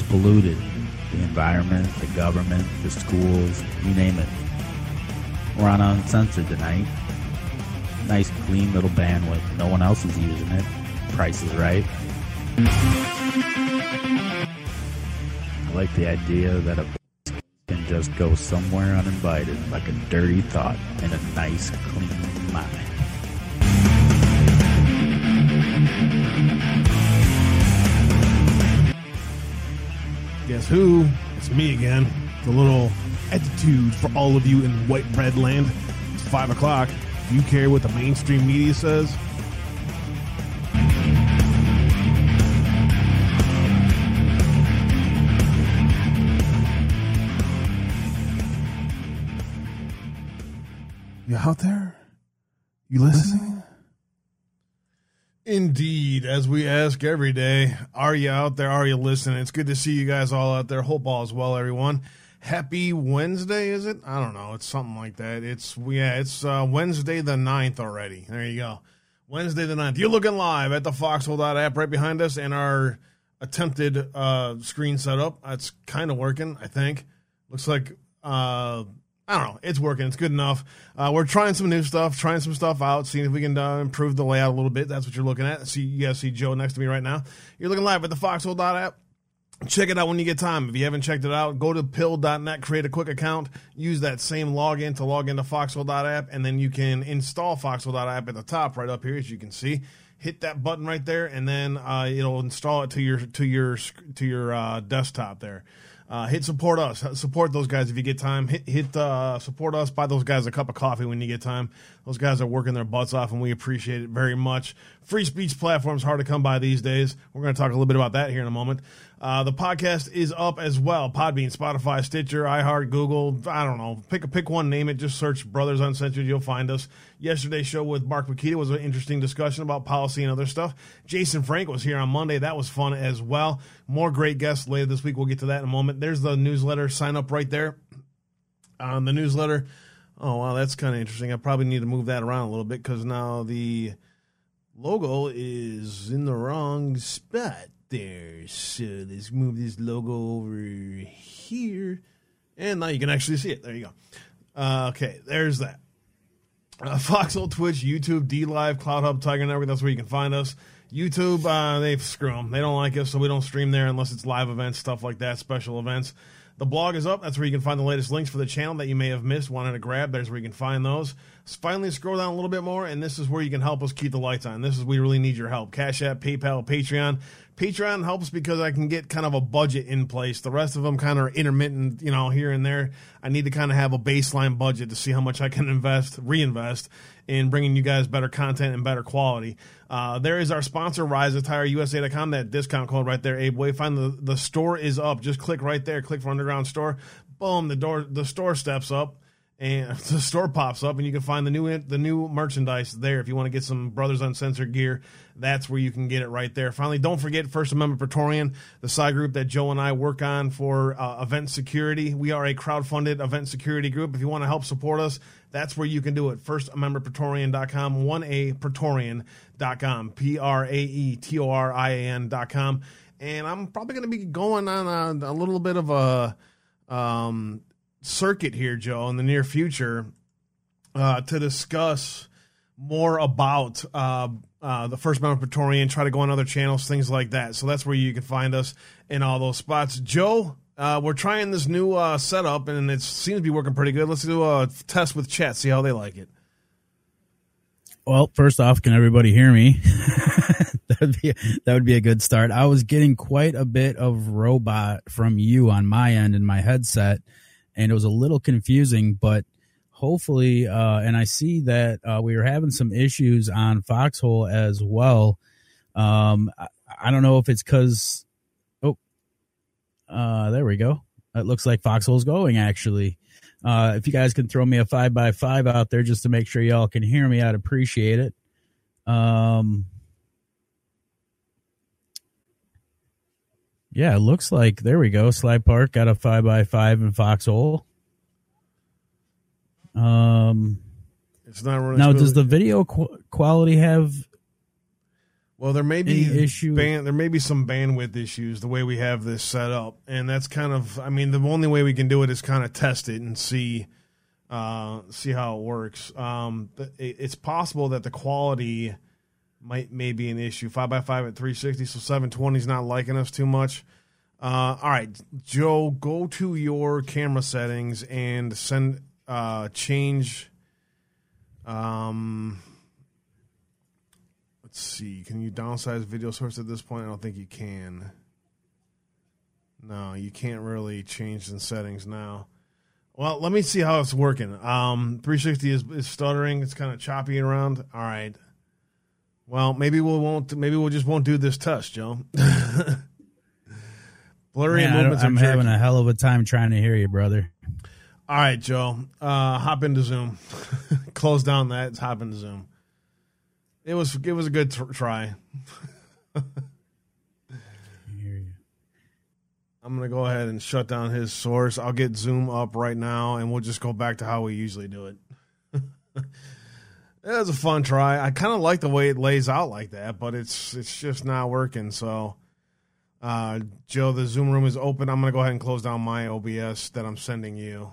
is polluted. The environment, the government, the schools, you name it. We're on Uncensored tonight. Nice, clean little bandwidth. No one else is using it. Price is right. I like the idea that a can just go somewhere uninvited like a dirty thought in a nice, clean mind. Guess who? It's me again. The little attitude for all of you in white bread land. It's five o'clock. Do you care what the mainstream media says? You out there? You listening? Indeed, as we ask every day, are you out there? Are you listening? It's good to see you guys all out there. Hope all is well, everyone. Happy Wednesday, is it? I don't know. It's something like that. It's yeah, it's uh, Wednesday the 9th already. There you go. Wednesday the 9th. You're looking live at the Foxhole app right behind us and our attempted uh, screen setup. That's kind of working, I think. Looks like uh, I don't know. It's working. It's good enough. Uh, we're trying some new stuff, trying some stuff out, seeing if we can uh, improve the layout a little bit. That's what you're looking at. See, you guys see Joe next to me right now. You're looking live at the Foxhole app. Check it out when you get time. If you haven't checked it out, go to pilled.net, create a quick account, use that same login to log into foxhole.app, and then you can install foxhole.app at the top right up here, as you can see. Hit that button right there, and then uh, it'll install it to your to your to your uh, desktop there. Uh, hit support us. Support those guys if you get time. Hit hit uh, support us. Buy those guys a cup of coffee when you get time. Those guys are working their butts off, and we appreciate it very much. Free speech platforms hard to come by these days. We're going to talk a little bit about that here in a moment. Uh, the podcast is up as well. Podbean, Spotify, Stitcher, iHeart, Google. I don't know. Pick a pick one, name it. Just search Brothers Uncensored. You'll find us. Yesterday's show with Mark Makita was an interesting discussion about policy and other stuff. Jason Frank was here on Monday. That was fun as well. More great guests later this week. We'll get to that in a moment. There's the newsletter. Sign up right there on the newsletter. Oh wow, that's kind of interesting. I probably need to move that around a little bit because now the logo is in the wrong spot there. So let's move this logo over here. And now you can actually see it. There you go. Uh, okay, there's that. Uh, Foxhole, Twitch, YouTube, D Live, Cloud Hub, Tiger Network. That's where you can find us. YouTube, uh, they screw them. They don't like us, so we don't stream there unless it's live events, stuff like that, special events. The blog is up. That's where you can find the latest links for the channel that you may have missed, wanted to grab. There's where you can find those. Finally, scroll down a little bit more, and this is where you can help us keep the lights on. This is we really need your help. Cash App, PayPal, Patreon. Patreon helps because I can get kind of a budget in place. The rest of them kind of are intermittent, you know, here and there. I need to kind of have a baseline budget to see how much I can invest, reinvest in bringing you guys better content and better quality. Uh, there is our sponsor, RiseAttireUSA.com. That discount code right there, Abe Way. Find the the store is up. Just click right there. Click for Underground Store. Boom, the door the store steps up and the store pops up and you can find the new the new merchandise there. If you want to get some brothers uncensored gear that's where you can get it right there. Finally don't forget first amendment praetorian the side group that joe and i work on for uh, event security. We are a crowd-funded event security group. If you want to help support us that's where you can do it. First amendment praetorian.com 1a praetorian.com p-r-a-e-t-o-r-i-a-n.com and i'm probably going to be going on a, a little bit of a um, circuit here, Joe, in the near future uh, to discuss more about uh, uh, the First Amendment Praetorian, try to go on other channels, things like that. So that's where you can find us in all those spots. Joe, uh, we're trying this new uh, setup, and it seems to be working pretty good. Let's do a test with chat, see how they like it. Well, first off, can everybody hear me? that would be that would be a good start. I was getting quite a bit of robot from you on my end in my headset and it was a little confusing, but hopefully, uh, and I see that uh, we are having some issues on Foxhole as well. Um, I, I don't know if it's because, oh, uh, there we go. It looks like Foxhole's going actually. Uh, if you guys can throw me a five by five out there just to make sure y'all can hear me, I'd appreciate it. Um, Yeah, it looks like there we go. Sly Park got a five by five in Foxhole. Um, It's not running. Now, smoothly. does the video qu- quality have Well, there may be issue- ban- there may be some bandwidth issues the way we have this set up, and that's kind of. I mean, the only way we can do it is kind of test it and see, uh, see how it works. Um, it- it's possible that the quality might may be an issue. Five by five at three sixty, so seven twenty is not liking us too much. Uh, all right, Joe, go to your camera settings and send uh, change. Um, let's see. Can you downsize video source at this point? I don't think you can. No, you can't really change the settings now. Well, let me see how it's working. Um, 360 is, is stuttering. It's kind of choppy around. All right. Well, maybe we won't. Maybe we just won't do this test, Joe. Blurry Man, movements. I'm having a hell of a time trying to hear you, brother. All right, Joe. Uh, hop into Zoom. Close down that. Hop into Zoom. It was it was a good tr- try. I'm gonna go ahead and shut down his source. I'll get Zoom up right now, and we'll just go back to how we usually do it. it was a fun try. I kind of like the way it lays out like that, but it's it's just not working. So, uh, Joe, the Zoom room is open. I'm gonna go ahead and close down my OBS that I'm sending you.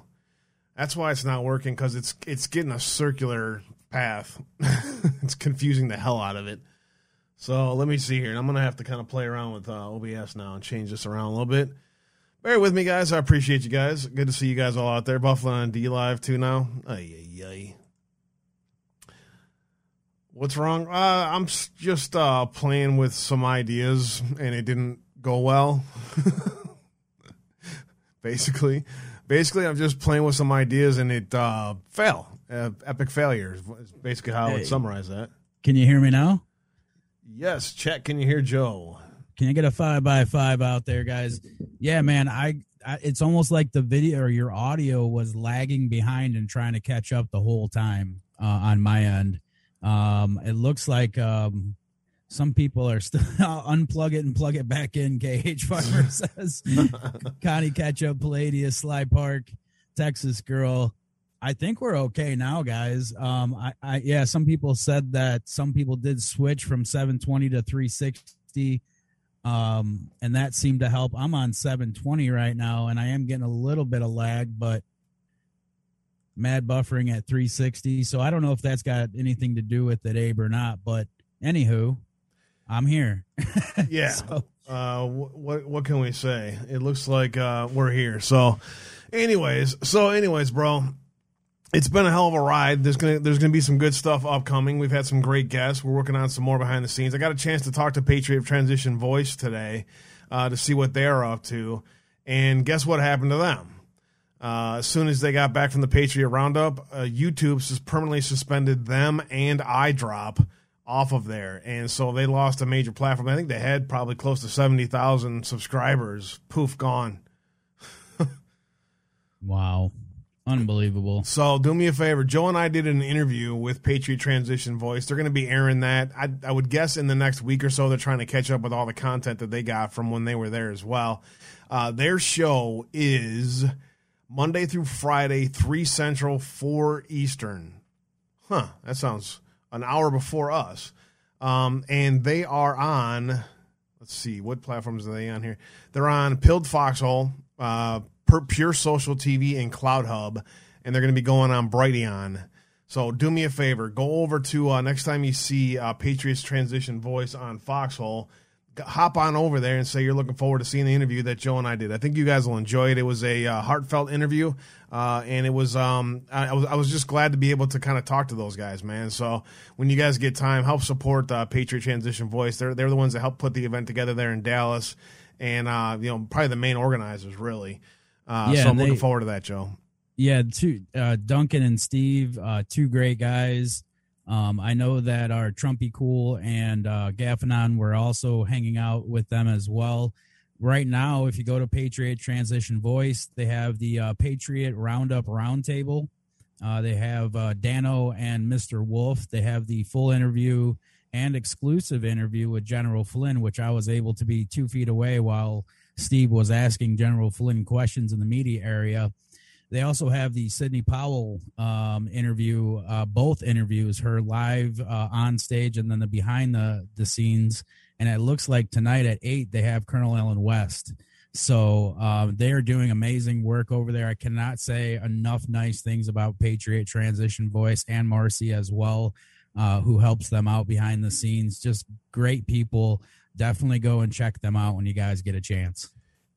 That's why it's not working because it's it's getting a circular path. it's confusing the hell out of it. So let me see here. I'm gonna have to kind of play around with uh, OBS now and change this around a little bit. Bear with me, guys. I appreciate you guys. Good to see you guys all out there. Buffalo on D Live too now. Ay, ay, ay. What's wrong? Uh, I'm just uh, playing with some ideas, and it didn't go well. basically, basically, I'm just playing with some ideas, and it uh, fell. Uh, epic failure is basically how I would summarize that. Can you hear me now? Yes, chat. Can you hear Joe? Can you get a five by five out there, guys? Yeah, man. I, I it's almost like the video or your audio was lagging behind and trying to catch up the whole time uh, on my end. Um, it looks like um, some people are still unplug it and plug it back in. KH Farmer says Connie Ketchup, Palladius, Sly Park, Texas Girl. I think we're okay now, guys. Um, I, I yeah, some people said that some people did switch from 720 to 360 um and that seemed to help i'm on 720 right now and i am getting a little bit of lag but mad buffering at 360 so i don't know if that's got anything to do with it abe or not but anywho i'm here Yeah. So- uh, what what can we say? It looks like uh, we're here. So, anyways, so anyways, bro, it's been a hell of a ride. There's gonna there's gonna be some good stuff upcoming. We've had some great guests. We're working on some more behind the scenes. I got a chance to talk to Patriot Transition Voice today uh, to see what they're up to, and guess what happened to them? Uh, as soon as they got back from the Patriot Roundup, uh, YouTube just permanently suspended them and iDrop off of there, and so they lost a major platform. I think they had probably close to seventy thousand subscribers. Poof, gone. wow unbelievable So do me a favor. Joe and I did an interview with Patriot Transition Voice. They're going to be airing that. I, I would guess in the next week or so. They're trying to catch up with all the content that they got from when they were there as well. Uh, their show is Monday through Friday, three Central, four Eastern. Huh? That sounds an hour before us. Um, and they are on. Let's see, what platforms are they on here? They're on Pilled Foxhole, uh, Pure Social TV, and Cloud Hub, and they're going to be going on Brighteon. So do me a favor, go over to uh, next time you see uh, Patriots Transition Voice on Foxhole, hop on over there and say you're looking forward to seeing the interview that Joe and I did. I think you guys will enjoy it. It was a uh, heartfelt interview, uh, and it was um, I, I was I was just glad to be able to kind of talk to those guys, man. So when you guys get time, help support uh, Patriot Transition Voice. They're they're the ones that helped put the event together there in Dallas, and uh, you know probably the main organizers really. Uh, Yeah, so I'm they- looking forward to that, Joe. yeah two uh duncan and steve uh two great guys um i know that our trumpy cool and uh were also hanging out with them as well. Right now if you go to patriot transition voice they have the uh, patriot roundup roundtable. Uh, they have uh, dano and mr wolf. They have the full interview and exclusive interview with general flynn which i was able to be two feet away while steve was asking general flynn questions in the media area they also have the Sidney Powell um, interview, uh, both interviews, her live uh, on stage and then the behind the, the scenes. And it looks like tonight at eight, they have Colonel Allen West. So uh, they are doing amazing work over there. I cannot say enough nice things about Patriot Transition Voice and Marcy as well, uh, who helps them out behind the scenes. Just great people. Definitely go and check them out when you guys get a chance.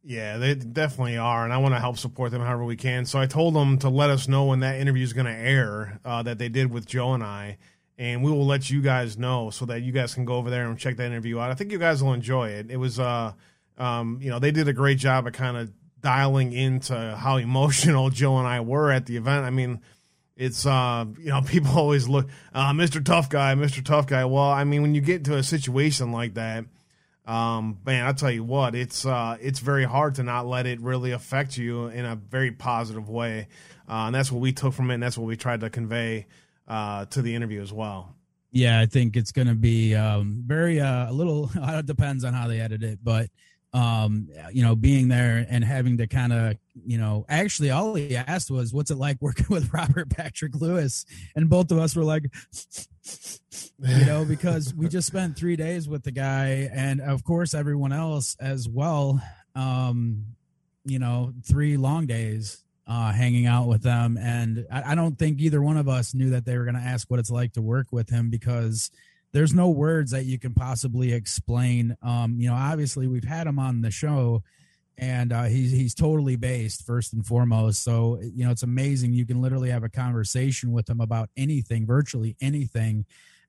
Yeah, they definitely are, and I want to help support them however we can. So I told them to let us know when that interview is going to air uh, that they did with Joe and I, and we will let you guys know so that you guys can go over there and check that interview out. I think you guys will enjoy it. It was, uh, um, you know, they did a great job of kind of dialing into how emotional Joe and I were at the event. I mean, it's uh, you know, people always look, uh, Mr. Tough Guy, Mr. Tough Guy. Well, I mean, when you get into a situation like that um, man, I tell you what, it's uh, it's very hard to not let it really affect you in a very positive way, uh, and that's what we took from it. and That's what we tried to convey uh, to the interview as well. Yeah, I think it's going to be um, very uh, a little. It depends on how they edit it, but um, you know, being there and having to kind of, you know, actually all he asked was, what's it like working with Robert Patrick Lewis? And both of us were like, you know, because we just spent three days with the guy and of course everyone else as well. Um, you know, three long days uh, hanging out with them. And I, I don't think either one of us knew that they were going to ask what it's like to work with him because there's no words that you can possibly explain. Um, you know, obviously we've had him on the show, and uh, he's he's totally based first and foremost. So you know, it's amazing. You can literally have a conversation with him about anything, virtually anything,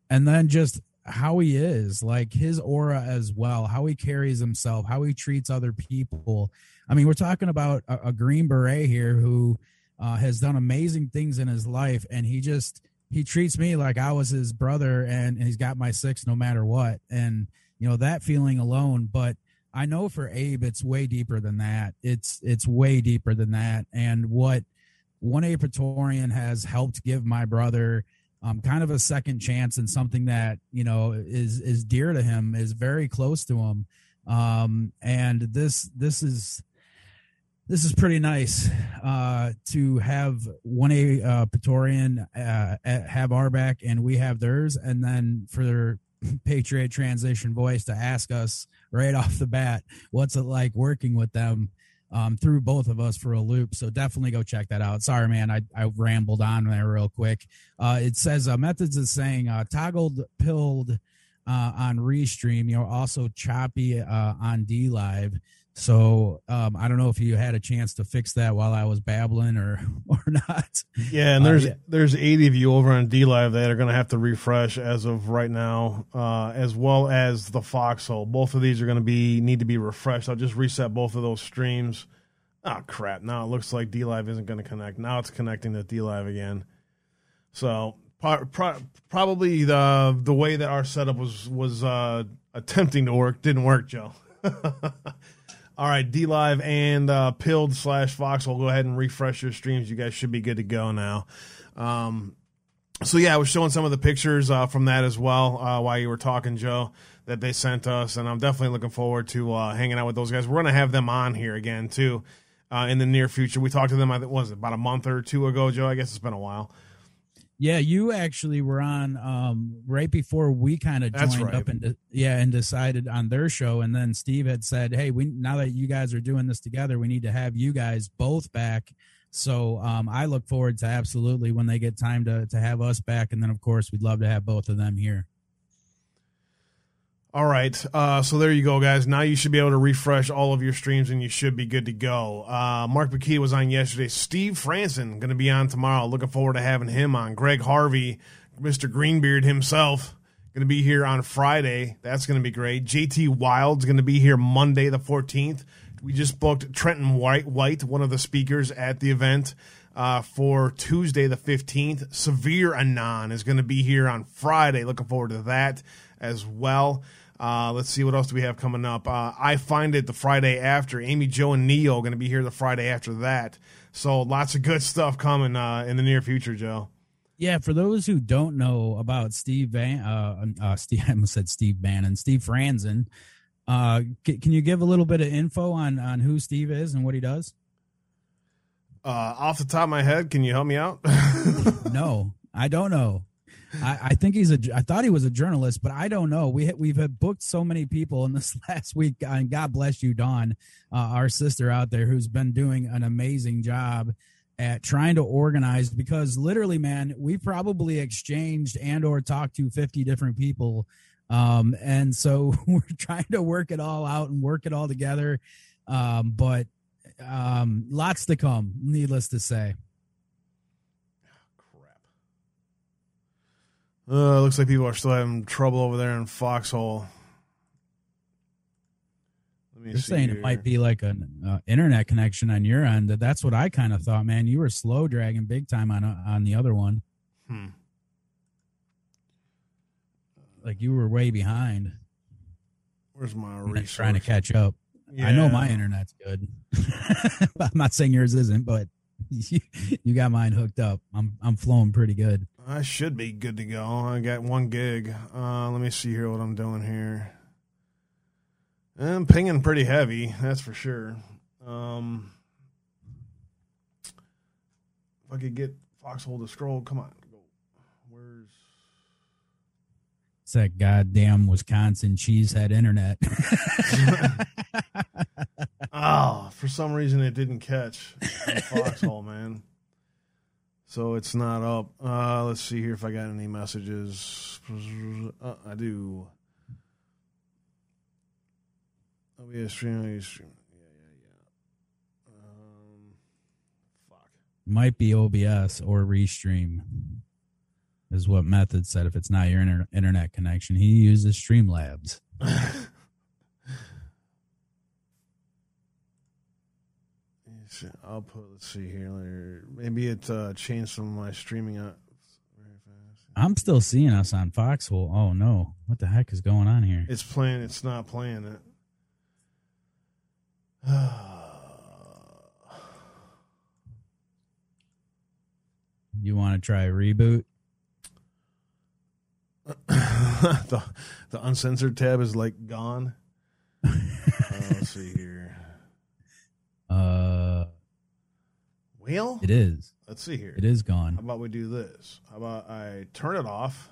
and then just how he is, like his aura as well, how he carries himself, how he treats other people. I mean, we're talking about a, a Green Beret here who uh, has done amazing things in his life, and he just he treats me like I was his brother and, and he's got my six no matter what. And, you know, that feeling alone, but I know for Abe, it's way deeper than that. It's, it's way deeper than that. And what one A Praetorian has helped give my brother, um, kind of a second chance and something that, you know, is, is dear to him, is very close to him. Um, and this, this is, this is pretty nice uh, to have one a uh, Praetorian uh, have our back and we have theirs, and then for Patriot Transition Voice to ask us right off the bat what's it like working with them um, through both of us for a loop. So definitely go check that out. Sorry, man, I, I rambled on there real quick. Uh, it says uh, methods of saying uh, toggled pilled uh, on Restream. You're also choppy uh, on DLive. So um, I don't know if you had a chance to fix that while I was babbling or or not. Yeah, and there's uh, yeah. there's 80 of you over on D Live that are going to have to refresh as of right now, uh, as well as the Foxhole. Both of these are going to be need to be refreshed. I'll just reset both of those streams. Oh crap! Now it looks like D Live isn't going to connect. Now it's connecting to D Live again. So pro- pro- probably the the way that our setup was was uh, attempting to work didn't work, Joe. All right, D Live and uh, Pilled slash Fox We'll go ahead and refresh your streams. You guys should be good to go now. Um, so yeah, I was showing some of the pictures uh, from that as well uh, while you were talking, Joe, that they sent us, and I'm definitely looking forward to uh, hanging out with those guys. We're to have them on here again too uh, in the near future. We talked to them, I was it about a month or two ago, Joe? I guess it's been a while. Yeah, you actually were on um, right before we kind of joined right. up and de- yeah, and decided on their show. And then Steve had said, "Hey, we now that you guys are doing this together, we need to have you guys both back." So um, I look forward to absolutely when they get time to to have us back, and then of course we'd love to have both of them here. All right. Uh, so there you go, guys. Now you should be able to refresh all of your streams and you should be good to go. Uh, Mark McKee was on yesterday. Steve Franson going to be on tomorrow. Looking forward to having him on. Greg Harvey, Mr. Greenbeard himself, going to be here on Friday. That's going to be great. JT Wild's going to be here Monday the 14th. We just booked Trenton White, White one of the speakers at the event. Uh, for Tuesday the 15th. Severe Anon is going to be here on Friday. Looking forward to that as well. Uh, let's see what else do we have coming up. Uh, I find it the Friday after. Amy, Joe, and Neo are going to be here the Friday after that. So lots of good stuff coming uh, in the near future, Joe. Yeah, for those who don't know about Steve Van, uh, uh, Steve, I almost said Steve Bannon, Steve Franzen. Uh, can you give a little bit of info on on who Steve is and what he does? Uh, off the top of my head, can you help me out? no, I don't know. I, I, think he's a. I thought he was a journalist, but I don't know. We we've booked so many people in this last week, and God bless you, Dawn, uh, our sister out there, who's been doing an amazing job at trying to organize. Because literally, man, we probably exchanged and or talked to fifty different people, um, and so we're trying to work it all out and work it all together. Um, but um, lots to come, needless to say. Uh, looks like people are still having trouble over there in Foxhole. They're saying here. it might be like an uh, internet connection on your end. That's what I kind of thought, man. You were slow dragging big time on uh, on the other one. Hmm. Like you were way behind. Where's my resource? trying to catch up? Yeah. I know my internet's good. I'm not saying yours isn't, but you, you got mine hooked up. I'm I'm flowing pretty good. I should be good to go. I got one gig. Uh, let me see here what I'm doing here. I'm pinging pretty heavy, that's for sure. Um, if I could get Foxhole to scroll, come on. Where's it's that goddamn Wisconsin cheesehead internet? oh, for some reason it didn't catch Foxhole, man. So it's not up. Uh, let's see here if I got any messages. Uh, I do. Oh, yeah, stream. Stream. Yeah, yeah, yeah. Um, fuck. Might be OBS or Restream, is what Method said. If it's not your inter- internet connection, he uses Streamlabs. I'll put. Let's see here. Maybe it uh, changed some of my streaming fast. I'm still seeing us on Foxhole. Oh no! What the heck is going on here? It's playing. It's not playing it. you want to try a reboot? the the uncensored tab is like gone. uh, let's see here. Uh, well, it is. Let's see here. It is gone. How about we do this? How about I turn it off?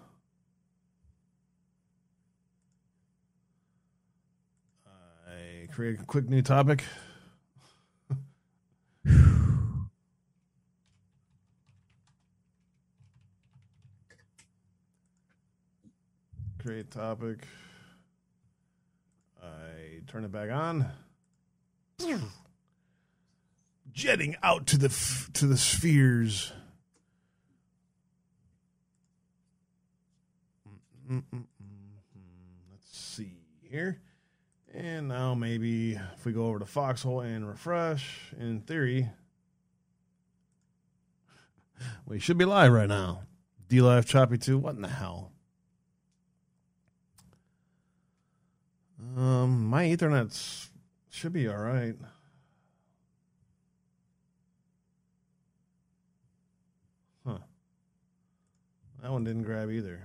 I create a quick new topic. create topic. I turn it back on jetting out to the to the spheres. Let's see here. And now maybe if we go over to Foxhole and refresh, in theory, we should be live right now. D Live Choppy 2, what in the hell? Um, my Ethernet should be all right. That one didn't grab either.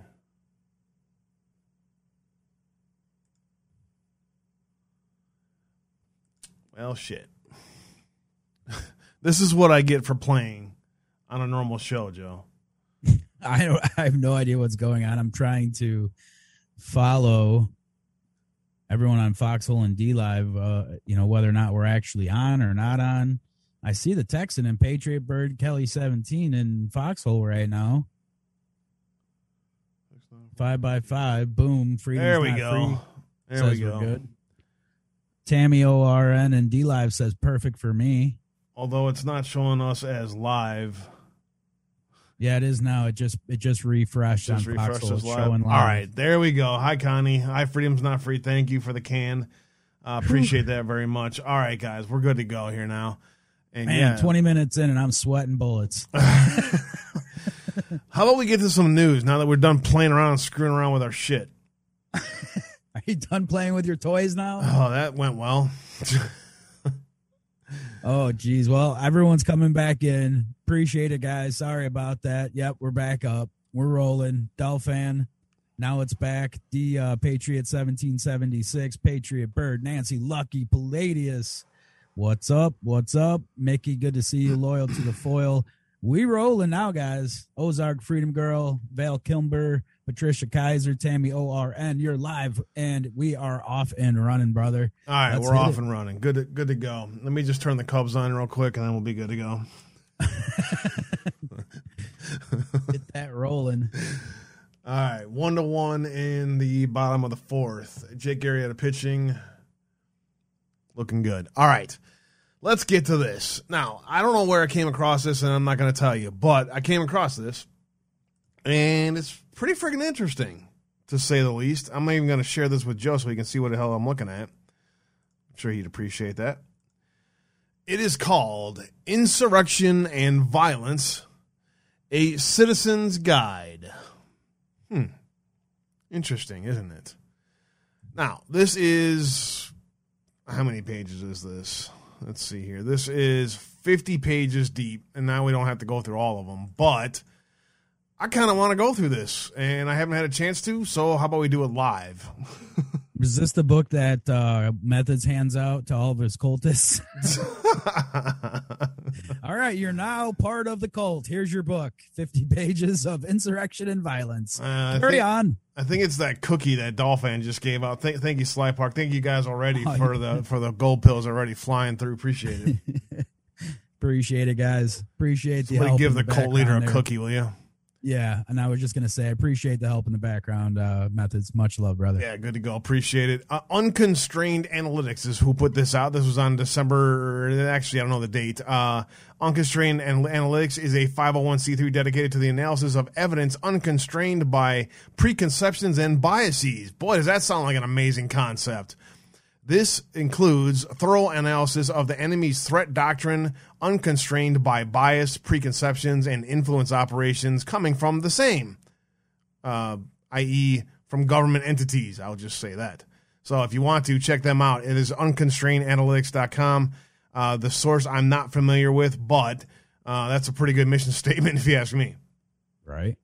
Well, shit. this is what I get for playing on a normal show, Joe. I I have no idea what's going on. I'm trying to follow everyone on Foxhole and DLive. Uh, you know whether or not we're actually on or not on. I see the Texan and Patriot Bird Kelly 17 in Foxhole right now. Five by five. Boom. Free. There we go. Free. There we go. Good. Tammy ORN and D Live says perfect for me. Although it's not showing us as live. Yeah, it is now. It just it just refreshed just on refreshed Foxhole. Live. Live. All right, there we go. Hi, Connie. Hi, Freedom's not free. Thank you for the can. Uh, appreciate that very much. All right, guys, we're good to go here now. And Man, yeah. twenty minutes in, and I'm sweating bullets. How about we get to some news now that we're done playing around and screwing around with our shit? Are you done playing with your toys now? Oh, that went well. oh, geez. Well, everyone's coming back in. Appreciate it, guys. Sorry about that. Yep, we're back up. We're rolling. Delphan. Now it's back. The uh, Patriot 1776, Patriot Bird, Nancy Lucky, Palladius, What's up? What's up? Mickey, good to see you. Loyal to the foil. We rolling now, guys. Ozark Freedom Girl, Val Kilmer, Patricia Kaiser, Tammy ORN. You're live, and we are off and running, brother. All right, Let's we're off it. and running. Good, to, good to go. Let me just turn the Cubs on real quick, and then we'll be good to go. Get that rolling. All right, one to one in the bottom of the fourth. Jake Arrieta pitching, looking good. All right, let's get to this. Now, I don't know where I came across this, and I'm not going to tell you, but I came across this, and it's pretty freaking interesting, to say the least. I'm even going to share this with Joe so he can see what the hell I'm looking at. I'm sure he'd appreciate that. It is called Insurrection and Violence, a Citizen's Guide. Hmm. Interesting, isn't it? Now, this is. How many pages is this? Let's see here. This is 50 pages deep, and now we don't have to go through all of them, but I kind of want to go through this, and I haven't had a chance to, so how about we do it live? Is this the book that uh, Methods hands out to all of his cultists? all right, you're now part of the cult. Here's your book 50 pages of insurrection and violence. Uh, Carry think- on. I think it's that cookie that Dolphin just gave out. Thank, thank you, Sly Park. Thank you guys already Oh, for the for the gold pills already flying through. Appreciate it. Appreciate it, guys. Appreciate the help. give in the cult leader a there. cookie, will you? Yeah, and I was just gonna say, I appreciate the help in the background. Uh, methods, much love, brother. Yeah, good to go. Appreciate it. Uh, Unconstrained Analytics is who put this out. This was on December. Actually, I don't know the date. Uh, Unconstrained An- Analytics is a 501c3 dedicated to the analysis of evidence unconstrained by preconceptions and biases. Boy, does that sound like an amazing concept. This includes thorough analysis of the enemy's threat doctrine, unconstrained by bias, preconceptions, and influence operations coming from the same uh, i.e., from government entities. I'll just say that. So if you want to check them out, it is unconstrainedanalytics.com. Uh, the source I'm not familiar with, but uh, that's a pretty good mission statement if you ask me. Right.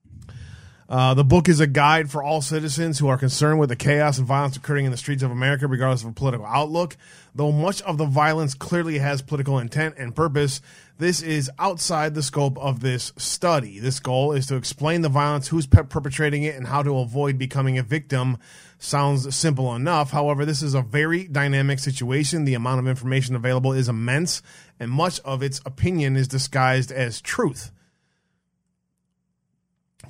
Uh, the book is a guide for all citizens who are concerned with the chaos and violence occurring in the streets of America, regardless of political outlook. Though much of the violence clearly has political intent and purpose, this is outside the scope of this study. This goal is to explain the violence, who's pe- perpetrating it, and how to avoid becoming a victim. Sounds simple enough. However, this is a very dynamic situation. The amount of information available is immense, and much of its opinion is disguised as truth.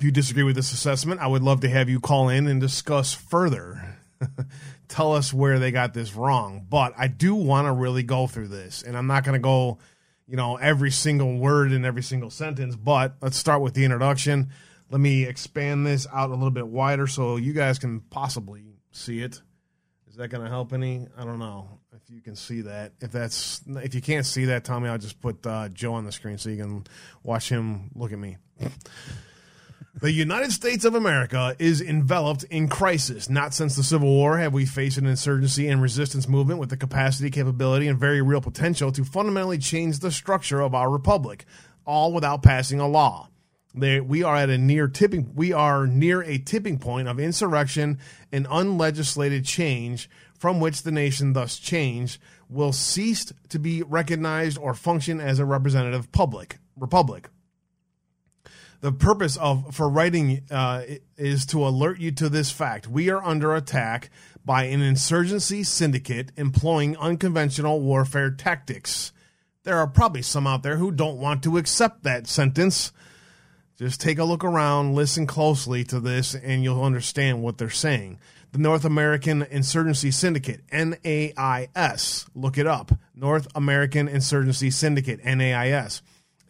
If you disagree with this assessment, I would love to have you call in and discuss further. Tell us where they got this wrong. But I do want to really go through this, and I'm not going to go, you know, every single word in every single sentence. But let's start with the introduction. Let me expand this out a little bit wider so you guys can possibly see it. Is that going to help any? I don't know if you can see that. If that's if you can't see that, Tommy. I'll just put uh, Joe on the screen so you can watch him look at me. The United States of America is enveloped in crisis. Not since the Civil War have we faced an insurgency and resistance movement with the capacity, capability, and very real potential to fundamentally change the structure of our republic, all without passing a law. We are at a near tipping. We are near a tipping point of insurrection and unlegislated change, from which the nation, thus changed, will cease to be recognized or function as a representative public republic the purpose of for writing uh, is to alert you to this fact. We are under attack by an insurgency syndicate employing unconventional warfare tactics. There are probably some out there who don't want to accept that sentence. Just take a look around listen closely to this and you'll understand what they're saying. The north american insurgency syndicate nais look it up. North american insurgency syndicate nais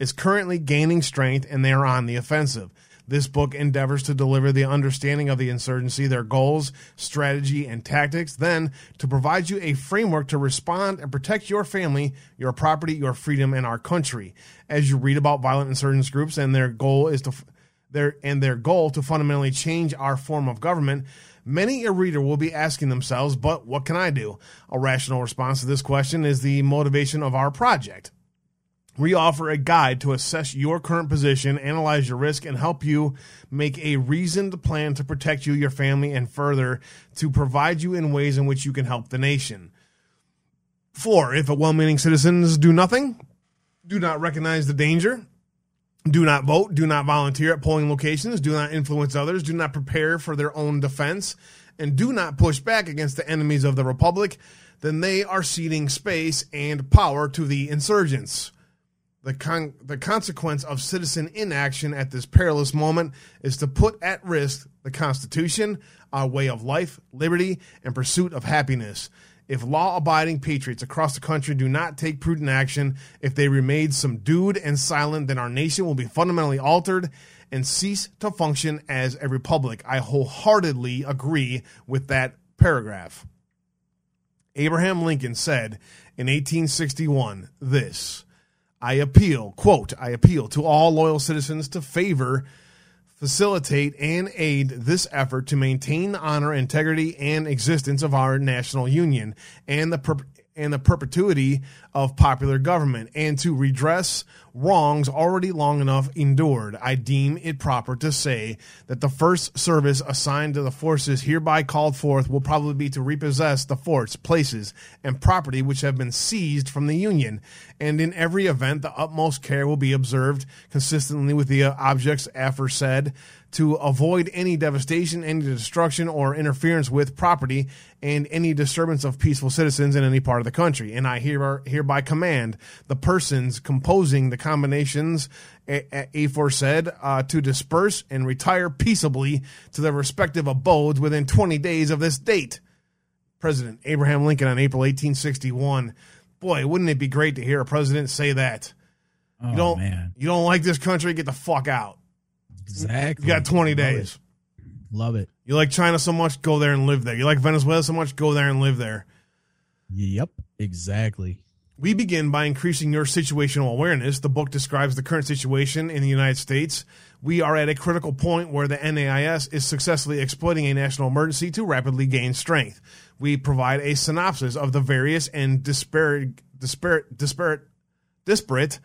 is currently gaining strength and they are on the offensive. This book endeavors to deliver the understanding of the insurgency, their goals, strategy, and tactics, then to provide you a framework to respond and protect your family, your property, your freedom, and our country. As you read about violent insurgents groups and their goal is to their and their goal to fundamentally change our form of government, many a reader will be asking themselves, but what can I do? A rational response to this question is the motivation of our project. We offer a guide to assess your current position, analyze your risk, and help you make a reasoned plan to protect you, your family, and further to provide you in ways in which you can help the nation. Four, if well meaning citizens do nothing, do not recognize the danger, do not vote, do not volunteer at polling locations, do not influence others, do not prepare for their own defense, and do not push back against the enemies of the Republic, then they are ceding space and power to the insurgents. The, con- the consequence of citizen inaction at this perilous moment is to put at risk the Constitution, our way of life, liberty, and pursuit of happiness. If law abiding patriots across the country do not take prudent action, if they remain subdued and silent, then our nation will be fundamentally altered and cease to function as a republic. I wholeheartedly agree with that paragraph. Abraham Lincoln said in 1861 this I appeal, quote, I appeal to all loyal citizens to favor, facilitate, and aid this effort to maintain the honor, integrity, and existence of our national union and the per- and the perpetuity of popular government, and to redress wrongs already long enough endured, I deem it proper to say that the first service assigned to the forces hereby called forth will probably be to repossess the forts, places, and property which have been seized from the Union, and in every event the utmost care will be observed, consistently with the objects aforesaid, to avoid any devastation, any destruction, or interference with property, and any disturbance of peaceful citizens in any part of the country. And I hereby command the persons composing the combinations aforesaid uh, to disperse and retire peaceably to their respective abodes within 20 days of this date. President Abraham Lincoln on April 1861. Boy, wouldn't it be great to hear a president say that? Oh, you don't, man. you don't like this country? Get the fuck out. Exactly. You got 20 Love days. it. Love it. You like China so much, go there and live there. You like Venezuela so much, go there and live there. Yep. Exactly. We begin by increasing your situational awareness. The book describes the current situation in the United States. We are at a critical point where the NAIS is successfully exploiting a national emergency to rapidly gain strength. We provide a synopsis of the various and disparate, disparate, disparate, disparate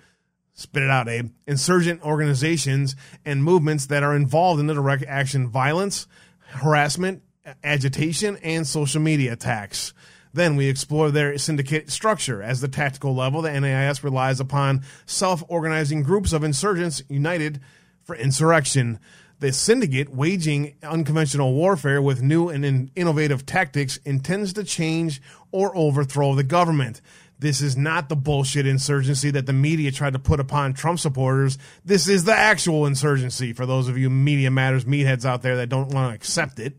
spit it out, Abe. Insurgent organizations and movements that are involved in the direct action violence, harassment, agitation, and social media attacks. Then we explore their syndicate structure. As the tactical level, the NAIS relies upon self organizing groups of insurgents united for insurrection. The syndicate, waging unconventional warfare with new and in- innovative tactics, intends to change or overthrow the government. This is not the bullshit insurgency that the media tried to put upon Trump supporters. This is the actual insurgency for those of you Media Matters meatheads out there that don't want to accept it.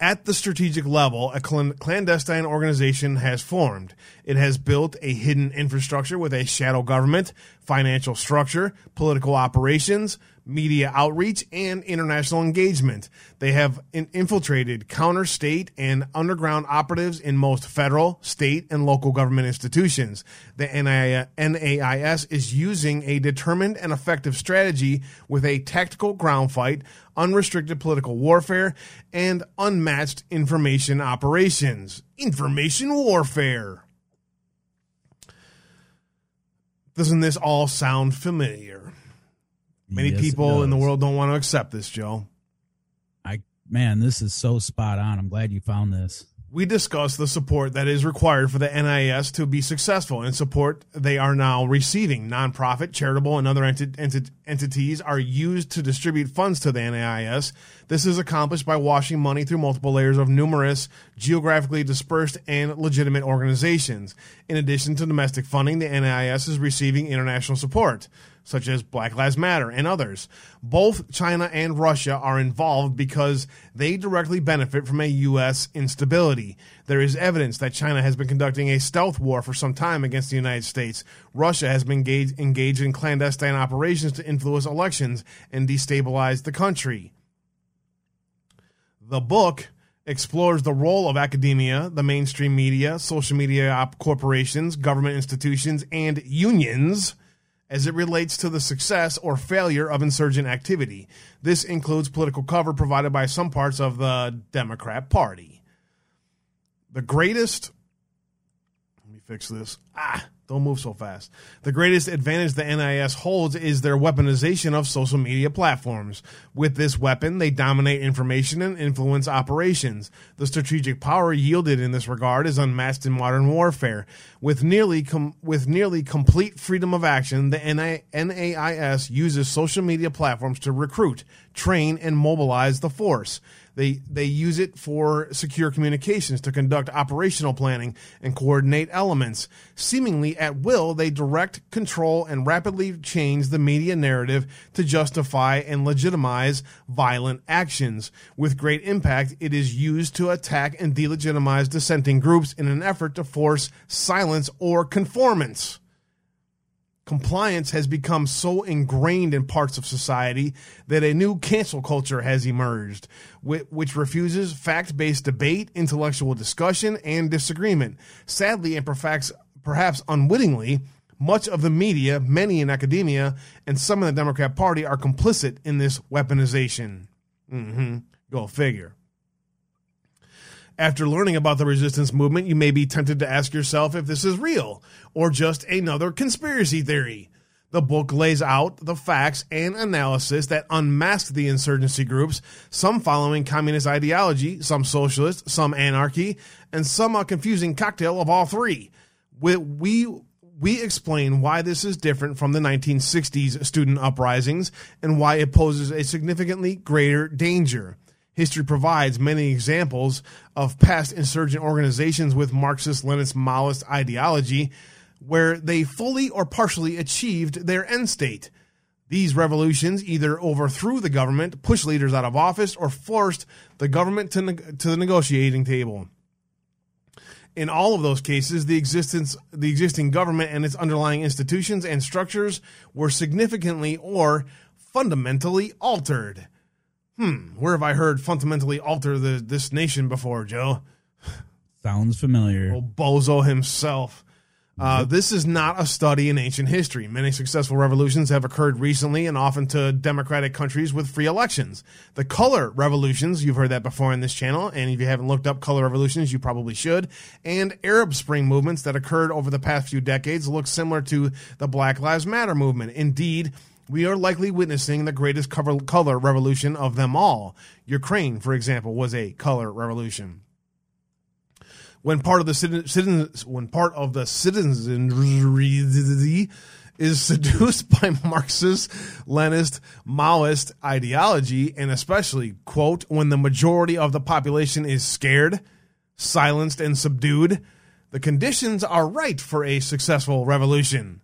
At the strategic level, a clandestine organization has formed. It has built a hidden infrastructure with a shadow government, financial structure, political operations, media outreach, and international engagement. They have in- infiltrated counter state and underground operatives in most federal, state, and local government institutions. The NAIS is using a determined and effective strategy with a tactical ground fight, unrestricted political warfare, and unmatched information operations. Information warfare. Doesn't this all sound familiar? Many Yes, people in the world don't want to accept this, Joe. I man, this is so spot on. I'm glad you found this. We discussed the support that is required for the NIS to be successful and support they are now receiving. Nonprofit, charitable, and other enti- enti- entities are used to distribute funds to the NIS. This is accomplished by washing money through multiple layers of numerous, geographically dispersed, and legitimate organizations. In addition to domestic funding, the NIS is receiving international support such as Black Lives Matter and others. Both China and Russia are involved because they directly benefit from a U.S. instability. There is evidence that China has been conducting a stealth war for some time against the United States. Russia has been engaged, engaged in clandestine operations to influence elections and destabilize the country. The book explores the role of academia, the mainstream media, social media corporations, government institutions, and unions as it relates to the success or failure of insurgent activity. This includes political cover provided by some parts of the Democrat Party. The greatest. Let me fix this. Ah, Don't move so fast. The greatest advantage the NIS holds is their weaponization of social media platforms. With this weapon, they dominate information and influence operations. The strategic power yielded in this regard is unmatched in modern warfare. With nearly com- with nearly complete freedom of action, the NAIS uses social media platforms to recruit, train, and mobilize the force. They they use it for secure communications to conduct operational planning and coordinate elements. Seemingly at will, they direct, control, and rapidly change the media narrative to justify and legitimize violent actions. With great impact, it is used to attack and delegitimize dissenting groups in an effort to force silence or conformance compliance has become so ingrained in parts of society that a new cancel culture has emerged, which refuses fact based debate, intellectual discussion, and disagreement. Sadly, and perhaps, perhaps unwittingly, much of the media, many in academia, and some in the Democrat Party are complicit in this weaponization. Mm-hmm. Go figure. After learning about the resistance movement, you may be tempted to ask yourself if this is real or just another conspiracy theory. The book lays out the facts and analysis that unmask the insurgency groups, some following communist ideology, some socialist, some anarchy, and some a confusing cocktail of all three. We, we, we explain why this is different from the 1960s student uprisings and why it poses a significantly greater danger. History provides many examples of past insurgent organizations with Marxist Leninist Maoist ideology where they fully or partially achieved their end state. These revolutions either overthrew the government, pushed leaders out of office, or forced the government to, ne- to the negotiating table. In all of those cases, the existence, the existing government and its underlying institutions and structures were significantly or fundamentally altered. Hmm, where have I heard fundamentally alter the, this nation before, Joe? Sounds familiar. Old Bozo himself. Uh, this is not a study in ancient history. Many successful revolutions have occurred recently and often to democratic countries with free elections. The color revolutions, you've heard that before in this channel, and if you haven't looked up color revolutions, you probably should. And Arab Spring movements that occurred over the past few decades look similar to the Black Lives Matter movement. Indeed, we are likely witnessing the greatest color revolution of them all. Ukraine, for example, was a color revolution. When part of the citizens, when part of the citizenry is seduced by Marxist, Leninist, Maoist ideology, and especially, quote, when the majority of the population is scared, silenced, and subdued, the conditions are right for a successful revolution.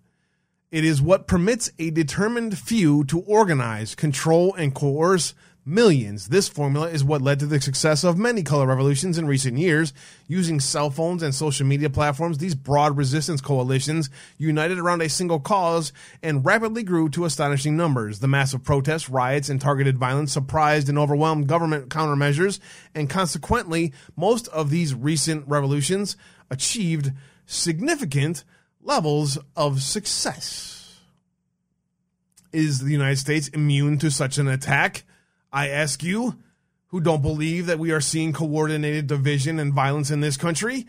It is what permits a determined few to organize, control, and coerce millions. This formula is what led to the success of many color revolutions in recent years. Using cell phones and social media platforms, these broad resistance coalitions united around a single cause and rapidly grew to astonishing numbers. The massive protests, riots, and targeted violence surprised and overwhelmed government countermeasures, and consequently, most of these recent revolutions achieved significant levels of success. Is the United States immune to such an attack? I ask you, who don't believe that we are seeing coordinated division and violence in this country?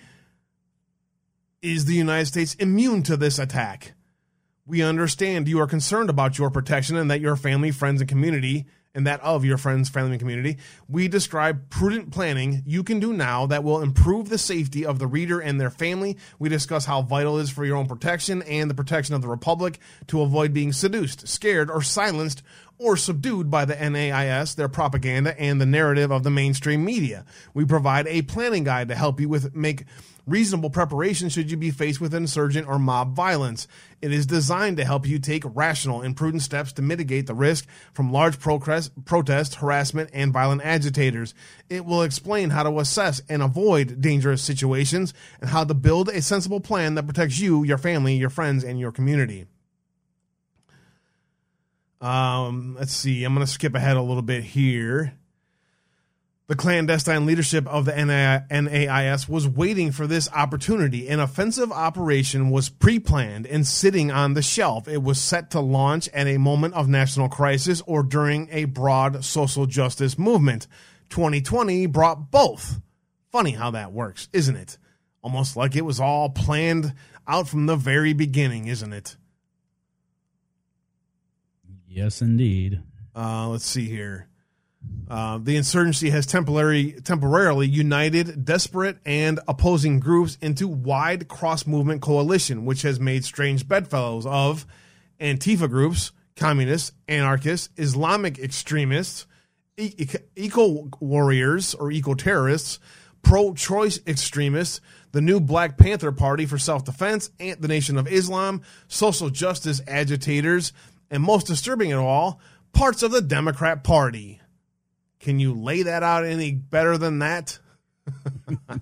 Is the United States immune to this attack? We understand you are concerned about your protection and that your family, friends, and community and that of your friends, family, and community, we describe prudent planning you can do now that will improve the safety of the reader and their family. We discuss how vital it is for your own protection and the protection of the Republic to avoid being seduced, scared, or silenced or subdued by the NAIS, their propaganda, and the narrative of the mainstream media. We provide a planning guide to help you with make reasonable preparation should you be faced with insurgent or mob violence. It is designed to help you take rational and prudent steps to mitigate the risk from large protest, harassment, and violent agitators. It will explain how to assess and avoid dangerous situations and how to build a sensible plan that protects you, your family, your friends, and your community. Um, let's see. I'm going to skip ahead a little bit here. The clandestine leadership of the NAIS was waiting for this opportunity. An offensive operation was pre planned and sitting on the shelf. It was set to launch at a moment of national crisis or during a broad social justice movement. 2020 brought both. Funny how that works, isn't it? Almost like it was all planned out from the very beginning, isn't it? Yes, indeed. Uh, let's see here. Uh, the insurgency has temporary, temporarily united desperate and opposing groups into wide cross movement coalition, which has made strange bedfellows of Antifa groups, communists, anarchists, Islamic extremists, e- eco warriors or eco terrorists, pro choice extremists, the new Black Panther Party for self defense, and the Nation of Islam, social justice agitators, and most disturbing of all, parts of the Democrat Party. Can you lay that out any better than that?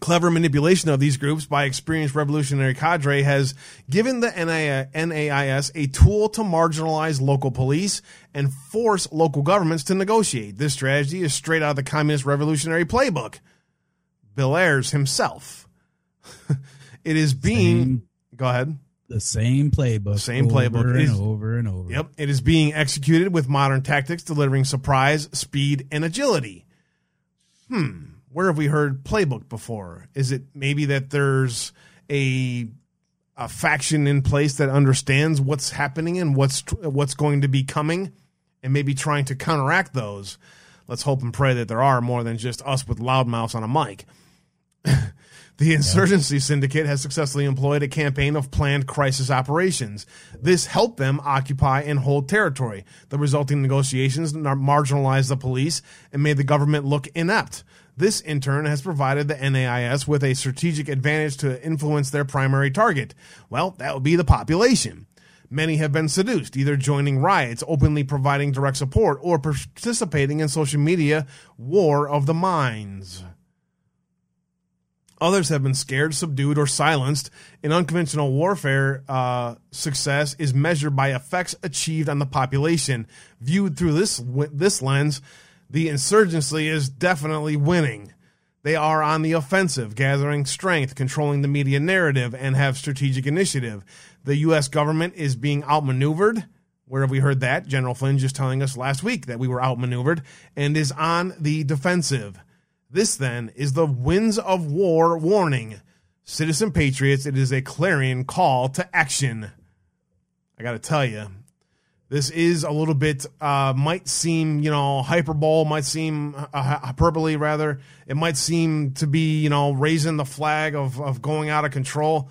Clever manipulation of these groups by experienced revolutionary cadre has given the NAIS a tool to marginalize local police and force local governments to negotiate. This strategy is straight out of the communist revolutionary playbook. Bill Ayers himself. it is being. Same, go ahead the same playbook. Same playbook. Over and over and over. Yep. It is being executed with modern tactics, delivering surprise, speed, and agility. Hmm. Where have we heard playbook before? Is it maybe that there's a a faction in place that understands what's happening and what's what's going to be coming, and maybe trying to counteract those? Let's hope and pray that there are more than just us with loudmouths on a mic. The insurgency yeah. syndicate has successfully employed a campaign of planned crisis operations. This helped them occupy and hold territory. The resulting negotiations marginalized the police and made the government look inept. This, in turn, has provided the NAIS with a strategic advantage to influence their primary target. Well, that would be the population. Many have been seduced, either joining riots, openly providing direct support, or participating in social media war of the minds. Others have been scared, subdued, or silenced. In unconventional warfare, uh, success is measured by effects achieved on the population. Viewed through this this lens, the insurgency is definitely winning. They are on the offensive, gathering strength, controlling the media narrative, and have strategic initiative. The U.S. government is being outmaneuvered. Where have we heard that? General Flynn just telling us last week that we were outmaneuvered and is on the defensive. This, then, is the winds of war warning. Citizen Patriots, it is a clarion call to action. I got to tell you, this is a little bit, uh, might seem, you know, hyperbole, might seem uh, hyperbole, rather. It might seem to be, you know, raising the flag of, of going out of control.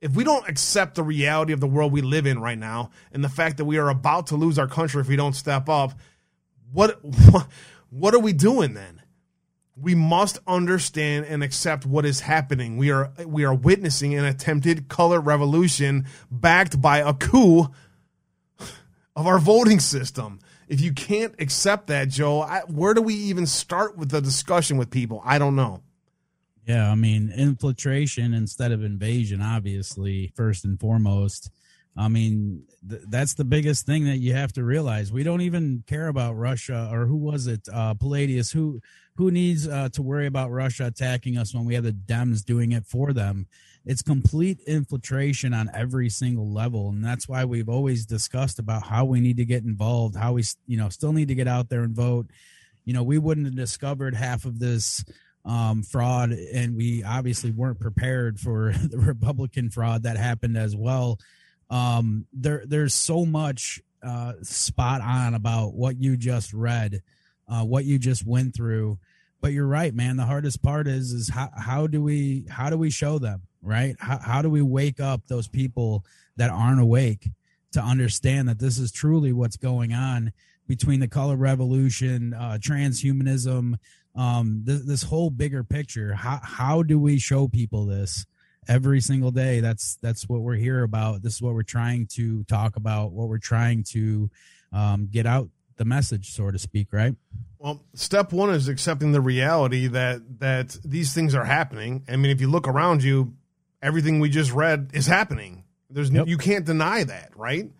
If we don't accept the reality of the world we live in right now and the fact that we are about to lose our country if we don't step up, what, what, what are we doing then? We must understand and accept what is happening. We are we are witnessing an attempted color revolution backed by a coup of our voting system. If you can't accept that, Joe, I, where do we even start with the discussion with people? I don't know. Yeah, I mean, infiltration instead of invasion, obviously, first and foremost. I mean, th- that's the biggest thing that you have to realize. We don't even care about Russia or who was it, uh, Palladius, who who needs uh, to worry about Russia attacking us when we have the Dems doing it for them? It's complete infiltration on every single level, and that's why we've always discussed about how we need to get involved, how we you know still need to get out there and vote. You know, we wouldn't have discovered half of this um, fraud, and we obviously weren't prepared for the Republican fraud that happened as well. Um, there, there's so much uh, spot on about what you just read, uh, what you just went through but you're right, man. The hardest part is is how how do we how do we show them right? How how do we wake up those people that aren't awake to understand that this is truly what's going on between the color revolution, uh, transhumanism, um, th- this whole bigger picture? How how do we show people this? Every single day that's that's what we're here about this is what we're trying to talk about what we're trying to um, get out the message so to speak right well, step one is accepting the reality that that these things are happening. I mean, if you look around you, everything we just read is happening. There's yep. you can't deny that, right?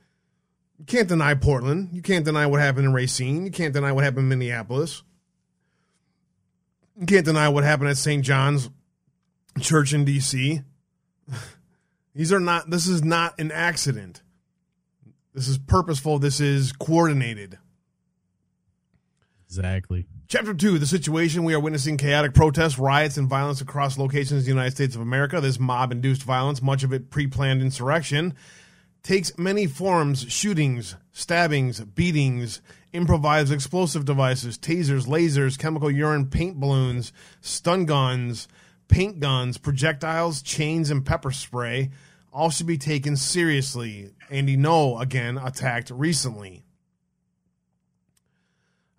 You can't deny Portland. You can't deny what happened in Racine. You can't deny what happened in Minneapolis. You can't deny what happened at St. John's Church in D.C. These are not. This is not an accident. This is purposeful. This is coordinated. Exactly. Chapter 2 The situation. We are witnessing chaotic protests, riots, and violence across locations in the United States of America. This mob induced violence, much of it pre planned insurrection, takes many forms shootings, stabbings, beatings, improvised explosive devices, tasers, lasers, chemical urine, paint balloons, stun guns, paint guns, projectiles, chains, and pepper spray. All should be taken seriously. Andy Ngo, again, attacked recently.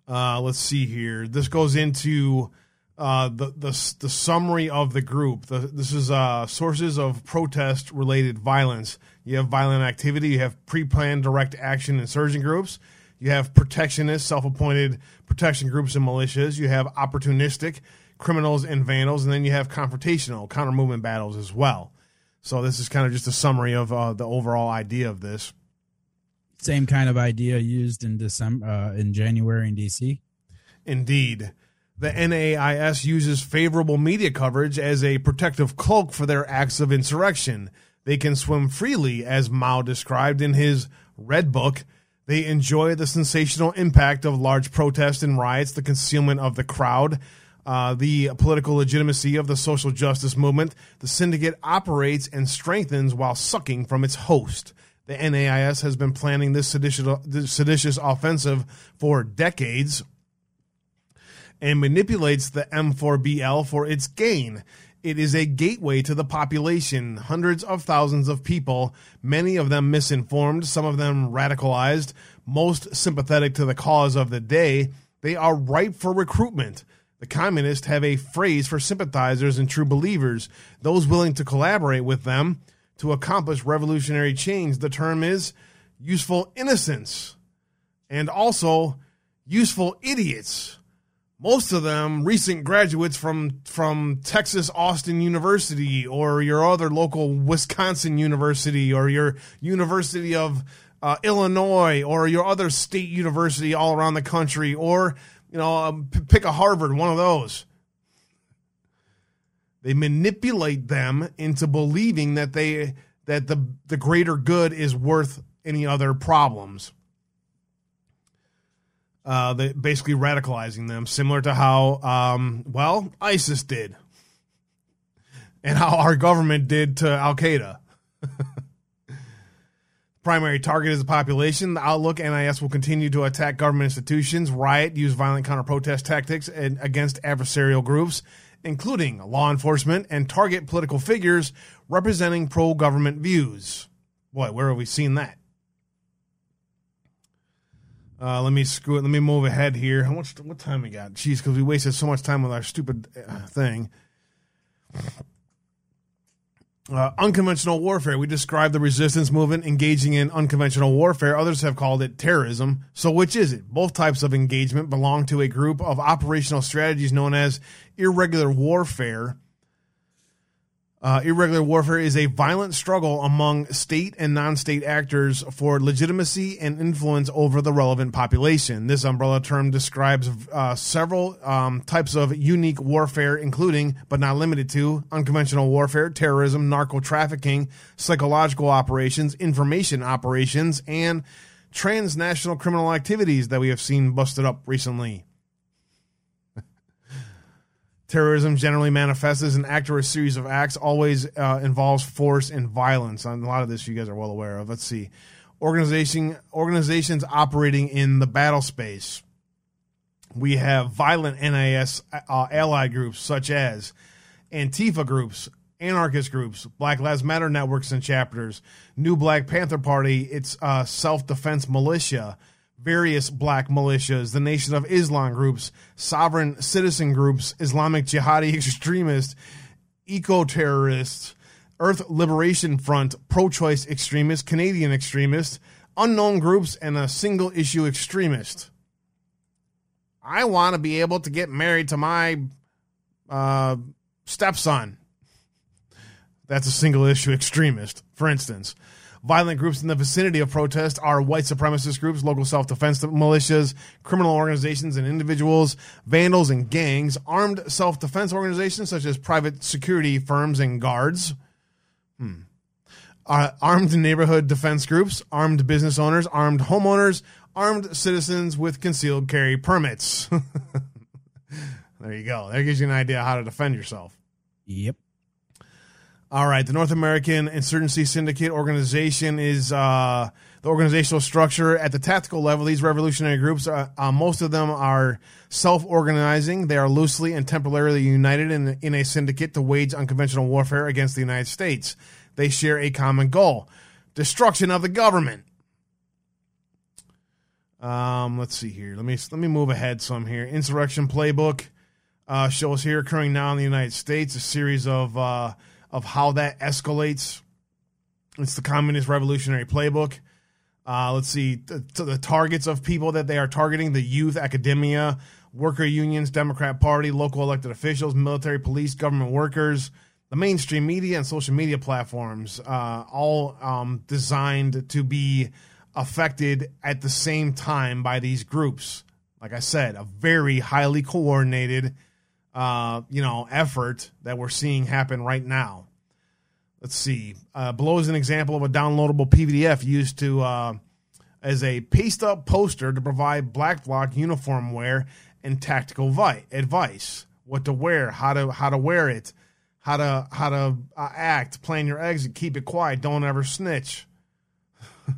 Uh, let's see here. This goes into uh, the, the the summary of the group. The, this is uh, sources of protest related violence. You have violent activity. You have pre planned direct action insurgent groups. You have protectionist, self appointed protection groups and militias. You have opportunistic criminals and vandals, and then you have confrontational counter movement battles as well. So this is kind of just a summary of uh, the overall idea of this. Same kind of idea used in December, uh, in January in DC. Indeed. The NAIS uses favorable media coverage as a protective cloak for their acts of insurrection. They can swim freely, as Mao described in his Red Book. They enjoy the sensational impact of large protests and riots, the concealment of the crowd, uh, the political legitimacy of the social justice movement. The syndicate operates and strengthens while sucking from its host. The NAIS has been planning this seditious, this seditious offensive for decades and manipulates the M4BL for its gain. It is a gateway to the population, hundreds of thousands of people, many of them misinformed, some of them radicalized, most sympathetic to the cause of the day. They are ripe for recruitment. The communists have a phrase for sympathizers and true believers, those willing to collaborate with them to accomplish revolutionary change. The term is useful innocence and also useful idiots. Most of them recent graduates from from Texas Austin University or your other local Wisconsin University or your University of uh, Illinois or your other state university all around the country or you know um, pick a Harvard one of those they manipulate them into believing that they that the the greater good is worth any other problems. Uh, they basically radicalizing them, similar to how um, well ISIS did, and how our government did to Al Qaeda. Primary target is the population. The outlook NIS will continue to attack government institutions, riot, use violent counter protest tactics and against adversarial groups, including law enforcement, and target political figures representing pro government views. Boy, where have we seen that? Uh, let me screw it. Let me move ahead here. How much? What time we got? Jeez, because we wasted so much time with our stupid uh, thing. Uh, unconventional warfare. We describe the resistance movement engaging in unconventional warfare. Others have called it terrorism. So, which is it? Both types of engagement belong to a group of operational strategies known as irregular warfare. Uh, irregular warfare is a violent struggle among state and non state actors for legitimacy and influence over the relevant population. This umbrella term describes uh, several um, types of unique warfare, including, but not limited to, unconventional warfare, terrorism, narco trafficking, psychological operations, information operations, and transnational criminal activities that we have seen busted up recently. Terrorism generally manifests as an act or a series of acts, always uh, involves force and violence. And a lot of this you guys are well aware of. Let's see. Organization, organizations operating in the battle space. We have violent NIS uh, groups such as Antifa groups, anarchist groups, Black Lives Matter networks and chapters, New Black Panther Party, its uh, self defense militia, various black militias, the Nation of Islam groups, sovereign citizen groups, Islamic jihadi extremists, eco terrorists, Earth Liberation Front, pro choice extremists, Canadian extremists, unknown groups, and a single issue extremist. I want to be able to get married to my uh, stepson. That's a single issue extremist, for instance. Violent groups in the vicinity of protest are white supremacist groups, local self defense militias, criminal organizations and individuals, vandals and gangs, armed self defense organizations such as private security firms and guards. Hmm. Uh, armed neighborhood defense groups, armed business owners, armed homeowners, armed citizens with concealed carry permits. There you go. That gives you an idea how to defend yourself. Yep. All right, the North American Insurgency Syndicate organization is uh, the organizational structure at the tactical level. These revolutionary groups, uh, uh, most of them are self-organizing. They are loosely and temporarily united in, in a syndicate to wage unconventional warfare against the United States. They share a common goal: destruction of the government. Um, let's see here. Let me let me move ahead some here. Insurrection playbook uh, shows here occurring now in the United States. A series of uh, of how that escalates. It's the Communist Revolutionary Playbook. Uh, let's see the, the targets of people that they are targeting: the youth, academia, worker unions, Democrat Party, local elected officials, military, police, government workers, the mainstream media, and social media platforms. Uh, all um, designed to be affected at the same time by these groups. Like I said, a very highly coordinated, uh, you know, effort that we're seeing happen right now. Let's see. Uh, below is an example of a downloadable PDF used to uh, as a paste-up poster to provide black bloc uniform wear and tactical vi- advice: what to wear, how to how to wear it, how to how to uh, act, plan your exit, keep it quiet, don't ever snitch.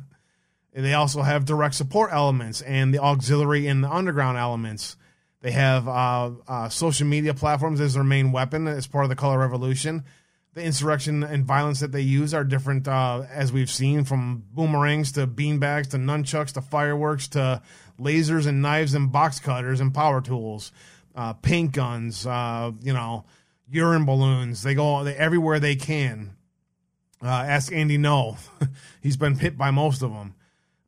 And They also have direct support elements and the auxiliary and the underground elements. They have uh, uh, social media platforms as their main weapon as part of the color revolution. The insurrection and violence that they use are different, uh, as we've seen, from boomerangs to beanbags to nunchucks to fireworks to lasers and knives and box cutters and power tools, uh, paint guns, uh, you know, urine balloons. They go they, everywhere they can. Uh, ask Andy Ngo. He's been hit by most of them.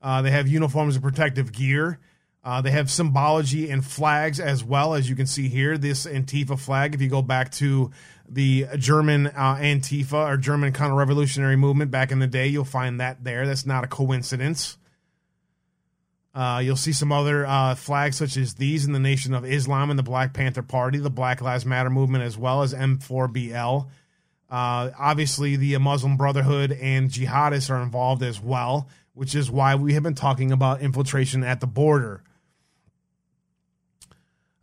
They have uniforms and protective gear. Uh, they have symbology and flags as well, as you can see here. This Antifa flag, if you go back to the German uh, Antifa or German counter revolutionary movement back in the day, you'll find that there. That's not a coincidence. Uh, you'll see some other uh, flags such as these in the Nation of Islam and the Black Panther Party, the Black Lives Matter movement, as well as M4BL. Uh, obviously, the Muslim Brotherhood and jihadists are involved as well which is why we have been talking about infiltration at the border.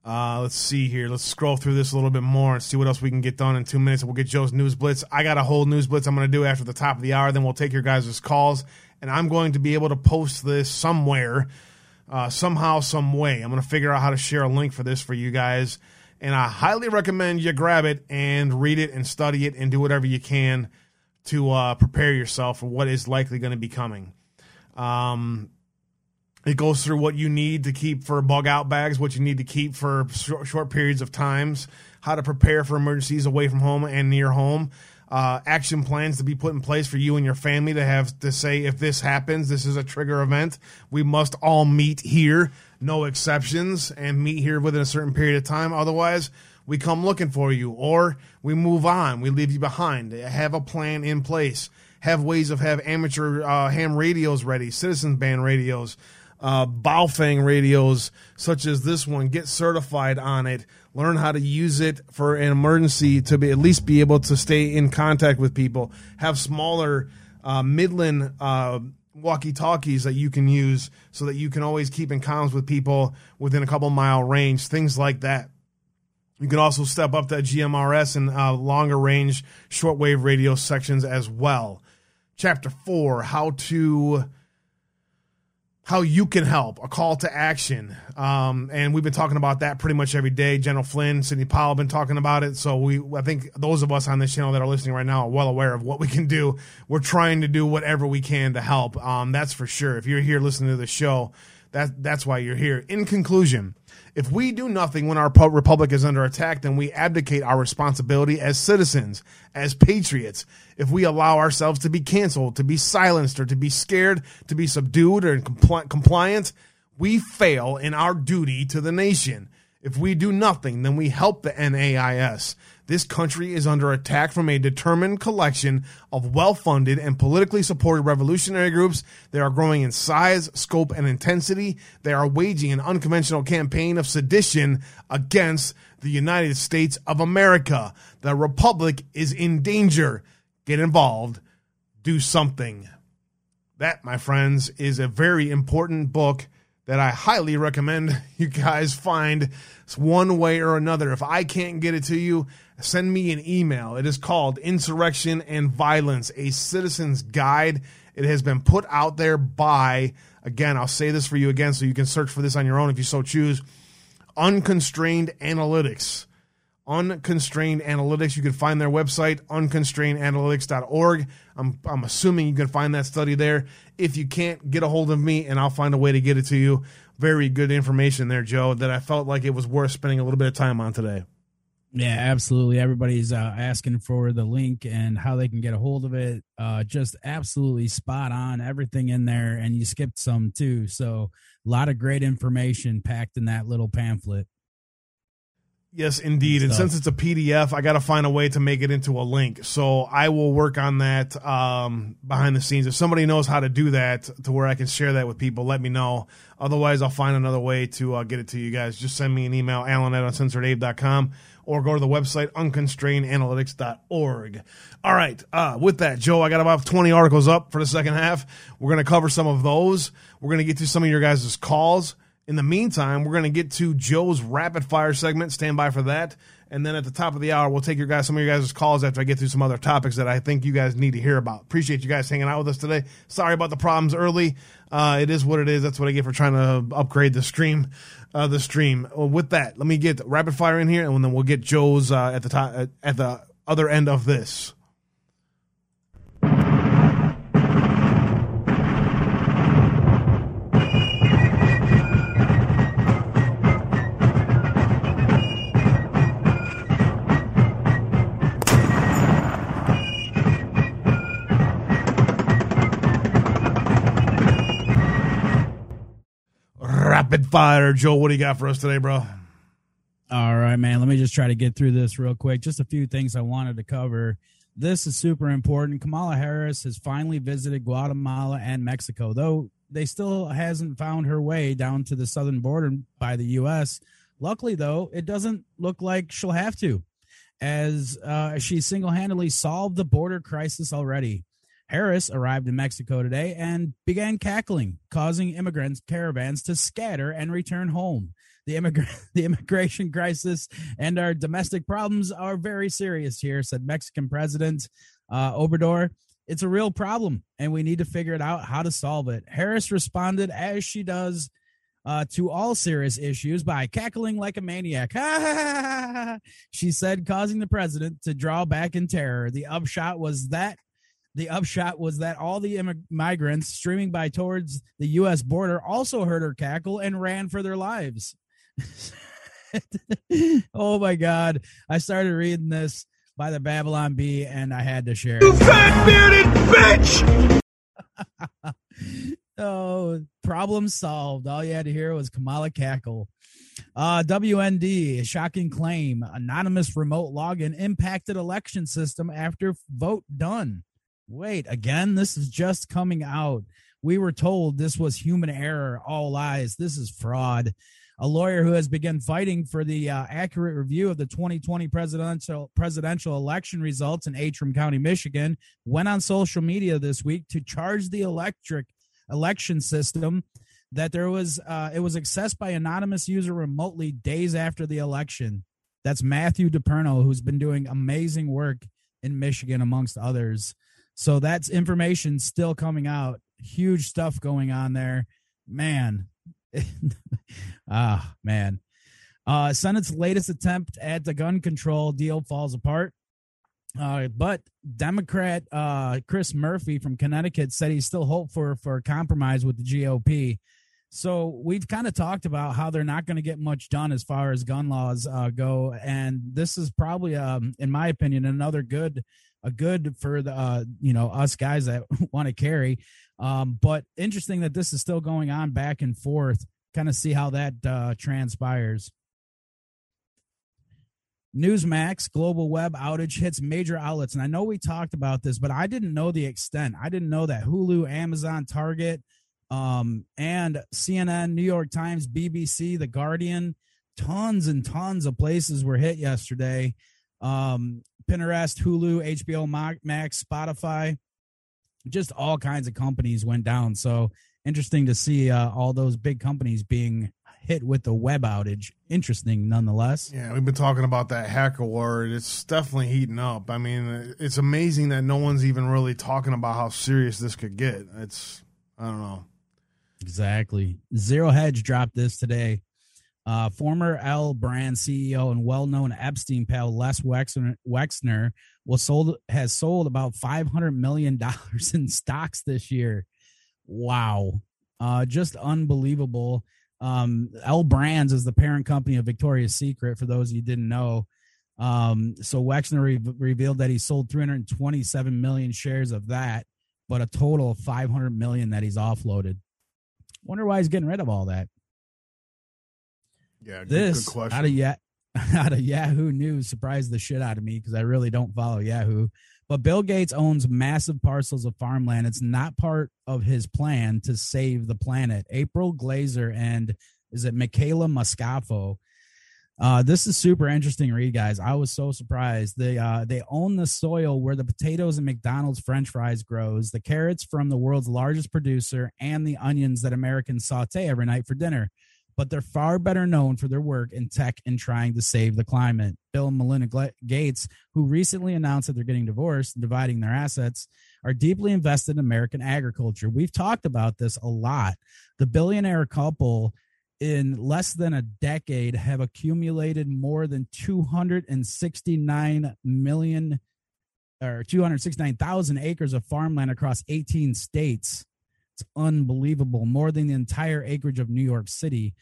Uh, let's see here. Let's scroll through this a little bit more and see what else we can get done in two minutes. We'll get Joe's news blitz. I got a whole news blitz I'm going to do after the top of the hour. Then we'll take your guys' calls, and I'm going to be able to post this somewhere, uh, somehow, some way. I'm going to figure out how to share a link for this for you guys, and I highly recommend you grab it and read it and study it and do whatever you can to uh, prepare yourself for what is likely going to be coming. Um, it goes through what you need to keep for bug out bags, what you need to keep for short, short periods of times, how to prepare for emergencies away from home and near home, uh, action plans to be put in place for you and your family to have to say if this happens, this is a trigger event. We must all meet here, no exceptions, and meet here within a certain period of time. Otherwise, we come looking for you, or we move on, we leave you behind. Have a plan in place have ways of have amateur uh, ham radios ready, citizen band radios, uh, Baofeng radios such as this one. Get certified on it. Learn how to use it for an emergency to be at least be able to stay in contact with people. Have smaller uh, Midland uh, walkie talkies that you can use so that you can always keep in comms with people within a couple mile range. Things like that. You can also step up to GMRS and uh, longer range shortwave radio sections as well chapter four, how to how you can help, a call to action. Um, and we've been talking about that pretty much every day. General Flynn, Sidney Powell have been talking about it. So we, I think those of us on this channel that are listening right now are well aware of what we can do. We're trying to do whatever we can to help. Um, that's for sure. If you're here listening to the show, that, that's why you're here. In conclusion, if we do nothing when our republic is under attack, then we abdicate our responsibility as citizens, as patriots. If we allow ourselves to be canceled, to be silenced, or to be scared, to be subdued or compli- compliant, we fail in our duty to the nation. If we do nothing, then we help the NAIS. This country is under attack from a determined collection of well funded and politically supported revolutionary groups. They are growing in size, scope, and intensity. They are waging an unconventional campaign of sedition against the United States of America. The Republic is in danger. Get involved. Do something. That, my friends, is a very important book that I highly recommend you guys find one way or another. If I can't get it to you, send me an email. It is called Insurrection and Violence, a Citizen's Guide. It has been put out there by, again, I'll say this for you again so you can search for this on your own if you so choose, Unconstrained Analytics. Unconstrained Analytics. You can find their website, unconstrainedanalytics.org. I'm, I'm assuming you can find that study there. If you can't, get a hold of me and I'll find a way to get it to you. Very good information there, Joe, that I felt like it was worth spending a little bit of time on today. Yeah, absolutely. Everybody's uh, asking for the link and how they can get a hold of it. Uh, just absolutely spot on. Everything in there, and you skipped some too. So, a lot of great information packed in that little pamphlet. Yes, indeed. And since it's a PDF, I got to find a way to make it into a link. So I will work on that um, behind the scenes. If somebody knows how to do that to where I can share that with people, let me know. Otherwise, I'll find another way to uh, get it to you guys. Just send me an email, alan at uncensoredabe.com, or go to the website, unconstrainedanalytics.org. All right. Uh, with that, Joe, I got about 20 articles up for the second half. We're going to cover some of those. We're going to get to some of your guys' calls. In the meantime, we're going to get to Joe's rapid fire segment. Stand by for that. And then at the top of the hour, we'll take your guys some of your guys' calls after I get through some other topics that I think you guys need to hear about. Appreciate you guys hanging out with us today. Sorry about the problems early. Uh, it is what it is. That's what I get for trying to upgrade the stream. Uh, the stream. With that, let me get rapid fire in here, and then we'll get Joe's uh, at the top at the other end of this. Rapid fire. Joe, what do you got for us today, bro? All right, man. Let me just try to get through this real quick. Just a few things I wanted to cover. This is super important. Kamala Harris has finally visited Guatemala and Mexico, though they still hasn't found her way down to the southern border by the U.S. Luckily, though, it doesn't look like she'll have to, as uh, she single handedly solved the border crisis already. Harris arrived in Mexico today and began cackling, causing immigrants caravans to scatter and return home. The, the immigration crisis and our domestic problems are very serious here, said Mexican President uh, Obrador. It's a real problem, and we need to figure it out how to solve it. Harris responded, as she does uh, to all serious issues, by cackling like a maniac. she said, causing the president to draw back in terror. The upshot was that the upshot was that all the migrants streaming by towards the U.S. border also heard her cackle and ran for their lives. oh my God. I started reading this by the Babylon Bee and I had to share. You fat bearded bitch! oh, problem solved. All you had to hear was Kamala cackle. Uh, WND, shocking claim. Anonymous remote login impacted election system after vote done. Wait, again, this is just coming out. We were told this was human error, all lies. This is fraud. A lawyer who has begun fighting for the uh, accurate review of the 2020 presidential presidential election results in Antrim County, Michigan, went on social media this week to charge the electric election system that there was uh, it was accessed by anonymous user remotely days after the election. That's Matthew DePerno, who's been doing amazing work in Michigan, amongst others. So that's information still coming out. Huge stuff going on there. Man. ah, man. Uh, Senate's latest attempt at the gun control deal falls apart. Uh, but Democrat uh, Chris Murphy from Connecticut said he's still hopeful for a compromise with the GOP. So we've kind of talked about how they're not going to get much done as far as gun laws uh, go, and this is probably, um, in my opinion, another good a good for the uh, you know us guys that want to carry. Um, but interesting that this is still going on back and forth. Kind of see how that uh, transpires. Newsmax global web outage hits major outlets. And I know we talked about this, but I didn't know the extent. I didn't know that Hulu, Amazon, Target, um, and CNN, New York Times, BBC, The Guardian, tons and tons of places were hit yesterday. Um, Pinterest, Hulu, HBO Max, Spotify, just all kinds of companies went down. So interesting to see uh, all those big companies being hit with the web outage. Interesting, nonetheless. Yeah, we've been talking about that hacker war. It's definitely heating up. I mean, it's amazing that no one's even really talking about how serious this could get. It's, I don't know. Exactly. Zero Hedge dropped this today. Uh, former L brand CEO and well-known Epstein pal Les Wexner, Wexner will sold has sold about five hundred million dollars in stocks this year. Wow, uh, just unbelievable. Um, L Brands is the parent company of Victoria's Secret. For those you didn't know, um, so Wexner re- revealed that he sold 327 million shares of that, but a total of 500 million that he's offloaded. Wonder why he's getting rid of all that. Yeah, good, this good question. out of yeah out of Yahoo News surprised the shit out of me because I really don't follow Yahoo. But Bill Gates owns massive parcels of farmland. It's not part of his plan to save the planet. April Glaser and is it Michaela Moscafo? Uh, this is super interesting read, guys. I was so surprised. They uh, they own the soil where the potatoes and McDonald's French fries grows, the carrots from the world's largest producer, and the onions that Americans saute every night for dinner but they're far better known for their work in tech and trying to save the climate. Bill and Melinda Gates, who recently announced that they're getting divorced and dividing their assets, are deeply invested in American agriculture. We've talked about this a lot. The billionaire couple in less than a decade have accumulated more than 269 million or 269,000 acres of farmland across 18 states. It's unbelievable, more than the entire acreage of New York City.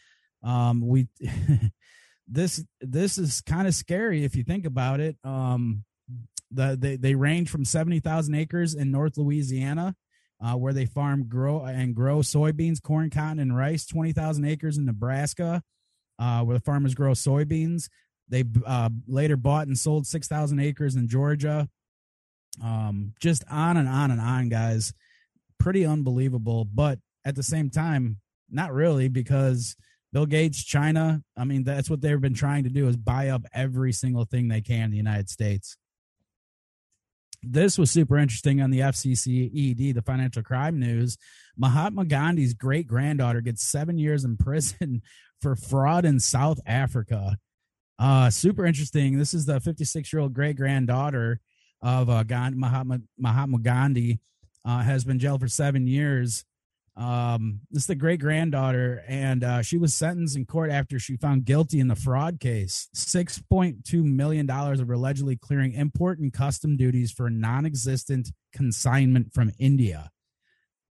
Um, we this this is kind of scary if you think about it. Um, the they they range from seventy thousand acres in North Louisiana, uh, where they farm grow and grow soybeans, corn, cotton, and rice. Twenty thousand acres in Nebraska, uh, where the farmers grow soybeans. They uh, later bought and sold six thousand acres in Georgia. Um, just on and on and on, guys pretty unbelievable. But at the same time, not really because Bill Gates, China, I mean, that's what they've been trying to do is buy up every single thing they can in the United States. This was super interesting on the FCC ED, the financial crime news. Mahatma Gandhi's great granddaughter gets seven years in prison for fraud in South Africa. Uh, super interesting. This is the 56 year old great granddaughter of uh, Gandhi, Mahatma, Mahatma Gandhi uh, has been jailed for seven years. Um, this is the great granddaughter, and uh, she was sentenced in court after she found guilty in the fraud case. Six point two million dollars of allegedly clearing import and custom duties for non-existent consignment from India.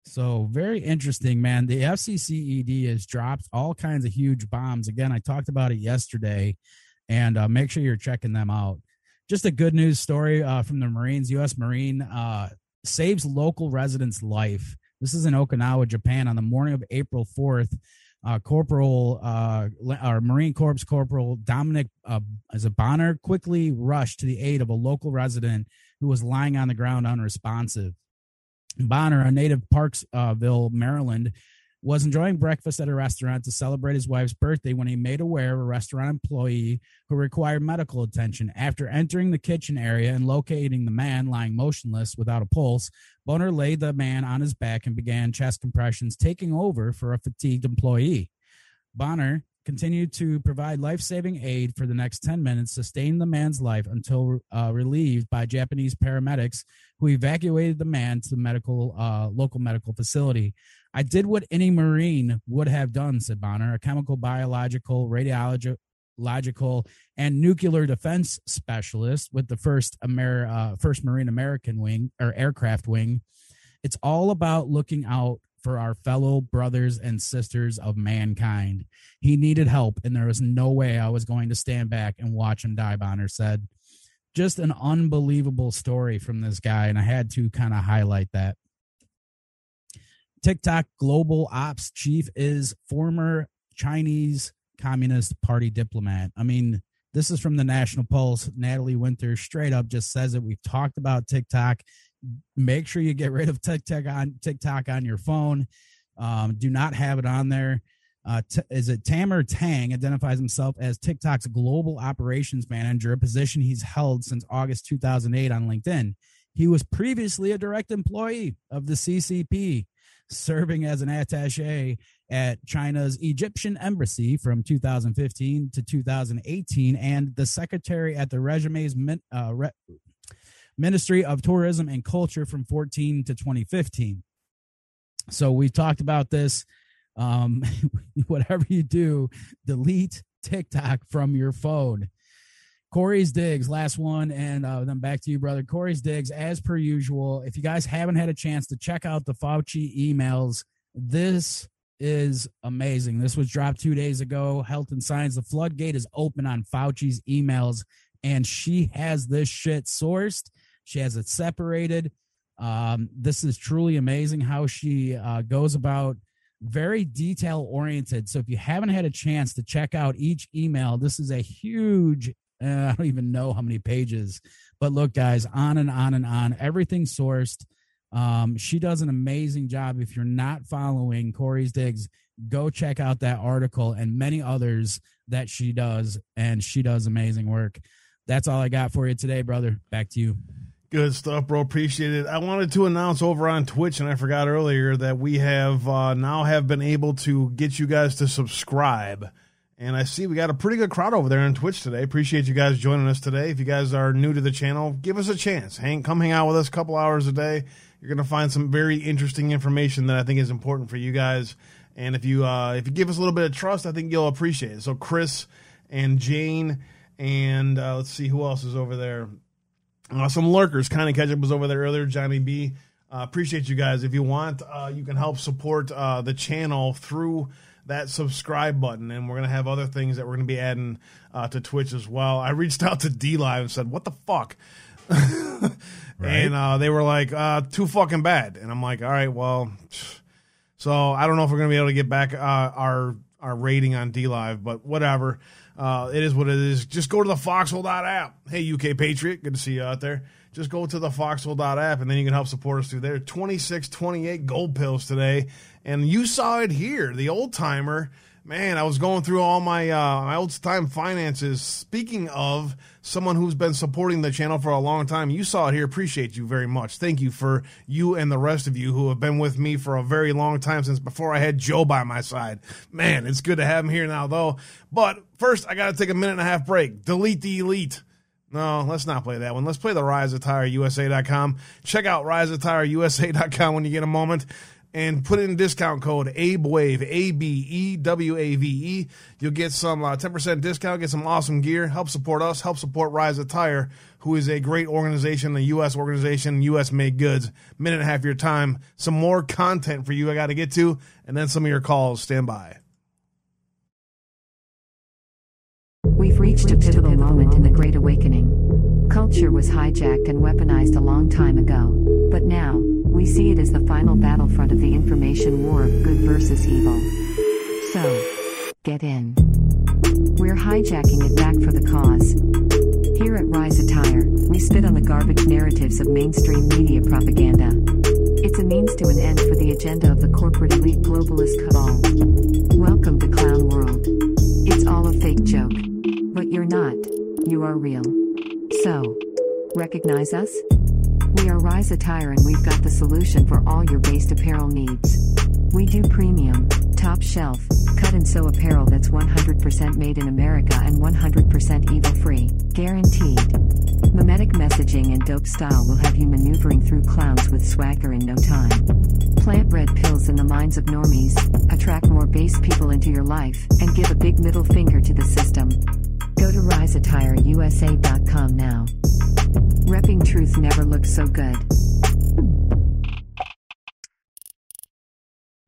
So very interesting, man. The FCCED has dropped all kinds of huge bombs. Again, I talked about it yesterday, and uh, make sure you're checking them out. Just a good news story uh, from the Marines. U.S. Marine uh, saves local residents' life. This is in Okinawa, Japan, on the morning of April 4th. Uh, Corporal, uh, or Marine Corps Corporal Dominic uh, as Bonner quickly rushed to the aid of a local resident who was lying on the ground unresponsive. Bonner, a native Parkville, Maryland, was enjoying breakfast at a restaurant to celebrate his wife's birthday when he made aware of a restaurant employee who required medical attention. After entering the kitchen area and locating the man lying motionless without a pulse, Bonner laid the man on his back and began chest compressions, taking over for a fatigued employee. Bonner continued to provide life saving aid for the next 10 minutes, sustained the man's life until uh, relieved by Japanese paramedics who evacuated the man to the medical uh, local medical facility. I did what any Marine would have done, said Bonner, a chemical, biological, radiological, and nuclear defense specialist with the first Amer- uh, first Marine American wing or aircraft wing. It's all about looking out for our fellow brothers and sisters of mankind. He needed help, and there was no way I was going to stand back and watch him die, Bonner said. Just an unbelievable story from this guy, and I had to kind of highlight that. TikTok global ops chief is former Chinese Communist Party diplomat. I mean, this is from the National Pulse. Natalie Winter straight up just says it. We've talked about TikTok. Make sure you get rid of TikTok on TikTok on your phone. Um, do not have it on there. Uh, t- is it Tamer Tang identifies himself as TikTok's global operations manager, a position he's held since August 2008 on LinkedIn. He was previously a direct employee of the CCP serving as an attache at China's Egyptian embassy from 2015 to 2018, and the secretary at the regime's uh, Re- Ministry of Tourism and Culture from 14 to 2015. So we talked about this. Um, whatever you do, delete TikTok from your phone. Corey's Digs, last one, and uh, then back to you, brother. Corey's Digs, as per usual. If you guys haven't had a chance to check out the Fauci emails, this is amazing. This was dropped two days ago. Health and Science, the floodgate is open on Fauci's emails, and she has this shit sourced. She has it separated. Um, this is truly amazing how she uh, goes about very detail oriented. So if you haven't had a chance to check out each email, this is a huge I don't even know how many pages. But look, guys, on and on and on. Everything sourced. Um, she does an amazing job. If you're not following Corey's Digs, go check out that article and many others that she does. And she does amazing work. That's all I got for you today, brother. Back to you. Good stuff, bro. Appreciate it. I wanted to announce over on Twitch, and I forgot earlier that we have uh, now have been able to get you guys to subscribe and I see we got a pretty good crowd over there on Twitch today. Appreciate you guys joining us today. If you guys are new to the channel, give us a chance. Hang, come hang out with us a couple hours a day. You're going to find some very interesting information that I think is important for you guys. And if you uh, if you give us a little bit of trust, I think you'll appreciate it. So Chris and Jane and uh, let's see who else is over there. Uh, some lurkers. Kind of ketchup was over there earlier. Johnny B. Uh, appreciate you guys. If you want, uh, you can help support uh, the channel through that subscribe button, and we're gonna have other things that we're gonna be adding uh, to Twitch as well. I reached out to DLive and said, "What the fuck." right. And uh, they were like, uh, too fucking bad. And I'm like, all right, well, so I don't know if we're going to be able to get back uh, our our rating on DLive, but whatever. Uh, it is what it is. Just go to the foxhole.app. Hey, UK Patriot, good to see you out there. Just go to the foxhole.app and then you can help support us through there. 26, 28 gold pills today. And you saw it here, the old timer. Man, I was going through all my uh, my old time finances. Speaking of someone who's been supporting the channel for a long time, you saw it here. Appreciate you very much. Thank you for you and the rest of you who have been with me for a very long time since before I had Joe by my side. Man, it's good to have him here now, though. But first, I got to take a minute and a half break. Delete the elite. No, let's not play that one. Let's play the Rise Attire USA.com. Check out Rise Attire USA.com when you get a moment and put in discount code ABEWAVE, A B E W A V E. You'll get some uh, 10% discount, get some awesome gear, help support us, help support Rise Attire, who is a great organization, a U.S. organization, U.S. made goods. Minute and a half of your time. Some more content for you I got to get to, and then some of your calls. Stand by. We've reached a pivotal moment in the Great Awakening. Culture was hijacked and weaponized a long time ago, but now, we see it as the final battlefront of the information war of good versus evil. So, get in. We're hijacking it back for the cause. Here at Rise Attire, we spit on the garbage narratives of mainstream media propaganda. It's a means to an end for the agenda of the corporate elite globalist cabal. Welcome to Clown World. It's all a fake joke. But you're not. You are real. So, recognize us? We are Rise Attire and we've got the solution for all your based apparel needs. We do premium, top shelf, cut and sew apparel that's 100% made in America and 100% evil free, guaranteed. Mimetic messaging and dope style will have you maneuvering through clowns with swagger in no time. Plant red pills in the minds of normies, attract more base people into your life, and give a big middle finger to the system. Go to riseattireusa.com now. Repping truth never looked so good.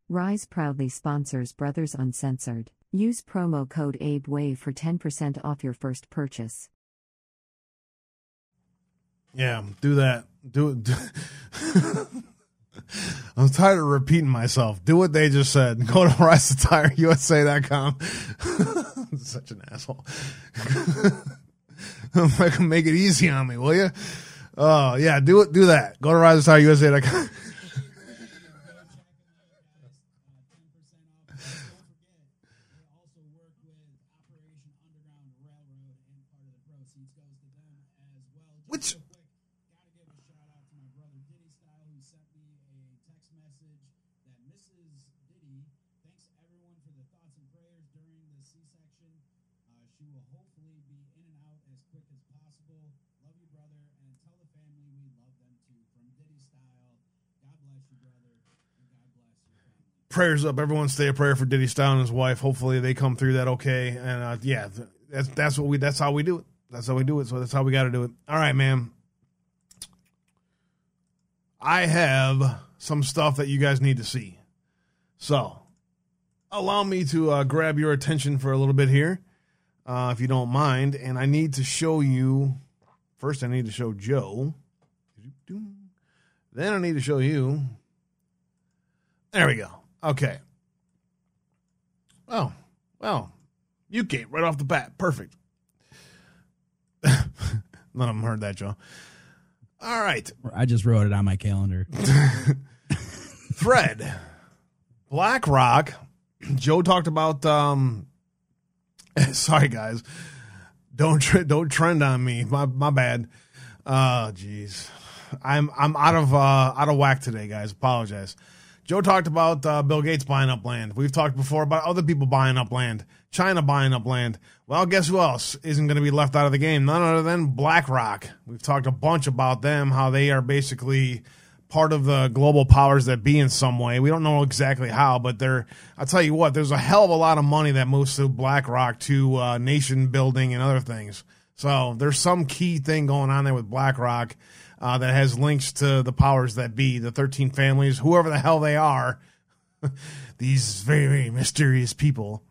Rise proudly sponsors Brothers Uncensored. Use promo code ABEWAVE for 10% off your first purchase. Yeah, do that. Do it. I'm tired of repeating myself. Do what they just said. Go to riseattireusa.com. Such an asshole. Make it easy on me, will you? Oh, yeah, do it. Do that. Go to riseattireusa.com. Which that Mrs. Diddy thanks everyone for the thoughts and prayers during the C-section. Uh, she will hopefully be in and out as quick as possible. Love you, brother, and tell the family we love them too. From Diddy style. God bless you, brother, and God bless your family. Prayers up. Everyone stay a prayer for Diddy Style and his wife. Hopefully they come through that okay. And uh, yeah, that's that's what we that's how we do it. That's how we do it. So that's how we got to do it. All right, man. I have some stuff that you guys need to see. So allow me to uh, grab your attention for a little bit here, uh, if you don't mind. And I need to show you. First, I need to show Joe. Then I need to show you. There we go. Okay. Oh, well, UK right off the bat. Perfect. None of them heard that, Joe. All right. I just wrote it on my calendar. Thread. BlackRock. Joe talked about. um Sorry, guys. Don't tre- don't trend on me. My my bad. Oh, jeez. I'm I'm out of uh out of whack today, guys. Apologize. Joe talked about uh, Bill Gates buying up land. We've talked before about other people buying up land, China buying up land. Well, guess who else isn't going to be left out of the game? None other than BlackRock. We've talked a bunch about them, how they are basically part of the global powers that be in some way. We don't know exactly how, but they're. I'll tell you what. There's a hell of a lot of money that moves through BlackRock to uh, nation building and other things. So there's some key thing going on there with BlackRock uh, that has links to the powers that be, the 13 families, whoever the hell they are. These very, very mysterious people.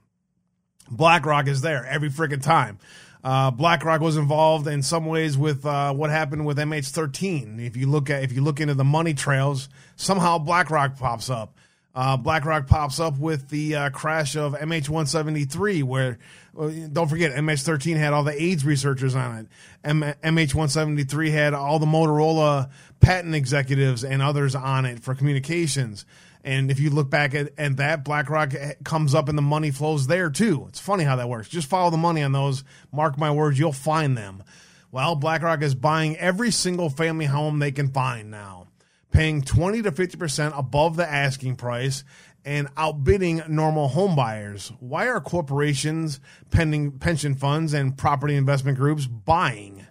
BlackRock is there every freaking time. Uh, BlackRock was involved in some ways with uh, what happened with MH13. If you look at if you look into the money trails, somehow BlackRock pops up. Uh, BlackRock pops up with the uh, crash of MH173, where don't forget MH13 had all the AIDS researchers on it. M- MH173 had all the Motorola patent executives and others on it for communications. And if you look back at, at that, BlackRock eh, comes up and the money flows there too. It's funny how that works. Just follow the money on those. Mark my words, you'll find them. Well, BlackRock is buying every single family home they can find now, paying 20 to 50% above the asking price and outbidding normal home buyers. Why are corporations, pending pension funds, and property investment groups buying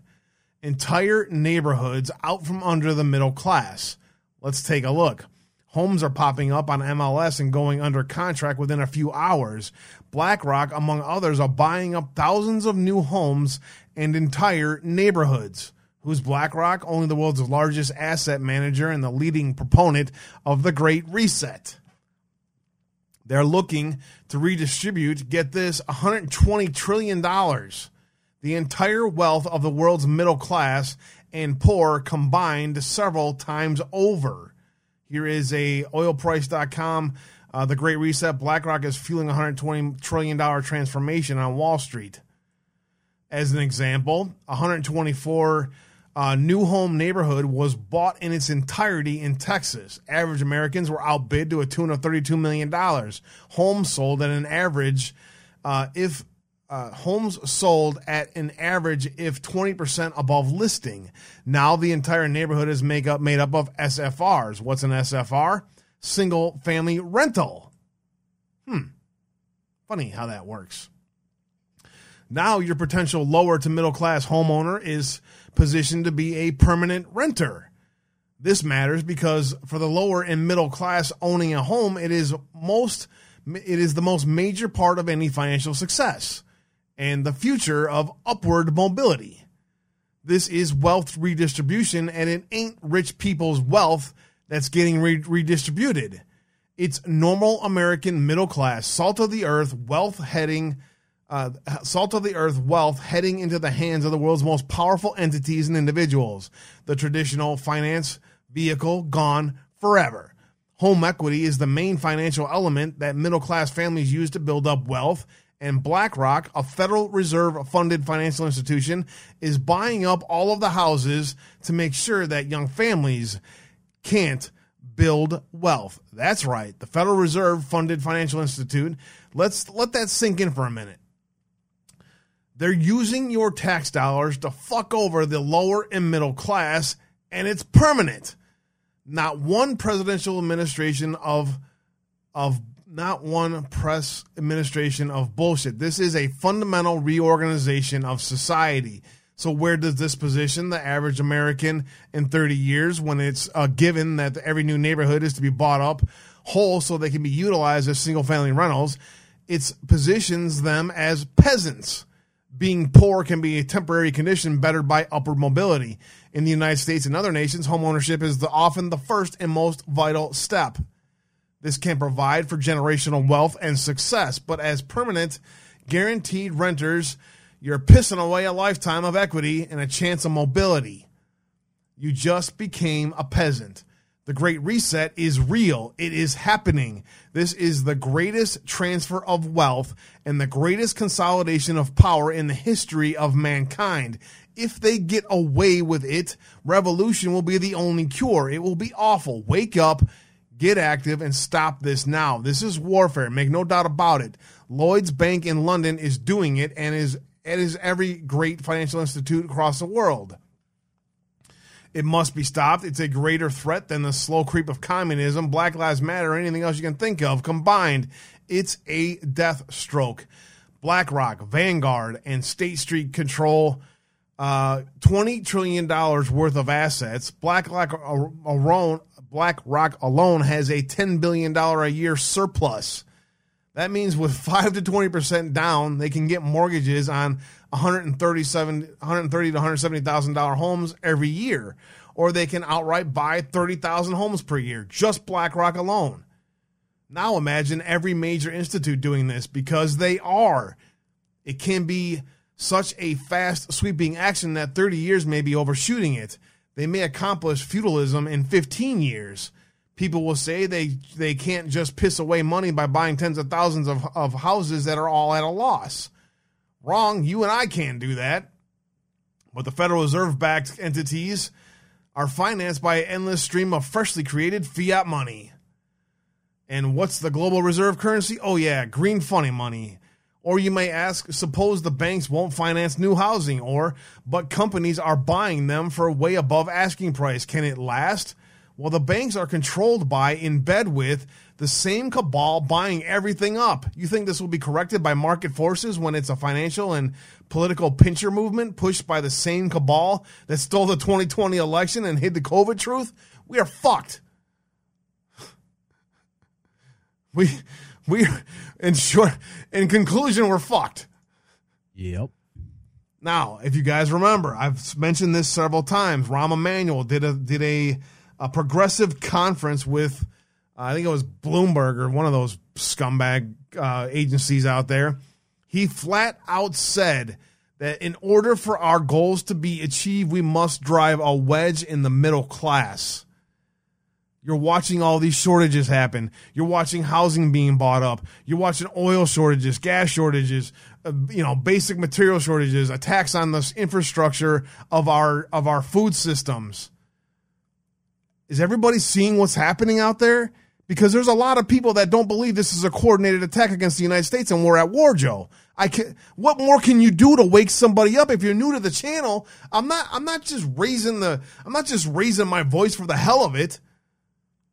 entire neighborhoods out from under the middle class? Let's take a look. Homes are popping up on MLS and going under contract within a few hours. BlackRock, among others, are buying up thousands of new homes and entire neighborhoods. Who's BlackRock? Only the world's largest asset manager and the leading proponent of the Great Reset. They're looking to redistribute, get this, $120 trillion, the entire wealth of the world's middle class and poor combined several times over. Here is a oilprice.com. Uh, the Great Reset. BlackRock is fueling 120 trillion dollar transformation on Wall Street. As an example, 124 uh, new home neighborhood was bought in its entirety in Texas. Average Americans were outbid to a tune of 32 million dollars. Homes sold at an average, uh, if uh, homes sold at an average if 20% above listing. Now the entire neighborhood is make up, made up of SFRs. What's an SFR? Single family rental. Hmm. Funny how that works. Now your potential lower to middle class homeowner is positioned to be a permanent renter. This matters because for the lower and middle class owning a home, it is most it is the most major part of any financial success and the future of upward mobility. This is wealth redistribution, and it ain't rich people's wealth that's getting re- redistributed. It's normal American middle class, salt of the earth wealth heading, uh, salt of the earth wealth heading into the hands of the world's most powerful entities and individuals. The traditional finance vehicle gone forever. Home equity is the main financial element that middle class families use to build up wealth and BlackRock, a Federal Reserve funded financial institution, is buying up all of the houses to make sure that young families can't build wealth. That's right. The Federal Reserve funded financial institute. Let's let that sink in for a minute. They're using your tax dollars to fuck over the lower and middle class, and it's permanent. Not one presidential administration of of not one press administration of bullshit. This is a fundamental reorganization of society. So where does this position the average American in 30 years when it's uh, given that every new neighborhood is to be bought up whole so they can be utilized as single family rentals? It positions them as peasants. Being poor can be a temporary condition bettered by upward mobility. In the United States and other nations, homeownership is the, often the first and most vital step. This can provide for generational wealth and success, but as permanent, guaranteed renters, you're pissing away a lifetime of equity and a chance of mobility. You just became a peasant. The Great Reset is real. It is happening. This is the greatest transfer of wealth and the greatest consolidation of power in the history of mankind. If they get away with it, revolution will be the only cure. It will be awful. Wake up, get active, and stop this now. This is warfare. Make no doubt about it. Lloyd's Bank in London is doing it and is it is every great financial institute across the world. It must be stopped. It's a greater threat than the slow creep of communism, Black Lives Matter, or anything else you can think of. Combined, it's a death stroke. BlackRock, Vanguard, and State Street control uh, $20 trillion worth of assets. BlackRock alone, BlackRock alone has a $10 billion a year surplus. That means with 5 to 20% down, they can get mortgages on 137 130 to 170,000 dollar homes every year or they can outright buy 30,000 homes per year, just BlackRock alone. Now imagine every major institute doing this because they are. It can be such a fast sweeping action that 30 years may be overshooting it. They may accomplish feudalism in 15 years people will say they they can't just piss away money by buying tens of thousands of, of houses that are all at a loss. Wrong. You and I can't do that. But the Federal Reserve backed entities are financed by an endless stream of freshly created fiat money. And what's the global reserve currency? Oh, yeah, green funny money. Or you may ask, suppose the banks won't finance new housing, or, but companies are buying them for way above asking price. Can it last? Well, the banks are controlled by, in bed with, the same cabal buying everything up. You think this will be corrected by market forces when it's a financial and political pincher movement pushed by the same cabal that stole the 2020 election and hid the COVID truth? We are fucked. We, we, in short, in conclusion, we're fucked. Yep. Now, if you guys remember, I've mentioned this several times. Rahm Emanuel did a did a a progressive conference with, uh, I think it was Bloomberg or one of those scumbag uh, agencies out there. He flat out said that in order for our goals to be achieved, we must drive a wedge in the middle class. You're watching all these shortages happen. You're watching housing being bought up. You're watching oil shortages, gas shortages, uh, you know, basic material shortages, attacks on the infrastructure of our of our food systems. Is everybody seeing what's happening out there? Because there's a lot of people that don't believe this is a coordinated attack against the United States and we're at war, Joe. I can what more can you do to wake somebody up if you're new to the channel? I'm not I'm not just raising the I'm not just raising my voice for the hell of it.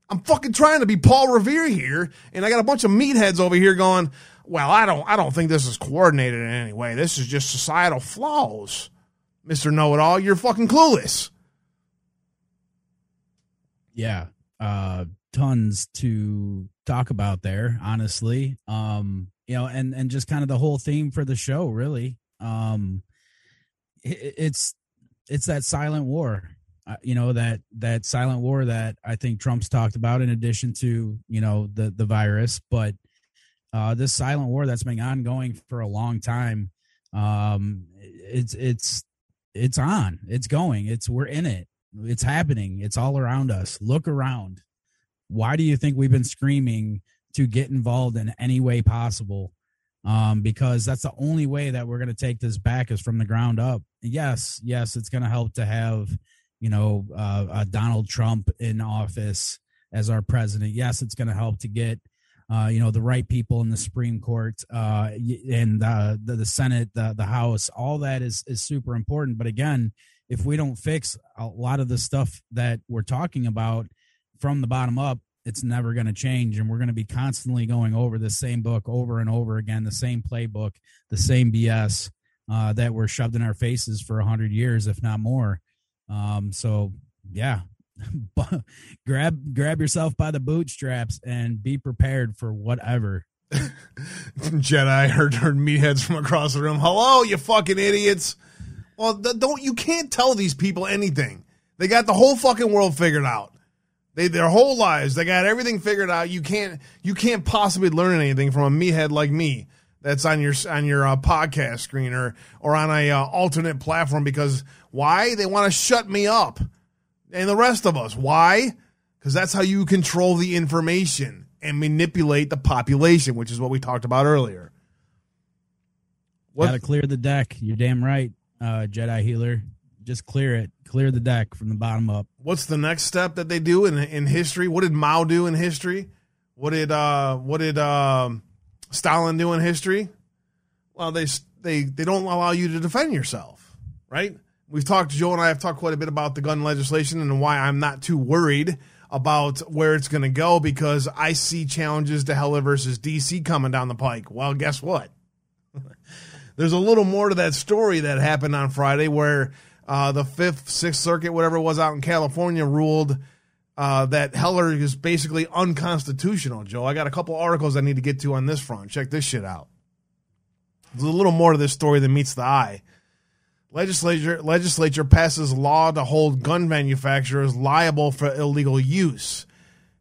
I'm fucking trying to be Paul Revere here, and I got a bunch of meatheads over here going, "Well, I don't I don't think this is coordinated in any way. This is just societal flaws." Mr. Know It All, you're fucking clueless yeah, uh, tons to talk about there. Honestly, um, you know, and and just kind of the whole theme for the show, really. Um, it, it's it's that silent war. Uh, you know that that silent war that I think Trump's talked about, in addition to you know the the virus, but uh, this silent war that's been ongoing for a long time. Um, it's it's it's on. It's going. It's we're in it. It's happening. It's all around us. Look around. Why do you think we've been screaming to get involved in any way possible? Um, because that's the only way that we're going to take this back is from the ground up. Yes, yes, it's going to help to have, you know, uh, uh, Donald Trump in office as our president. Yes, it's going to help to get, uh, you know, the right people in the Supreme Court uh, and the, the Senate, the the House. All that is is super important. But again, if we don't fix a lot of the stuff that we're talking about from the bottom up, it's never going to change and we're going to be constantly going over the same book over and over again the same playbook the same bs uh, that were shoved in our faces for a hundred years if not more um, so yeah grab grab yourself by the bootstraps and be prepared for whatever Jedi heard heard meatheads from across the room. Hello, you fucking idiots. Well, don't you can't tell these people anything. They got the whole fucking world figured out. They their whole lives, they got everything figured out. You can't you can't possibly learn anything from a meathead like me that's on your on your uh, podcast screen or or on a uh, alternate platform because why they want to shut me up and the rest of us why because that's how you control the information and manipulate the population which is what we talked about earlier What? gotta clear the deck you're damn right uh, jedi healer. Just clear it. Clear the deck from the bottom up. What's the next step that they do in in history? What did mao do in history? What did uh what did um stalin do in history? Well they they they don't allow you to defend yourself right? We've talked joe and i have talked quite a bit about the gun legislation and why i'm not too worried about where it's going to go because i see challenges to heller versus dc coming down the pike. Well guess what there's a little more to that story that happened on friday where uh, the Fifth, Sixth Circuit, whatever it was out in California, ruled uh, that Heller is basically unconstitutional. Joe, I got a couple articles I need to get to on this front. Check this shit out. There's a little more to this story than meets the eye. Legislature legislature passes law to hold gun manufacturers liable for illegal use.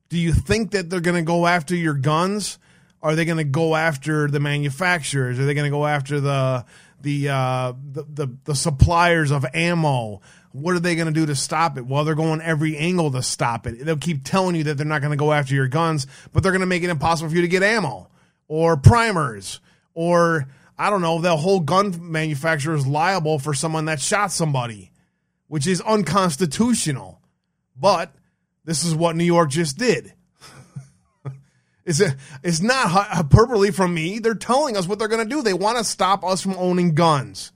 Do you think that they're going to go after your guns? Are they going to go after the manufacturers? Are they going to go after the the, uh, the, the the suppliers of ammo. What are they going to do to stop it? Well, they're going every angle to stop it. They'll keep telling you that they're not going to go after your guns, but they're going to make it impossible for you to get ammo or primers or I don't know. They'll hold gun manufacturers liable for someone that shot somebody, which is unconstitutional. But this is what New York just did. It's, it's not hyperbole from me. They're telling us what they're going to do. They want to stop us from owning guns.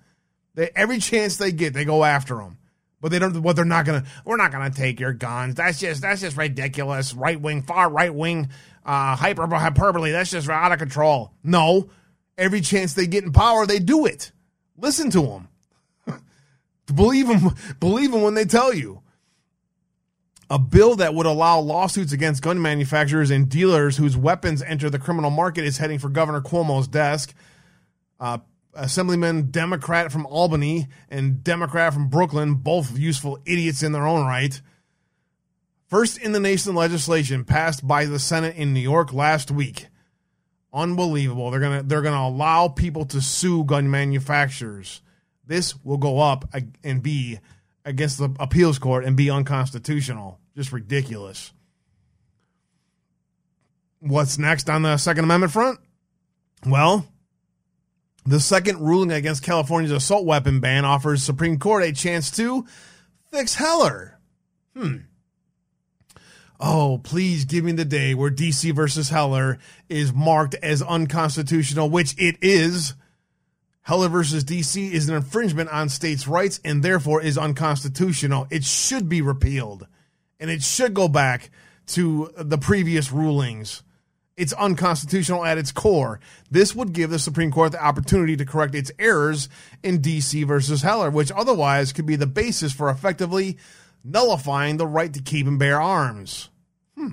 They, every chance they get, they go after them. But they don't. What they're not going to. We're not going to take your guns. That's just. That's just ridiculous. Right wing, far right wing, uh, hyper hyperbole. That's just out of control. No, every chance they get in power, they do it. Listen to them. believe them. Believe them when they tell you a bill that would allow lawsuits against gun manufacturers and dealers whose weapons enter the criminal market is heading for Governor Cuomo's desk. Uh, Assemblyman Democrat from Albany and Democrat from Brooklyn, both useful idiots in their own right. First in the nation legislation passed by the Senate in New York last week. Unbelievable. They're gonna they're gonna allow people to sue gun manufacturers. This will go up and be against the appeals court and be unconstitutional. Just ridiculous. What's next on the Second Amendment front? Well, the second ruling against California's assault weapon ban offers Supreme Court a chance to fix Heller. Hmm. Oh, please give me the day where DC versus Heller is marked as unconstitutional, which it is. Heller versus DC is an infringement on states' rights and therefore is unconstitutional. It should be repealed and it should go back to the previous rulings. It's unconstitutional at its core. This would give the Supreme Court the opportunity to correct its errors in DC versus Heller, which otherwise could be the basis for effectively nullifying the right to keep and bear arms. Hmm.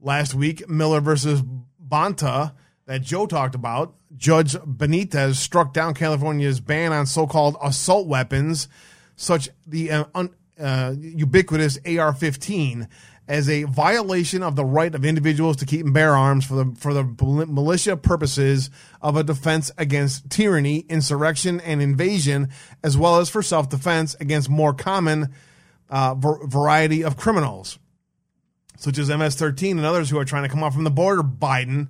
Last week, Miller versus Bonta, that Joe talked about, Judge Benitez struck down California's ban on so-called assault weapons, such the uh, un, uh, ubiquitous AR-15, as a violation of the right of individuals to keep and bear arms for the for the militia purposes of a defense against tyranny, insurrection, and invasion, as well as for self-defense against more common uh, variety of criminals, such as MS-13 and others who are trying to come off from the border. Biden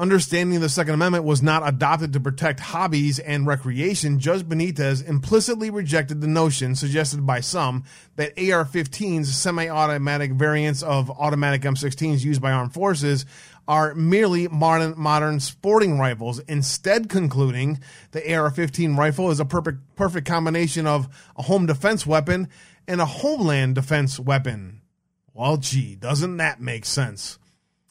Understanding the Second Amendment was not adopted to protect hobbies and recreation, Judge Benitez implicitly rejected the notion suggested by some that AR 15s, semi automatic variants of automatic M16s used by armed forces, are merely modern, modern sporting rifles, instead, concluding the AR 15 rifle is a perfect, perfect combination of a home defense weapon and a homeland defense weapon. Well, gee, doesn't that make sense?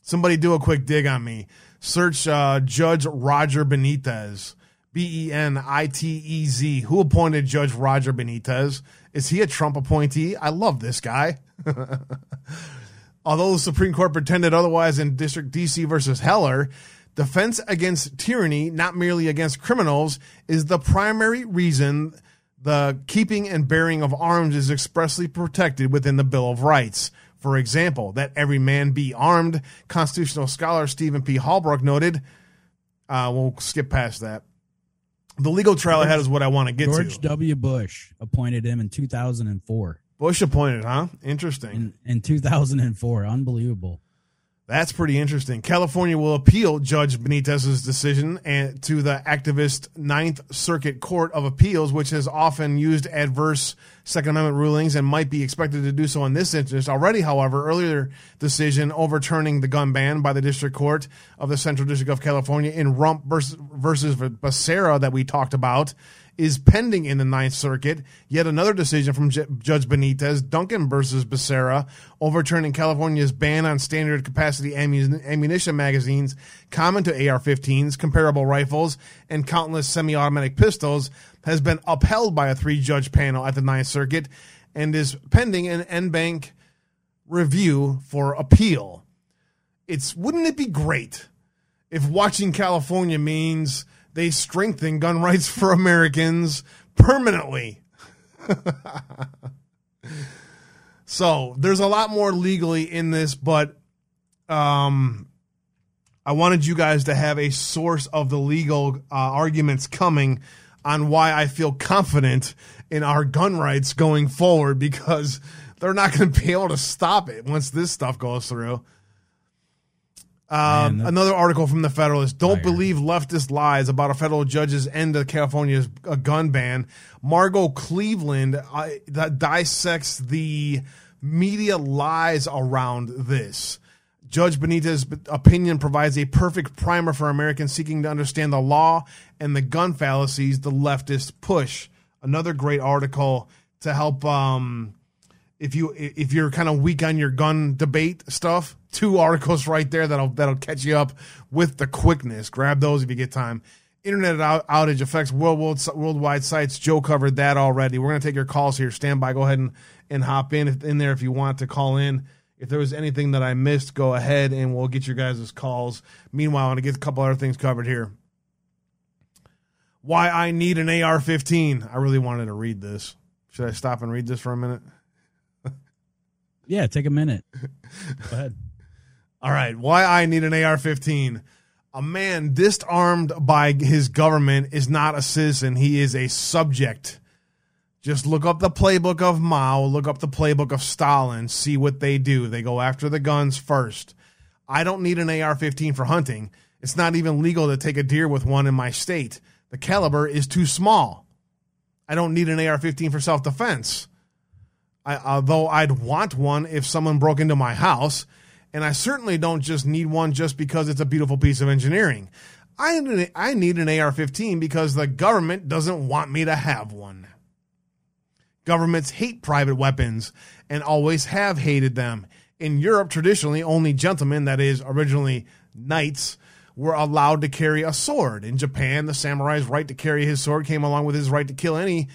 Somebody do a quick dig on me. Search uh, Judge Roger Benitez, B E N I T E Z. Who appointed Judge Roger Benitez? Is he a Trump appointee? I love this guy. Although the Supreme Court pretended otherwise in District DC versus Heller, defense against tyranny, not merely against criminals, is the primary reason the keeping and bearing of arms is expressly protected within the Bill of Rights. For example, that every man be armed, constitutional scholar Stephen P. Halbrook noted. Uh, we'll skip past that. The legal trail ahead is what I want to get George to. George W. Bush appointed him in 2004. Bush appointed, huh? Interesting. In, in 2004. Unbelievable. That's pretty interesting. California will appeal Judge Benitez's decision and to the activist Ninth Circuit Court of Appeals, which has often used adverse Second Amendment rulings and might be expected to do so in this instance. Already, however, earlier decision overturning the gun ban by the District Court of the Central District of California in Rupp versus, versus Becerra that we talked about is pending in the Ninth Circuit. Yet another decision from J- Judge Benitez, Duncan versus Becerra, overturning California's ban on standard capacity ammun- ammunition magazines common to AR 15s, comparable rifles, and countless semi automatic pistols, has been upheld by a three judge panel at the Ninth Circuit and is pending an en banc review for appeal. It's wouldn't it be great if watching California means they strengthen gun rights for Americans permanently. so there's a lot more legally in this, but um, I wanted you guys to have a source of the legal uh, arguments coming on why I feel confident in our gun rights going forward because they're not going to be able to stop it once this stuff goes through. Um, Man, another article from the Federalist. Don't Fire. believe leftist lies about a federal judge's end of California's uh, gun ban. Margot Cleveland uh, that dissects the media lies around this. Judge Benitez's opinion provides a perfect primer for Americans seeking to understand the law and the gun fallacies the leftists push. Another great article to help um, if you if you're kind of weak on your gun debate stuff, two articles right there that'll that'll catch you up with the quickness. Grab those if you get time. Internet out, outage affects world, world, worldwide sites. Joe covered that already. We're gonna take your calls here. Stand by. Go ahead and, and hop in if, in there if you want to call in. If there was anything that I missed, go ahead and we'll get your guys' calls. Meanwhile, I want to get a couple other things covered here. Why I need an AR-15. I really wanted to read this. Should I stop and read this for a minute? Yeah, take a minute. Go ahead. All right. Why I need an AR 15. A man disarmed by his government is not a citizen, he is a subject. Just look up the playbook of Mao, look up the playbook of Stalin, see what they do. They go after the guns first. I don't need an AR 15 for hunting. It's not even legal to take a deer with one in my state. The caliber is too small. I don't need an AR 15 for self defense. I, although I'd want one if someone broke into my house, and I certainly don't just need one just because it's a beautiful piece of engineering. I, I need an AR 15 because the government doesn't want me to have one. Governments hate private weapons and always have hated them. In Europe, traditionally, only gentlemen, that is, originally knights, were allowed to carry a sword. In Japan, the samurai's right to carry his sword came along with his right to kill any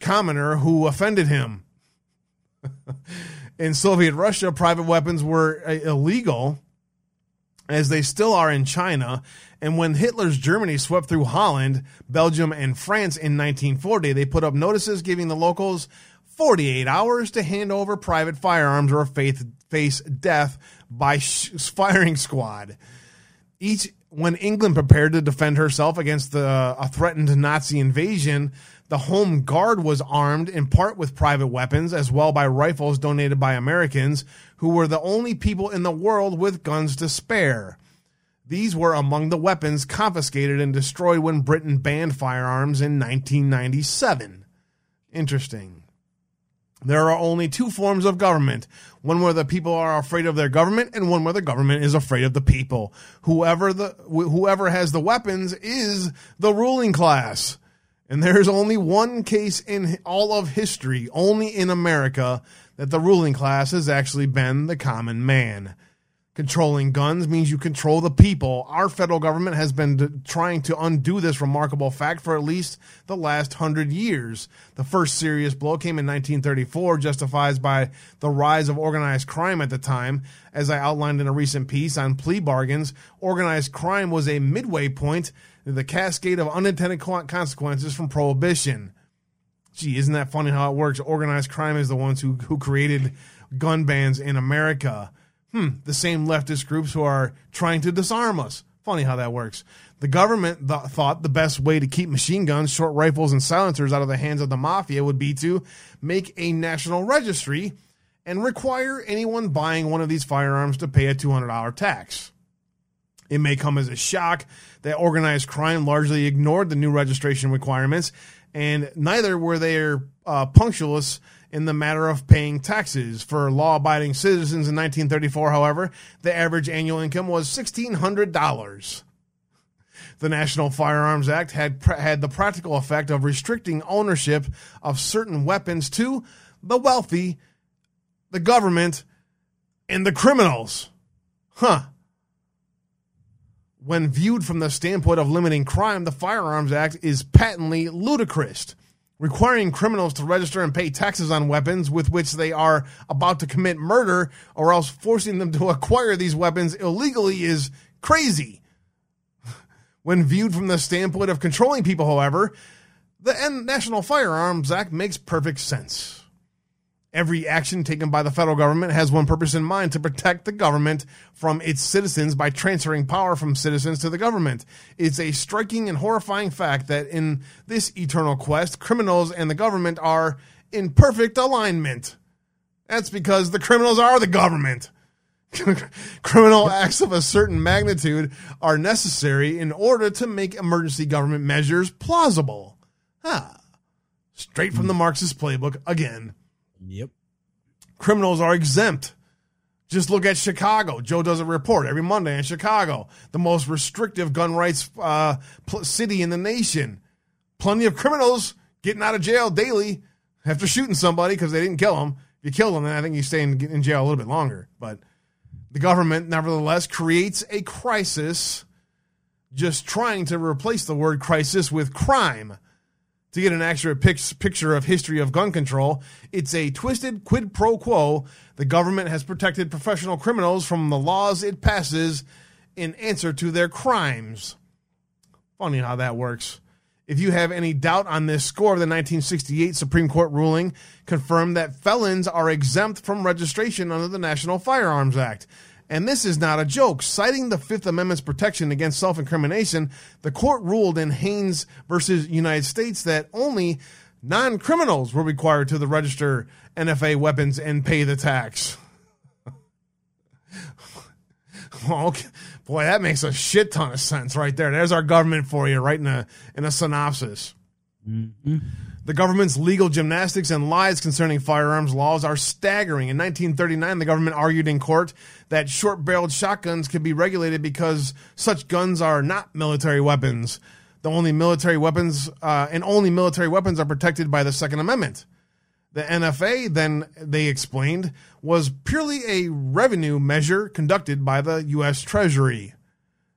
commoner who offended him. in Soviet Russia, private weapons were uh, illegal, as they still are in China. And when Hitler's Germany swept through Holland, Belgium, and France in 1940, they put up notices giving the locals 48 hours to hand over private firearms or face death by firing squad. Each when England prepared to defend herself against the a threatened Nazi invasion, the Home Guard was armed in part with private weapons as well by rifles donated by Americans who were the only people in the world with guns to spare. These were among the weapons confiscated and destroyed when Britain banned firearms in 1997. Interesting. There are only two forms of government one where the people are afraid of their government, and one where the government is afraid of the people. Whoever, the, wh- whoever has the weapons is the ruling class. And there is only one case in all of history, only in America, that the ruling class has actually been the common man. Controlling guns means you control the people. Our federal government has been d- trying to undo this remarkable fact for at least the last hundred years. The first serious blow came in 1934, justified by the rise of organized crime at the time. As I outlined in a recent piece on plea bargains, organized crime was a midway point in the cascade of unintended consequences from prohibition. Gee, isn't that funny how it works? Organized crime is the ones who, who created gun bans in America hmm, the same leftist groups who are trying to disarm us. Funny how that works. The government th- thought the best way to keep machine guns, short rifles, and silencers out of the hands of the mafia would be to make a national registry and require anyone buying one of these firearms to pay a $200 tax. It may come as a shock that organized crime largely ignored the new registration requirements, and neither were they uh, punctualist in the matter of paying taxes. For law abiding citizens in 1934, however, the average annual income was $1,600. The National Firearms Act had, had the practical effect of restricting ownership of certain weapons to the wealthy, the government, and the criminals. Huh. When viewed from the standpoint of limiting crime, the Firearms Act is patently ludicrous requiring criminals to register and pay taxes on weapons with which they are about to commit murder or else forcing them to acquire these weapons illegally is crazy. When viewed from the standpoint of controlling people, however, the National Firearms Act makes perfect sense. Every action taken by the federal government has one purpose in mind to protect the government from its citizens by transferring power from citizens to the government. It's a striking and horrifying fact that in this eternal quest, criminals and the government are in perfect alignment. That's because the criminals are the government. Criminal acts of a certain magnitude are necessary in order to make emergency government measures plausible. Ah, straight from the Marxist playbook again. Yep. Criminals are exempt. Just look at Chicago. Joe does a report every Monday in Chicago, the most restrictive gun rights uh, city in the nation. Plenty of criminals getting out of jail daily after shooting somebody because they didn't kill them. If you kill them, then I think you stay in, in jail a little bit longer. But the government, nevertheless, creates a crisis just trying to replace the word crisis with crime to get an accurate picture of history of gun control, it's a twisted quid pro quo. The government has protected professional criminals from the laws it passes in answer to their crimes. Funny how that works. If you have any doubt on this score, the 1968 Supreme Court ruling confirmed that felons are exempt from registration under the National Firearms Act. And this is not a joke. Citing the Fifth Amendment's protection against self incrimination, the court ruled in Haynes versus United States that only non criminals were required to register NFA weapons and pay the tax. Boy, that makes a shit ton of sense right there. There's our government for you, right in a in a synopsis. Mm-hmm. The government's legal gymnastics and lies concerning firearms laws are staggering. In 1939, the government argued in court that short barreled shotguns could be regulated because such guns are not military weapons. The only military weapons, uh, and only military weapons are protected by the Second Amendment. The NFA, then they explained, was purely a revenue measure conducted by the U.S. Treasury.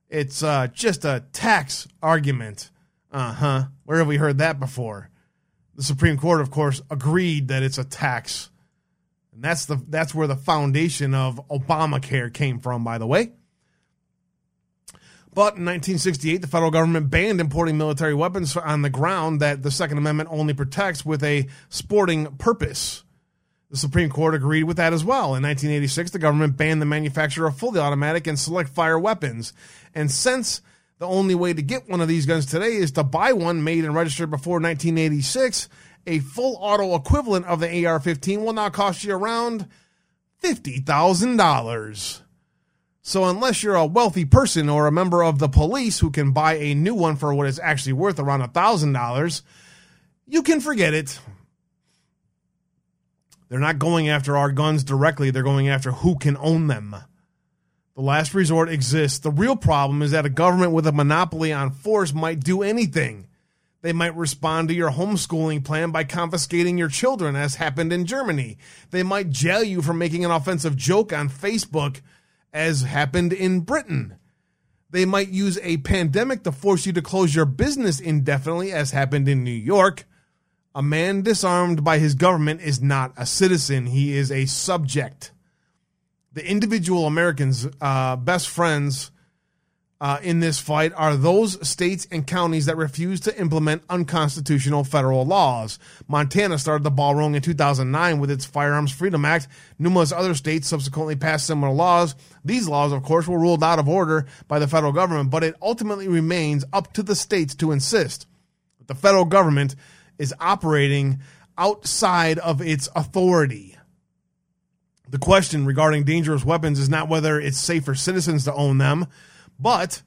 It's uh, just a tax argument. Uh huh. Where have we heard that before? The Supreme Court, of course, agreed that it's a tax. And that's the that's where the foundation of Obamacare came from, by the way. But in 1968, the federal government banned importing military weapons on the ground that the Second Amendment only protects with a sporting purpose. The Supreme Court agreed with that as well. In 1986, the government banned the manufacture of fully automatic and select fire weapons. And since the only way to get one of these guns today is to buy one made and registered before 1986. A full auto equivalent of the AR 15 will now cost you around $50,000. So, unless you're a wealthy person or a member of the police who can buy a new one for what it's actually worth around $1,000, you can forget it. They're not going after our guns directly, they're going after who can own them. The last resort exists. The real problem is that a government with a monopoly on force might do anything. They might respond to your homeschooling plan by confiscating your children, as happened in Germany. They might jail you for making an offensive joke on Facebook, as happened in Britain. They might use a pandemic to force you to close your business indefinitely, as happened in New York. A man disarmed by his government is not a citizen, he is a subject. The individual Americans' uh, best friends uh, in this fight are those states and counties that refuse to implement unconstitutional federal laws. Montana started the ball rolling in 2009 with its Firearms Freedom Act. Numerous other states subsequently passed similar laws. These laws, of course, were ruled out of order by the federal government, but it ultimately remains up to the states to insist that the federal government is operating outside of its authority. The question regarding dangerous weapons is not whether it's safe for citizens to own them but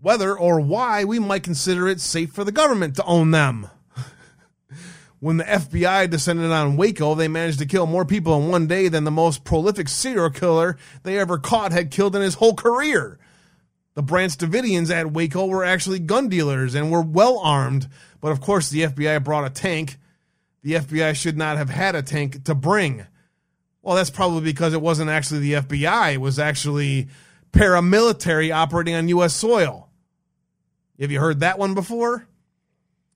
whether or why we might consider it safe for the government to own them. when the FBI descended on Waco, they managed to kill more people in one day than the most prolific serial killer they ever caught had killed in his whole career. The Branch Davidians at Waco were actually gun dealers and were well armed, but of course the FBI brought a tank. The FBI should not have had a tank to bring. Well, that's probably because it wasn't actually the FBI. It was actually paramilitary operating on U.S. soil. Have you heard that one before?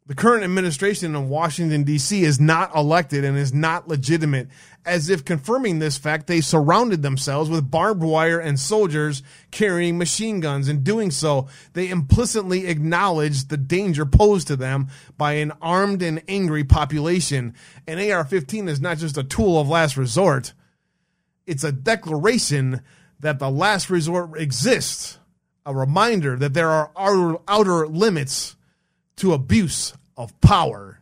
The current administration in Washington, D.C. is not elected and is not legitimate. As if confirming this fact, they surrounded themselves with barbed wire and soldiers carrying machine guns. In doing so, they implicitly acknowledged the danger posed to them by an armed and angry population. An AR 15 is not just a tool of last resort, it's a declaration that the last resort exists, a reminder that there are outer, outer limits to abuse of power.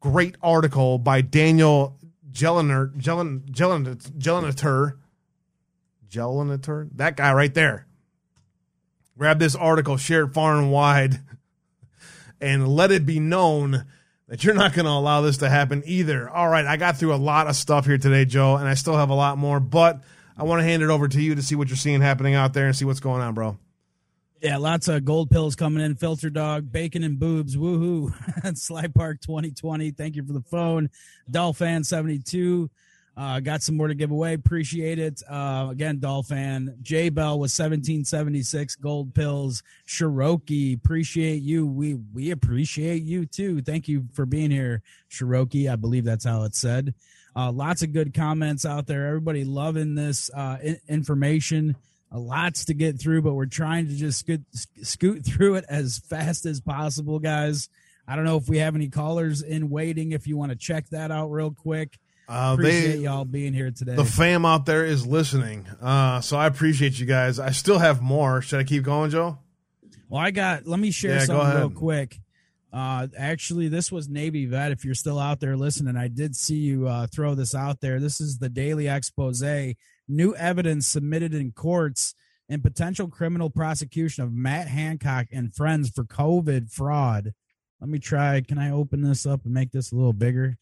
Great article by Daniel Jelen, Jelinator, Jelinator, that guy right there. Grab this article, share it far and wide, and let it be known that you're not going to allow this to happen either. All right, I got through a lot of stuff here today, Joe, and I still have a lot more, but I want to hand it over to you to see what you're seeing happening out there and see what's going on, bro. Yeah, lots of gold pills coming in. Filter dog, bacon and boobs. Woohoo. Sly Park 2020. Thank you for the phone. Dolphin 72. Uh, got some more to give away. Appreciate it. Uh, again, Dolphin. J Bell was 1776 gold pills. Cherokee. Appreciate you. We we appreciate you too. Thank you for being here, Cherokee. I believe that's how it's said. Uh, lots of good comments out there. Everybody loving this uh, I- information. Lots to get through, but we're trying to just scoot, scoot through it as fast as possible, guys. I don't know if we have any callers in waiting. If you want to check that out real quick. Uh, appreciate they, y'all being here today. The fam out there is listening, uh, so I appreciate you guys. I still have more. Should I keep going, Joe? Well, I got. Let me share yeah, something real quick. Uh, actually, this was Navy vet. If you're still out there listening, I did see you uh, throw this out there. This is the daily expose. New evidence submitted in courts and potential criminal prosecution of Matt Hancock and friends for COVID fraud. Let me try. Can I open this up and make this a little bigger?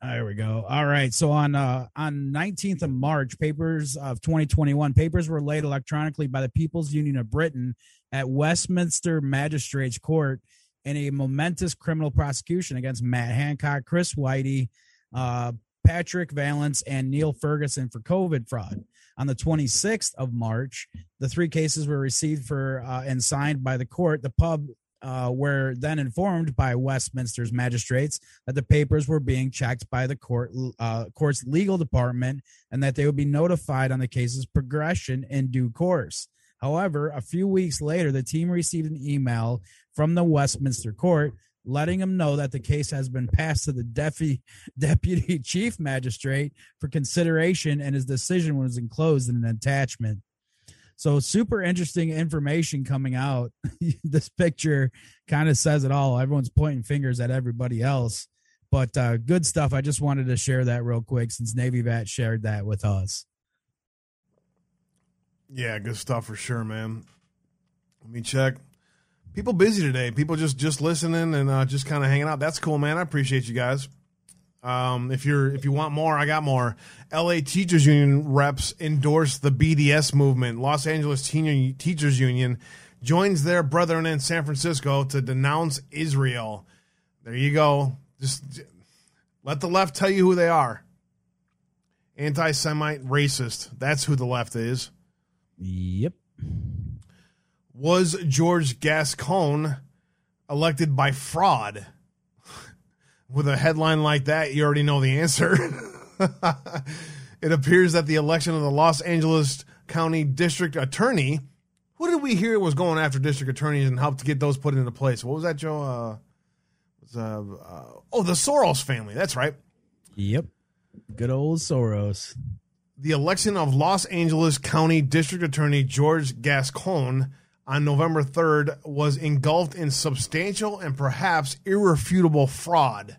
There we go. All right. So on uh, on 19th of March, papers of 2021, papers were laid electronically by the People's Union of Britain at Westminster Magistrates Court in a momentous criminal prosecution against Matt Hancock, Chris Whitty, uh, Patrick Vallance, and Neil Ferguson for COVID fraud. On the 26th of March, the three cases were received for uh, and signed by the court. The pub uh, were then informed by Westminster's magistrates that the papers were being checked by the court uh, court's legal department and that they would be notified on the case's progression in due course. However, a few weeks later, the team received an email from the Westminster Court letting them know that the case has been passed to the defi- deputy chief magistrate for consideration and his decision was enclosed in an attachment. So, super interesting information coming out. this picture kind of says it all. Everyone's pointing fingers at everybody else, but uh, good stuff. I just wanted to share that real quick since Navy vet shared that with us. Yeah, good stuff for sure, man. Let me check. People busy today. People just just listening and uh, just kind of hanging out. That's cool, man. I appreciate you guys. Um, if you're if you want more, I got more. L.A. Teachers Union reps endorse the BDS movement. Los Angeles Teachers Union joins their brethren in San Francisco to denounce Israel. There you go. Just let the left tell you who they are. Anti Semite, racist. That's who the left is. Yep. Was George Gascon elected by fraud? With a headline like that, you already know the answer. it appears that the election of the Los Angeles County District Attorney, who did we hear was going after district attorneys and helped to get those put into place? What was that, Joe? Uh, was, uh, uh, oh, the Soros family. That's right. Yep. Good old Soros. The election of Los Angeles County District Attorney George Gascon on November 3rd was engulfed in substantial and perhaps irrefutable fraud.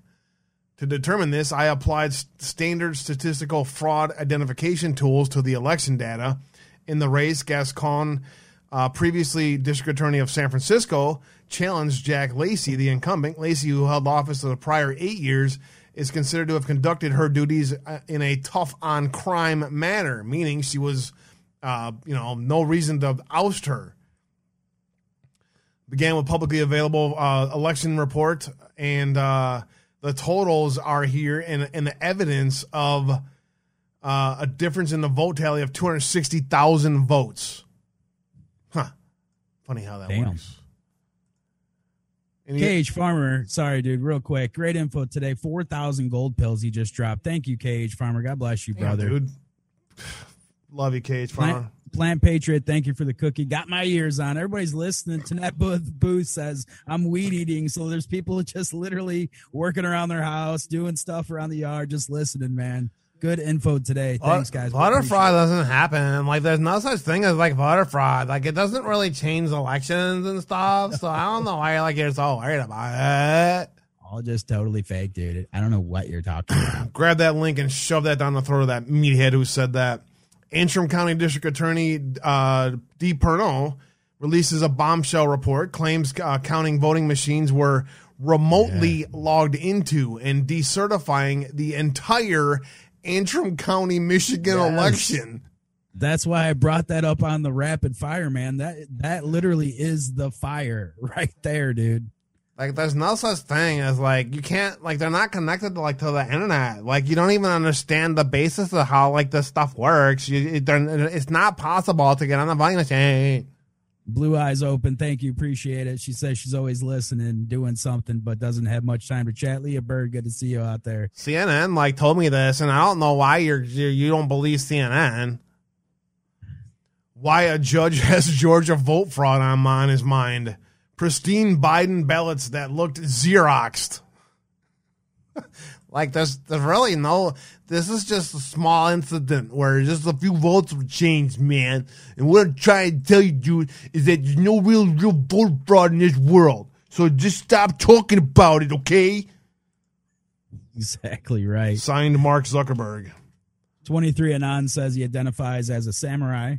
To determine this, I applied standard statistical fraud identification tools to the election data. In the race, Gascon, uh, previously district attorney of San Francisco, challenged Jack Lacey, the incumbent. Lacey, who held office for the prior eight years, is considered to have conducted her duties uh, in a tough on crime manner, meaning she was, uh, you know, no reason to oust her. Began with publicly available uh, election report, and uh, the totals are here, and, and the evidence of uh, a difference in the vote tally of 260,000 votes. Huh. Funny how that Damn. works. Cage Farmer, sorry, dude, real quick. Great info today. 4,000 gold pills he just dropped. Thank you, Cage Farmer. God bless you, Yeah, brother. dude. Love you, Cage Farmer. Plant, Plant Patriot, thank you for the cookie. Got my ears on. Everybody's listening. Tanette Booth, Booth says, I'm weed eating. So there's people just literally working around their house, doing stuff around the yard, just listening, man. Good info today. Thanks, guys. Voter fraud doesn't happen. Like, there's no such thing as like voter fraud. Like, it doesn't really change elections and stuff. So I don't know why like you're so worried about it. All just totally fake, dude. I don't know what you're talking about. Grab that link and shove that down the throat of that meathead who said that. Antrim County District Attorney uh, DePerno releases a bombshell report, claims uh, counting voting machines were remotely logged into and decertifying the entire Antrim County, Michigan Yes. election. That's why I brought that up on the rapid fire, man. That that literally is the fire right there, dude. Like, there's no such thing as like you can't like they're not connected to like to the internet. Like, you don't even understand the basis of how like this stuff works. You, it, it's not possible to get on the voting machine. Blue eyes open. Thank you. Appreciate it. She says she's always listening, doing something, but doesn't have much time to chat. Leah Bird, good to see you out there. CNN like told me this, and I don't know why you're, you you don't believe CNN. Why a judge has Georgia vote fraud on, on his mind? Pristine Biden ballots that looked xeroxed. like there's there's really no. This is just a small incident where just a few votes were changed, man. And what I'm trying to tell you, dude, is that there's no real real vote fraud in this world. So just stop talking about it, okay? Exactly right. Signed, Mark Zuckerberg. 23 Anon says he identifies as a samurai.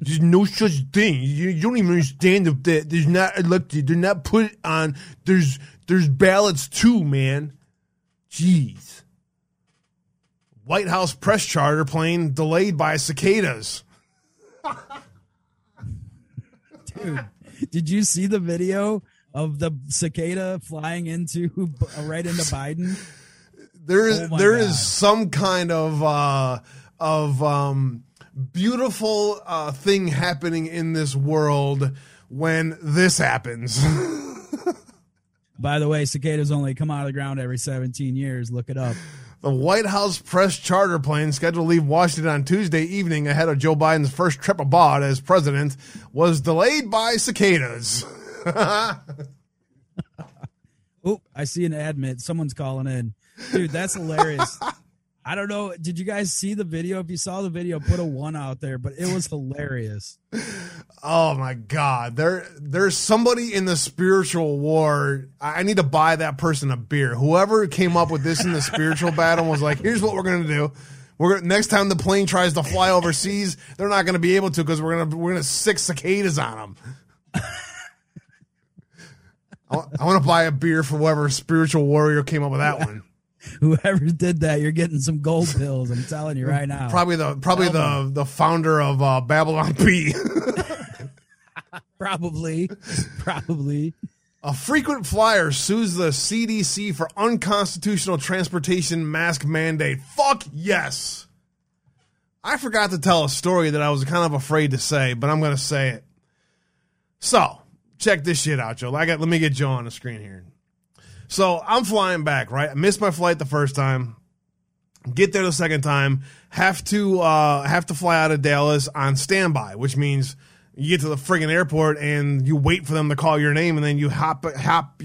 There's no such thing. You, you don't even understand that there's not elected. They're not put on. There's there's ballots too, man. Jeez. White House press charter plane delayed by cicadas. Dude, did you see the video of the cicada flying into right into Biden? There is Oh there is some kind of uh, of um, beautiful uh, thing happening in this world when this happens. By the way, cicadas only come out of the ground every 17 years. Look it up. The White House press charter plane scheduled to leave Washington on Tuesday evening ahead of Joe Biden's first trip abroad as president was delayed by cicadas. Oh, I see an admit. Someone's calling in. Dude, that's hilarious. I don't know. Did you guys see the video? If you saw the video, put a one out there, but it was hilarious. Oh my God! There, there's somebody in the spiritual war. I I need to buy that person a beer. Whoever came up with this in the spiritual battle was like, "Here's what we're gonna do. We're gonna, next time the plane tries to fly overseas, they're not gonna be able to because we're gonna we're gonna stick cicadas on them." I, want to buy a beer for whoever spiritual warrior came up with that one. Whoever did that, you're getting some gold pills. I'm telling you right now. Probably the probably the the founder of uh, Babylon Bee. probably, probably. A frequent flyer sues the CDC for unconstitutional transportation mask mandate. Fuck yes. I forgot to tell a story that I was kind of afraid to say, but I'm going to say it. So, check this shit out, Joe. I got, let me get Joe on the screen here. So, I'm flying back, right? I missed my flight the first time. Get there the second time. Have to uh, have to fly out of Dallas on standby, which means you get to the friggin' airport and you wait for them to call your name, and then you hop hop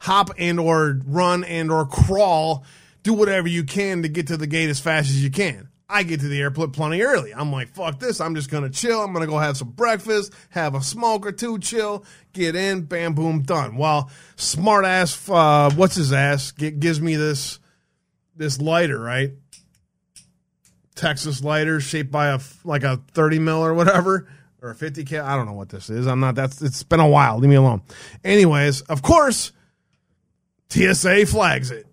hop and or run and or crawl, do whatever you can to get to the gate as fast as you can. I get to the airport plenty early. I'm like, fuck this. I'm just gonna chill. I'm gonna go have some breakfast, have a smoke or two, chill, get in, bam, boom, done. Well, smart ass, uh, what's his ass, gives me this this lighter, right? Texas lighter shaped by a like a 30 mil or whatever or a 50 cal. I don't know what this is. I'm not that's it's been a while. Leave me alone. Anyways, of course, TSA flags it.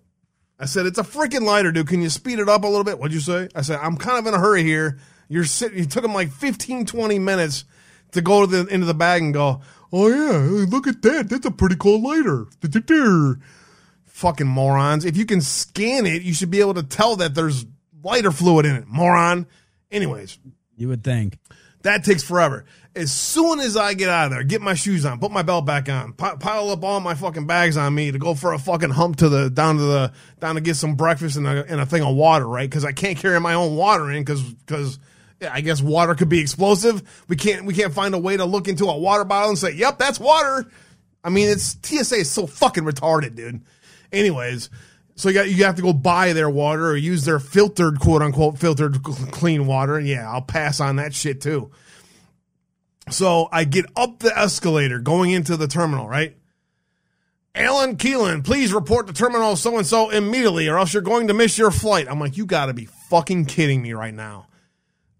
I said it's a freaking lighter, dude. Can you speed it up a little bit? What'd you say? I said I'm kind of in a hurry here. You're sitting. You took them like 15, 20 minutes to go to the into the bag and go. Oh yeah, look at that. That's a pretty cool lighter. Fucking morons. If you can scan it, you should be able to tell that there's lighter fluid in it, moron. Anyways, You would think. that takes forever. As soon as I get out of there, get my shoes on, put my belt back on, pi- pile up all my fucking bags on me to go for a fucking hump to the down to the down to get some breakfast and a, and a thing of water, right? Because I can't carry my own water in because because yeah, I guess water could be explosive. We can't we can't find a way to look into a water bottle and say, "Yep, that's water." I mean, it's TSA is so fucking retarded, dude. Anyways, so you got you have to go buy their water or use their filtered quote unquote filtered clean water. And yeah, I'll pass on that shit too. So I get up the escalator going into the terminal, right? Alan Keelan, please report to terminal so and so immediately, or else you're going to miss your flight. I'm like, you got to be fucking kidding me right now.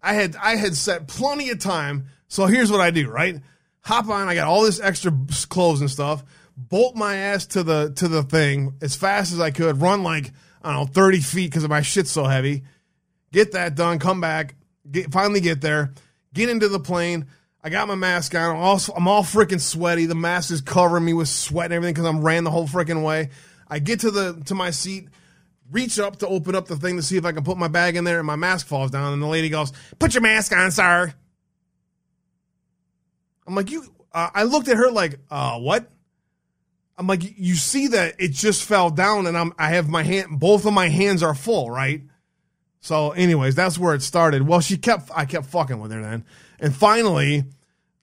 I had I had set plenty of time. So here's what I do, right? Hop on. I got all this extra clothes and stuff. Bolt my ass to the to the thing as fast as I could. Run like I don't know 30 feet because my shit's so heavy. Get that done. Come back. Get finally get there. Get into the plane. I got my mask on. I'm all, I'm all freaking sweaty. The mask is covering me with sweat and everything because I'm ran the whole freaking way. I get to the to my seat, reach up to open up the thing to see if I can put my bag in there, and my mask falls down. And the lady goes, "Put your mask on, sir." I'm like, "You." Uh, I looked at her like, "Uh, what?" I'm like, "You see that it just fell down, and I'm I have my hand, both of my hands are full, right?" So, anyways, that's where it started. Well, she kept, I kept fucking with her then. And finally,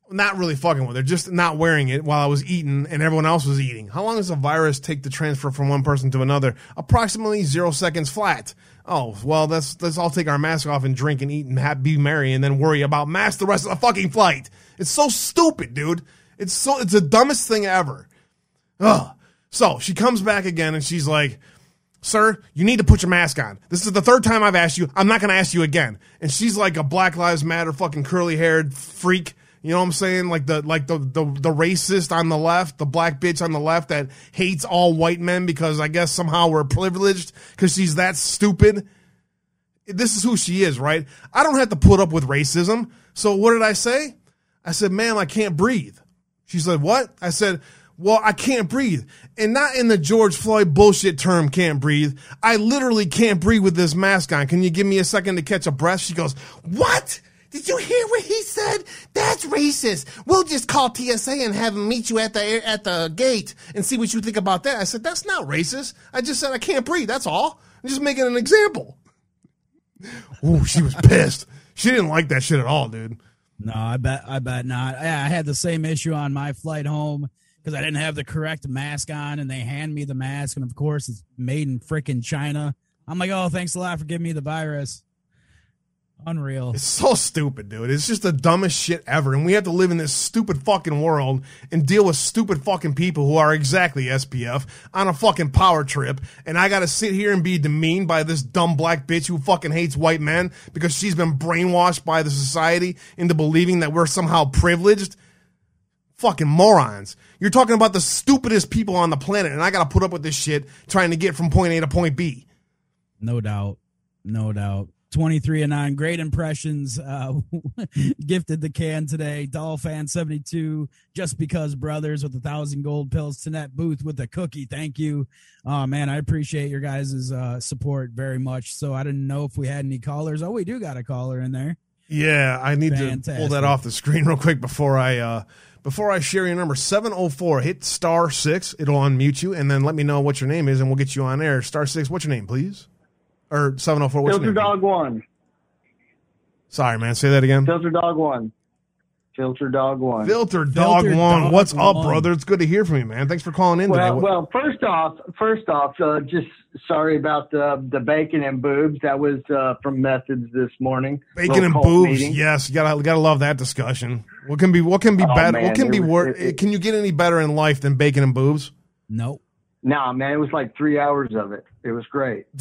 not really fucking with her, just not wearing it while I was eating and everyone else was eating. How long does a virus take to transfer from one person to another? Approximately zero seconds flat. Oh, well, let's, let's all take our mask off and drink and eat and have, be merry and then worry about masks the rest of the fucking flight. It's so stupid, dude. It's so, it's the dumbest thing ever. Ugh. So she comes back again and she's like, Sir, you need to put your mask on. This is the third time I've asked you. I'm not going to ask you again. And she's like a Black Lives Matter fucking curly haired freak. You know what I'm saying? Like the like the, the the racist on the left, the black bitch on the left that hates all white men because I guess somehow we're privileged because she's that stupid. This is who she is, right? I don't have to put up with racism. So what did I say? I said, "Ma'am, I can't breathe." She said, "What?" I said, "Well, I can't breathe." And not in the George Floyd bullshit term can't breathe. I literally can't breathe with this mask on. Can you give me a second to catch a breath? She goes, "What?" Did you hear what he said? That's racist. We'll just call TSA and have them meet you at the at the gate and see what you think about that. I said that's not racist. I just said I can't breathe. That's all. I'm just making an example. Ooh, she was pissed. She didn't like that shit at all, dude. No, I bet I bet not. I had the same issue on my flight home because I didn't have the correct mask on, and they hand me the mask, and of course it's made in frickin' China. I'm like, oh, thanks a lot for giving me the virus. Unreal. It's so stupid, dude. It's just the dumbest shit ever. And we have to live in this stupid fucking world and deal with stupid fucking people who are exactly SPF on a fucking power trip. And I gotta sit here and be demeaned by this dumb black bitch who fucking hates white men because she's been brainwashed by the society into believing that we're somehow privileged. Fucking morons. You're talking about the stupidest people on the planet, and I gotta put up with this shit trying to get from point A to point B. No doubt. No doubt. 23 and 9. Great impressions. Uh, gifted the can today. Dolphin 72. Just because brothers with a thousand gold pills. Tanette Booth with a cookie. Thank you. Oh, man, I appreciate your guys' uh, support very much. So I didn't know if we had any callers. Oh, we do got a caller in there. Yeah, I need to pull that off the screen real quick before I uh before I share your number. Seven oh four. Hit star six. It'll unmute you, and then let me know what your name is, and we'll get you on air. Star six. What's your name, please? Or seven oh four. What's your Filter name? Dog One. Sorry, man. Say that again. Filter Dog One. Filter Dog One. Filter Dog Filter One. Dog What's up, One. brother? It's good to hear from you, man. Thanks for calling in today. well, What- well, first off, first off, uh, just sorry about the the bacon and boobs. That was uh, from Methods this morning. Bacon and boobs. meeting. Yes, you gotta gotta love that discussion. What can be what can be Oh, better? man, what can it be was- wor- it- it- Can you get any better in life than bacon and boobs? Nope. Nah, man, it was like three hours of it. It was great.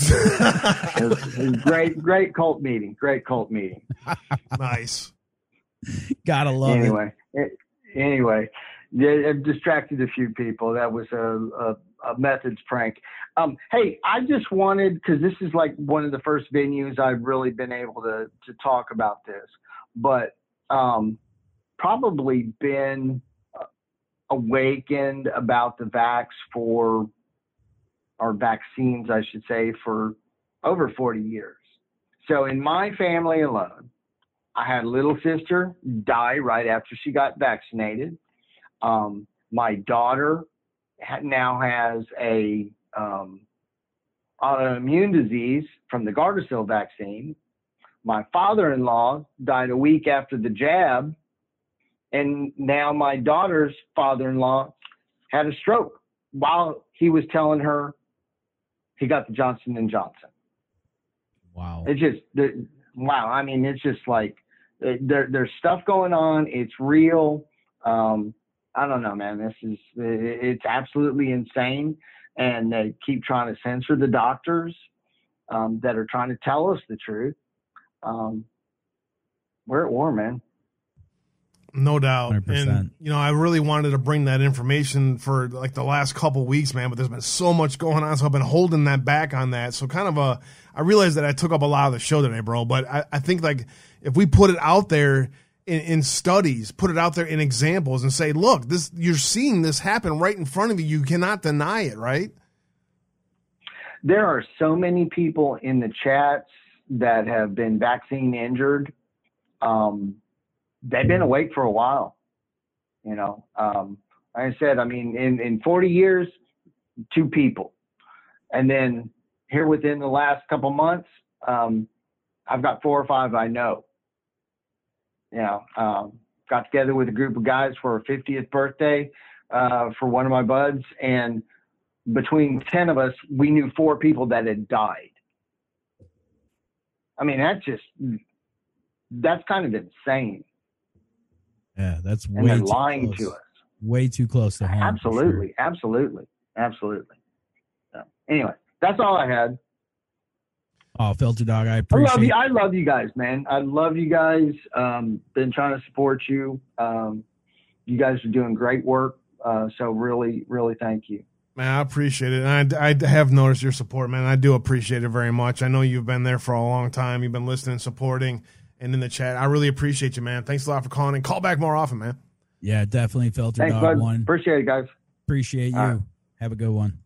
It was, it was great, great cult meeting. Great cult meeting. nice. Gotta love anyway, it- anyway, yeah, it distracted a few people. That was a, a, a methods prank. Um, hey, I just wanted because this is like one of the first venues I've really been able to to talk about this, but um, probably been awakened about the vax for or vaccines, I should say, for over 40 years. So in my family alone, I had a little sister die right after she got vaccinated. Um, my daughter ha- now has a um, autoimmune disease from the Gardasil vaccine. My father-in-law died a week after the jab, and now my daughter's father-in-law had a stroke while he was telling her he got the Johnson and Johnson. Wow. It's just the, wow. I mean, it's just like there, there's stuff going on. It's real. Um, I don't know, man. This is it's absolutely insane, and they keep trying to censor the doctors um, that are trying to tell us the truth. Um, we're at war, man. No doubt. 100%. And you know, I really wanted to bring that information for like the last couple weeks, man, but there's been so much going on, so I've been holding that back on that. So kind of a I realized that I took up a lot of the show today, bro. But I, I think like if we put it out there in, in studies, put it out there in examples and say, look, this you're seeing this happen right in front of you. You cannot deny it, right? There are so many people in the chats that have been vaccine injured. Um, they've been awake for a while. You know, um, like I said, I mean, in, in 40 years, two people. And then here within the last couple months, um, I've got four or five I know. You know, um, got together with a group of guys for a 50th birthday uh, for one of my buds, and between 10 of us, we knew four people that had died. I mean, that's just, that's kind of insane. Yeah, that's And way they're too lying close. to us. Way too close to home. for sure. Absolutely. Absolutely. Absolutely. So, anyway, that's all I had. Oh, filter dog, I I appreciate. love you. I love you guys, man. I love you guys. Um, been trying to support you. Um, you guys are doing great work. Uh, so really, really thank you. Man, I appreciate it. And I, I have noticed your support, man. I do appreciate it very much. I know you've been there for a long time. You've been listening, supporting, and in the chat. I really appreciate you, man. Thanks a lot for calling and call back more often, man. Yeah, definitely filter Thanks, dog bud. one. Appreciate it, guys. Appreciate you. All right. Have a good one.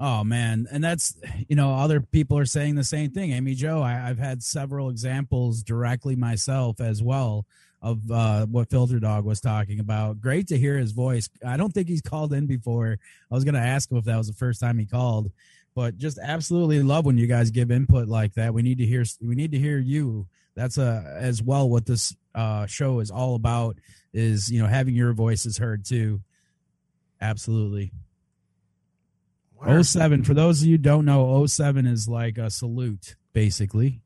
Oh man, and that's you know other people are saying the same thing. Amy Joe, I, I've had several examples directly myself as well of uh, what Filter Dog was talking about. Great to hear his voice. I don't think he's called in before. I was going to ask him if that was the first time he called, but just absolutely love when you guys give input like that. We need to hear. We need to hear you. That's uh, as well what this uh, show is all about. Is you know having your voices heard too. Absolutely. 07 for those of you who don't know 07 is like a salute basically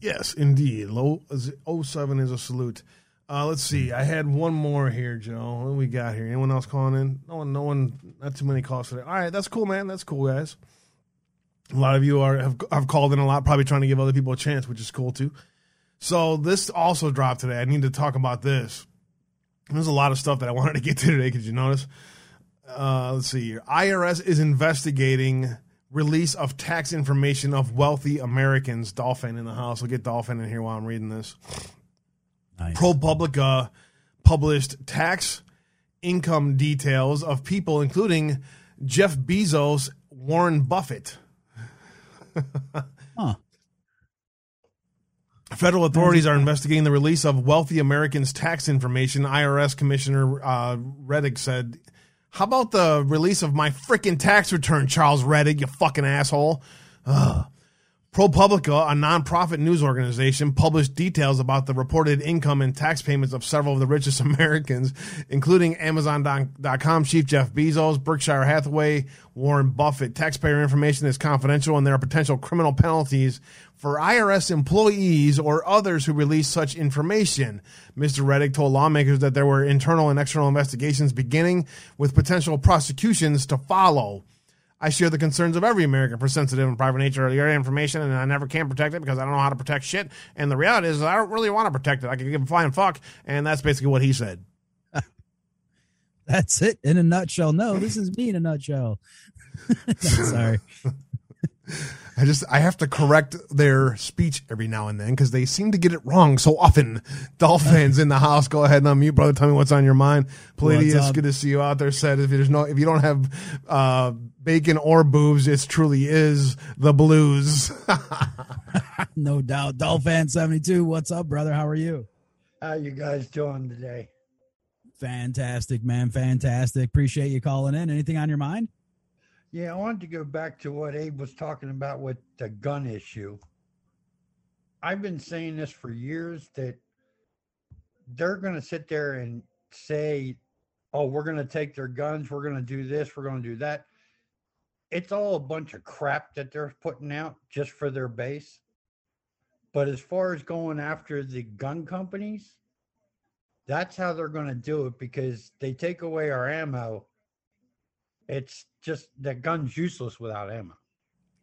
Yes, indeed. Low is 07 is a salute. Uh, let's see. I had one more here, Joe. What do we got here? Anyone else calling in? No one. No one. Not too many calls today. All right, that's cool, man. That's cool, guys. A lot of you are have, have called in a lot, probably trying to give other people a chance, which is cool too. So this also dropped today. I need to talk about this. There's a lot of stuff that I wanted to get to today. Could you notice? Uh, let's see here. IRS is investigating release of tax information of wealthy Americans. Dolphin in the house. I'll get Dolphin in here while I'm reading this. Nice. ProPublica published tax income details of people, including Jeff Bezos, Warren Buffett. Huh. Federal authorities are investigating the release of wealthy Americans' tax information. IRS Commissioner uh, Rettig said, "How about the release of my freaking tax return, Charles Rettig? You fucking asshole." Ugh. ProPublica, a nonprofit news organization, published details about the reported income and tax payments of several of the richest Americans, including Amazon.com chief Jeff Bezos, Berkshire Hathaway, Warren Buffett. Taxpayer information is confidential, and there are potential criminal penalties for IRS employees or others who release such information. Mr. Rettig told lawmakers that there were internal and external investigations beginning with potential prosecutions to follow. I share the concerns of every American for sensitive and private nature of your information, and I never can protect it because I don't know how to protect shit. And the reality is, I don't really want to protect it. I can give a flying fuck, and that's basically what he said. That's it in a nutshell. No, this is me in a nutshell. Sorry. I just I have to correct their speech every now and then because they seem to get it wrong so often. Dolphins in the house, go ahead and unmute, brother. Tell me what's on your mind. Palladius, good to see you out there. Said if there's no if you don't have uh, bacon or boobs, it truly is the blues. No doubt. Dolphin72, what's up, brother? How are you? How you guys doing today? Fantastic, man. Fantastic. Appreciate you calling in. Anything on your mind? Yeah, I wanted to go back to what Abe was talking about with the gun issue. I've been saying this for years that they're going to sit there and say, "Oh, we're going to take their guns, we're going to do this, we're going to do that." It's all a bunch of crap that they're putting out just for their base. But as far as going after the gun companies, that's how they're going to do it because they take away our ammo. It's just that gun's useless without ammo.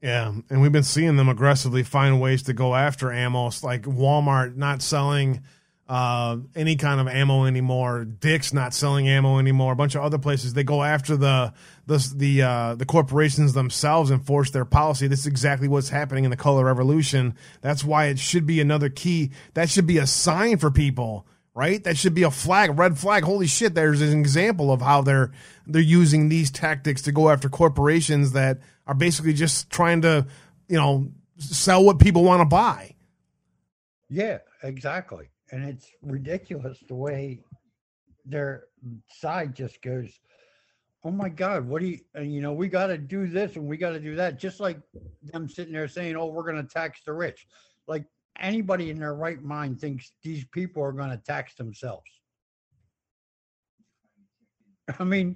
Yeah, and we've been seeing them aggressively find ways to go after ammo. It's like Walmart not selling uh, any kind of ammo anymore. Dick's not selling ammo anymore. A bunch of other places they go after the the the uh, the corporations themselves and force their policy. This is exactly what's happening in the color revolution. That's why it should be another key. That should be a sign for people. Right, that should be a flag, red flag. Holy shit! There's an example of how they're they're using these tactics to go after corporations that are basically just trying to, you know, sell what people want to buy. Yeah, exactly. And it's ridiculous the way their side just goes, Oh my God, what do you, and you know, we got to do this and we got to do that. Just like them sitting there saying, Oh, we're going to tax the rich. Like anybody in their right mind thinks these people are going to tax themselves. I mean,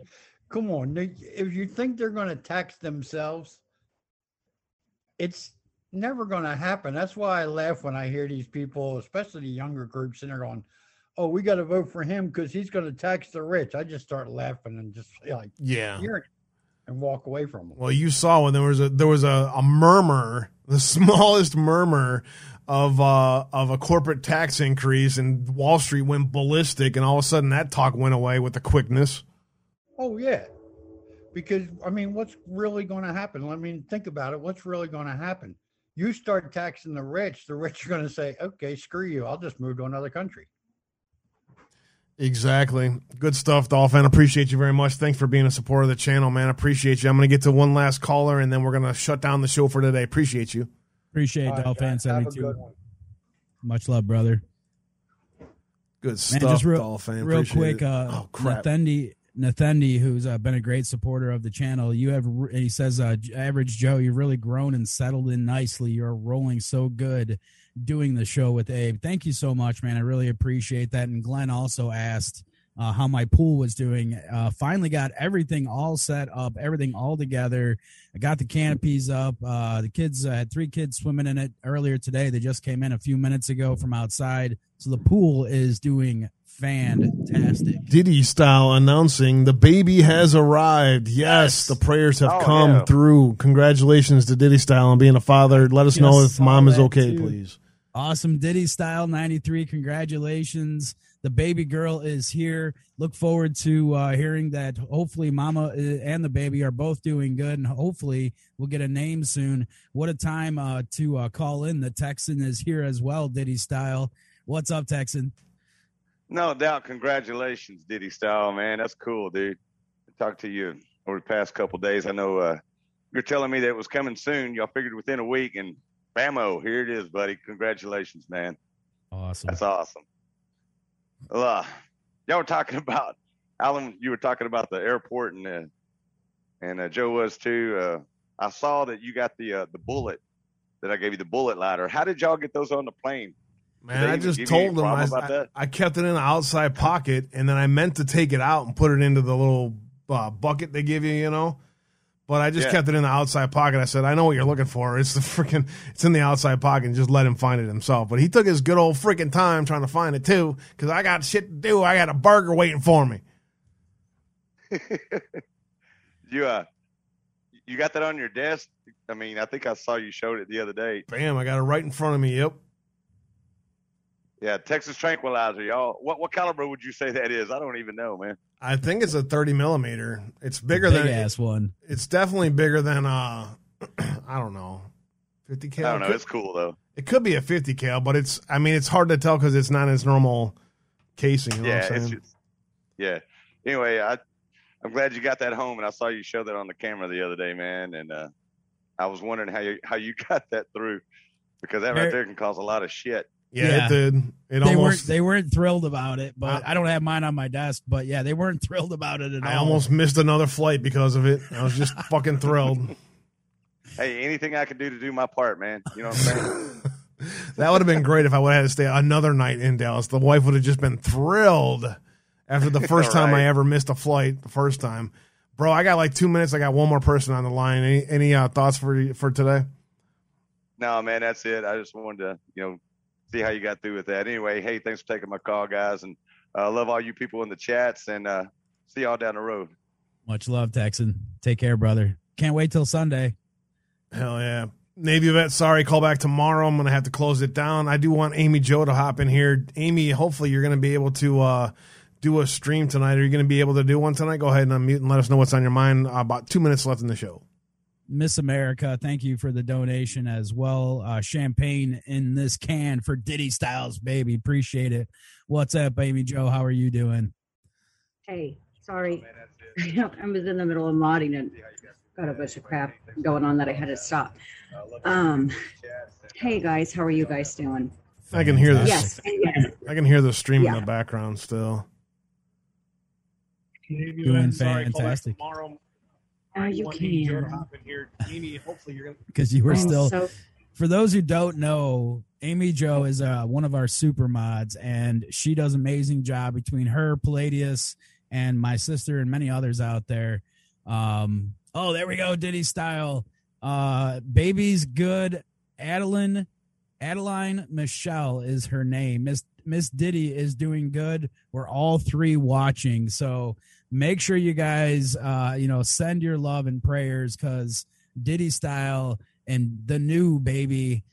come on. If you think they're going to tax themselves, it's never going to happen. That's why I laugh when I hear these people, especially the younger groups, and they're going, "Oh, we got to vote for him because he's going to tax the rich." I just start laughing and just like Yeah. and walk away from them. Well, you saw when there was a there was a, a murmur, the smallest murmur of uh, of a corporate tax increase, and Wall Street went ballistic, and all of a sudden that talk went away with the quickness. Oh yeah, because I mean, what's really going to happen? I mean, think about it. What's really going to happen? You start taxing the rich, the rich are going to say, "Okay, screw you. I'll just move to another country." Exactly. Good stuff, Dolphin. Appreciate you very much. Thanks for being a supporter of the channel, man. Appreciate you. I'm going to get to one last caller, and then we're going to shut down the show for today. Appreciate you. Appreciate All right, Dolphin guys, 72. Much love, brother. Good Man, stuff, just real, Dolphin. real Appreciate quick, it. uh, oh crap. Nathendi, Nathendi, who's uh, been a great supporter of the channel. You have, re- he says, uh, average Joe, you've really grown and settled in nicely. You're rolling so good doing the show with Abe. Thank you so much, man. I really appreciate that. And Glenn also asked uh, how my pool was doing. Uh, finally got everything all set up, everything all together. I got the canopies up. Uh, the kids uh, had three kids swimming in it earlier today. They just came in a few minutes ago from outside. So the pool is doing fantastic. Diddy style announcing the baby has arrived. Yes, the prayers have Oh, come yeah. through. Congratulations to Diddy style on being a father. Let us know if mom is okay, too. please. Awesome Diddy style 93. Congratulations. The baby girl is here. Look forward to uh, hearing that. Hopefully, Mama uh, and the baby are both doing good, and hopefully, we'll get a name soon. What a time uh, to uh, call in. The Texan is here as well, Diddy style. What's up, Texan? No doubt. Congratulations, Diddy style, man. That's cool, dude. Talk to you over the past couple days. I know uh, you're telling me that it was coming soon. Y'all figured within a week, and bammo, here it is, buddy. Congratulations, man. Awesome. That's awesome. Uh, y'all were talking about Alan. You were talking about the airport, and uh, and uh, Joe was too. Uh, I saw that you got the uh, the bullet that I gave you, the bullet lighter. How did y'all get those on the plane? Man, I just told them I, I, I, kept it in the outside pocket, and then I meant to take it out and put it into the little uh, bucket they give you, you know. But I just yeah. kept it in the outside pocket. I said, I know what you're looking for. It's the freaking, it's in the outside pocket. And just let him find it himself. But he took his good old freaking time trying to find it too, because I got shit to do. I got a burger waiting for me. you uh, you got that on your desk? I mean, I think I saw you showed it the other day. Bam! I got it right in front of me. Yep. Yeah, Texas Tranquilizer, y'all. What what caliber would you say that is? I don't even know, man. I think it's a 30 millimeter. It's bigger Big than ass one. It's definitely bigger than uh, I don't know, 50 cal. I don't know. Could, it's cool though. It could be a 50 cal, but it's. I mean, it's hard to tell because it's not its normal casing. You know yeah, what I'm saying? Just, yeah. Anyway, I I'm glad you got that home, and I saw you show that on the camera the other day, man. And uh, I was wondering how you how you got that through because that right there can cause a lot of shit. Yeah, yeah, it did. It they almost, weren't they weren't thrilled about it, but I, I, don't have mine on my desk. But yeah, they weren't thrilled about it at I all. I almost missed another flight because of it. I was just fucking thrilled. Hey, anything I could do to do my part, man. You know what I'm saying? that would have been great if I would have had to stay another night in Dallas. The wife would have just been thrilled after the first right. time I ever missed a flight. The first time, bro. I got like two minutes. I got one more person on the line. Any any uh, thoughts for for today? No, man, that's it. I just wanted to, you know, see how you got through with that. Anyway, hey, thanks for taking my call, guys, and I uh, love all you people in the chats, and uh, see y'all down the road. Much love, Texan. Take care, brother. Can't wait till Sunday. Hell yeah. Navy vet, sorry, call back tomorrow. I'm going to have to close it down. I do want Amy Joe to hop in here. Amy, hopefully you're going to be able to uh, do a stream tonight. Are you going to be able to do one tonight? Go ahead and unmute and let us know what's on your mind. Uh, about two minutes left in the show. Miss America, thank you for the donation as well. Uh, champagne in this can for Diddy Styles, baby. Appreciate it. What's up, Amy Joe? How are you doing? Hey, sorry. I was in the middle of modding and got a bunch of crap going on that I had to stop. Um, hey guys, how are you guys doing? I can hear this. Yes, yes. I can hear the stream yeah. in the background still. Doing fantastic. Oh, you can. Because you were I'm still. So... For those who don't know, Amy Joe is uh, one of our super mods, and she does an amazing job between her, Palladius, and my sister, and many others out there. Um, oh, there we go, Diddy style. Uh, baby's good. Adeline, Adeline Michelle is her name. Miss Miss Diddy is doing good. We're all three watching, so make sure you guys uh you know send your love and prayers because diddy style and the new baby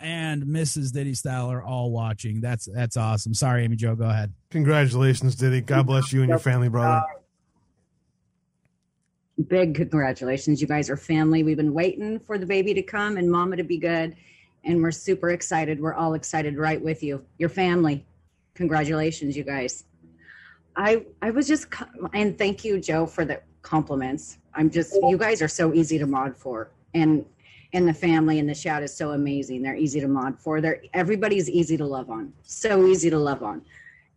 and mrs diddy style are all watching. That's that's awesome. Sorry amy joe go ahead. Congratulations diddy. God bless you and your family brother. big congratulations. You guys are family. We've been waiting for the baby to come and mama to be good and we're super excited. We're all excited right with you. Your family. Congratulations you guys I I was just and thank you, Joe, for the compliments. I'm just you guys are so easy to mod for, and and the family and the chat is so amazing. They're easy to mod for. They're everybody's easy to love on. So easy to love on.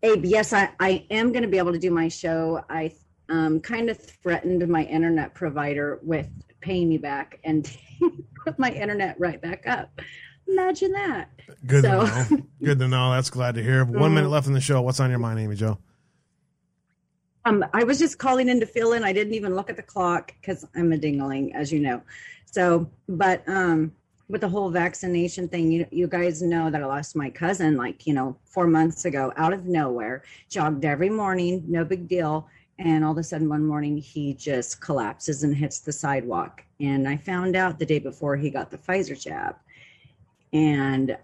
Abe, yes, I, I am going to be able to do my show. I um, kind of threatened my internet provider with paying me back and put my internet right back up. Imagine that. Good so. to know. Good to know. That's glad to hear. One minute left in the show. What's on your mind, Amy Joe? Um, I was just calling in to fill in. I didn't even look at the clock because I'm a dingling, as you know. So, but um, with the whole vaccination thing, you you guys know that I lost my cousin like you know four months ago out of nowhere. Jogged every morning, no big deal, and all of a sudden one morning he just collapses and hits the sidewalk. And I found out the day before he got the Pfizer jab, and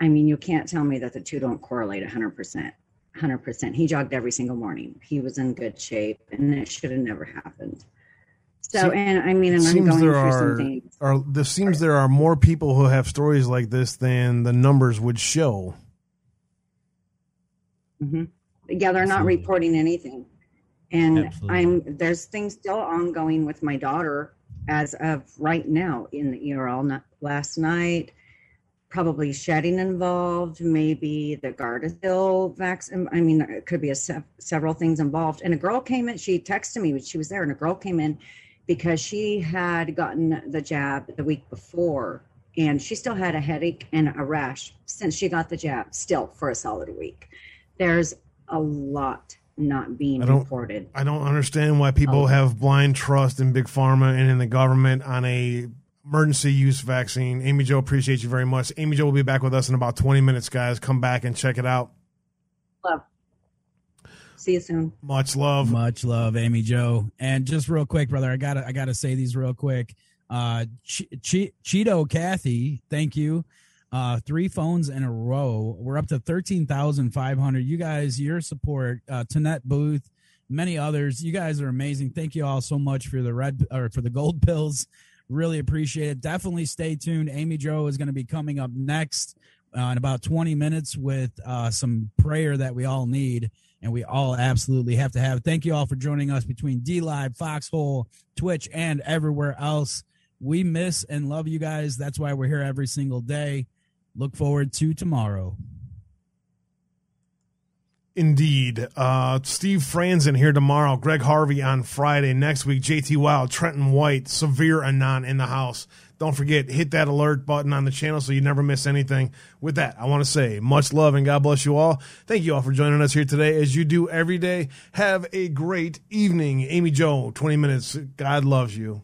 I mean you can't tell me that the two don't correlate 100 percent 100%. He jogged every single morning. He was in good shape, and it should have never happened. So, and I mean, and I'm going through are, some things. are there seems there are more people who have stories like this than the numbers would show. hmm Yeah, they're not Absolutely. reporting anything. And Absolutely. I'm there's things still ongoing with my daughter as of right now in the ER all night, last night. Probably shedding involved, maybe the Gardasil vaccine. Um, I mean, it could be a se- several things involved. And a girl came in. She texted me when she was there, and a girl came in because she had gotten the jab the week before, and she still had a headache and a rash since she got the jab. Still for a solid week. There's a lot not being I reported. I don't understand why people Oh. have blind trust in big pharma and in the government on a emergency use vaccine. Amy Joe, appreciate you very much. Amy Joe will be back with us in about 20 minutes, guys. Come back and check it out. Love. See you soon. Much love. Much love, Amy Joe. And just real quick, brother, I gotta I gotta say these real quick. Uh, Ch- Ch- Cheeto Kathy, thank you. Uh, three phones in a row. We're up to thirteen thousand five hundred. You guys, your support, uh, Tanette Booth, many others. You guys are amazing. Thank you all so much for the red or for the gold pills. Really appreciate it. Definitely stay tuned. Amy Joe is going to be coming up next uh, in about 20 minutes with uh, some prayer that we all need and we all absolutely have to have. Thank you all for joining us between DLive, Foxhole, Twitch, and everywhere else. We miss and love you guys. That's why we're here every single day. Look forward to tomorrow. Indeed. Uh, Steve Franzen here tomorrow. Greg Harvey on Friday. Next week, JT Wild, Trenton White, Severe Anon in the house. Don't forget, hit that alert button on the channel so you never miss anything. With that, I want to say much love and God bless you all. Thank you all for joining us here today as you do every day. Have a great evening. Amy Joe, 20 minutes. God loves you.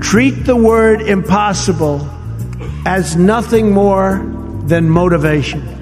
Treat the word impossible as nothing more than motivation.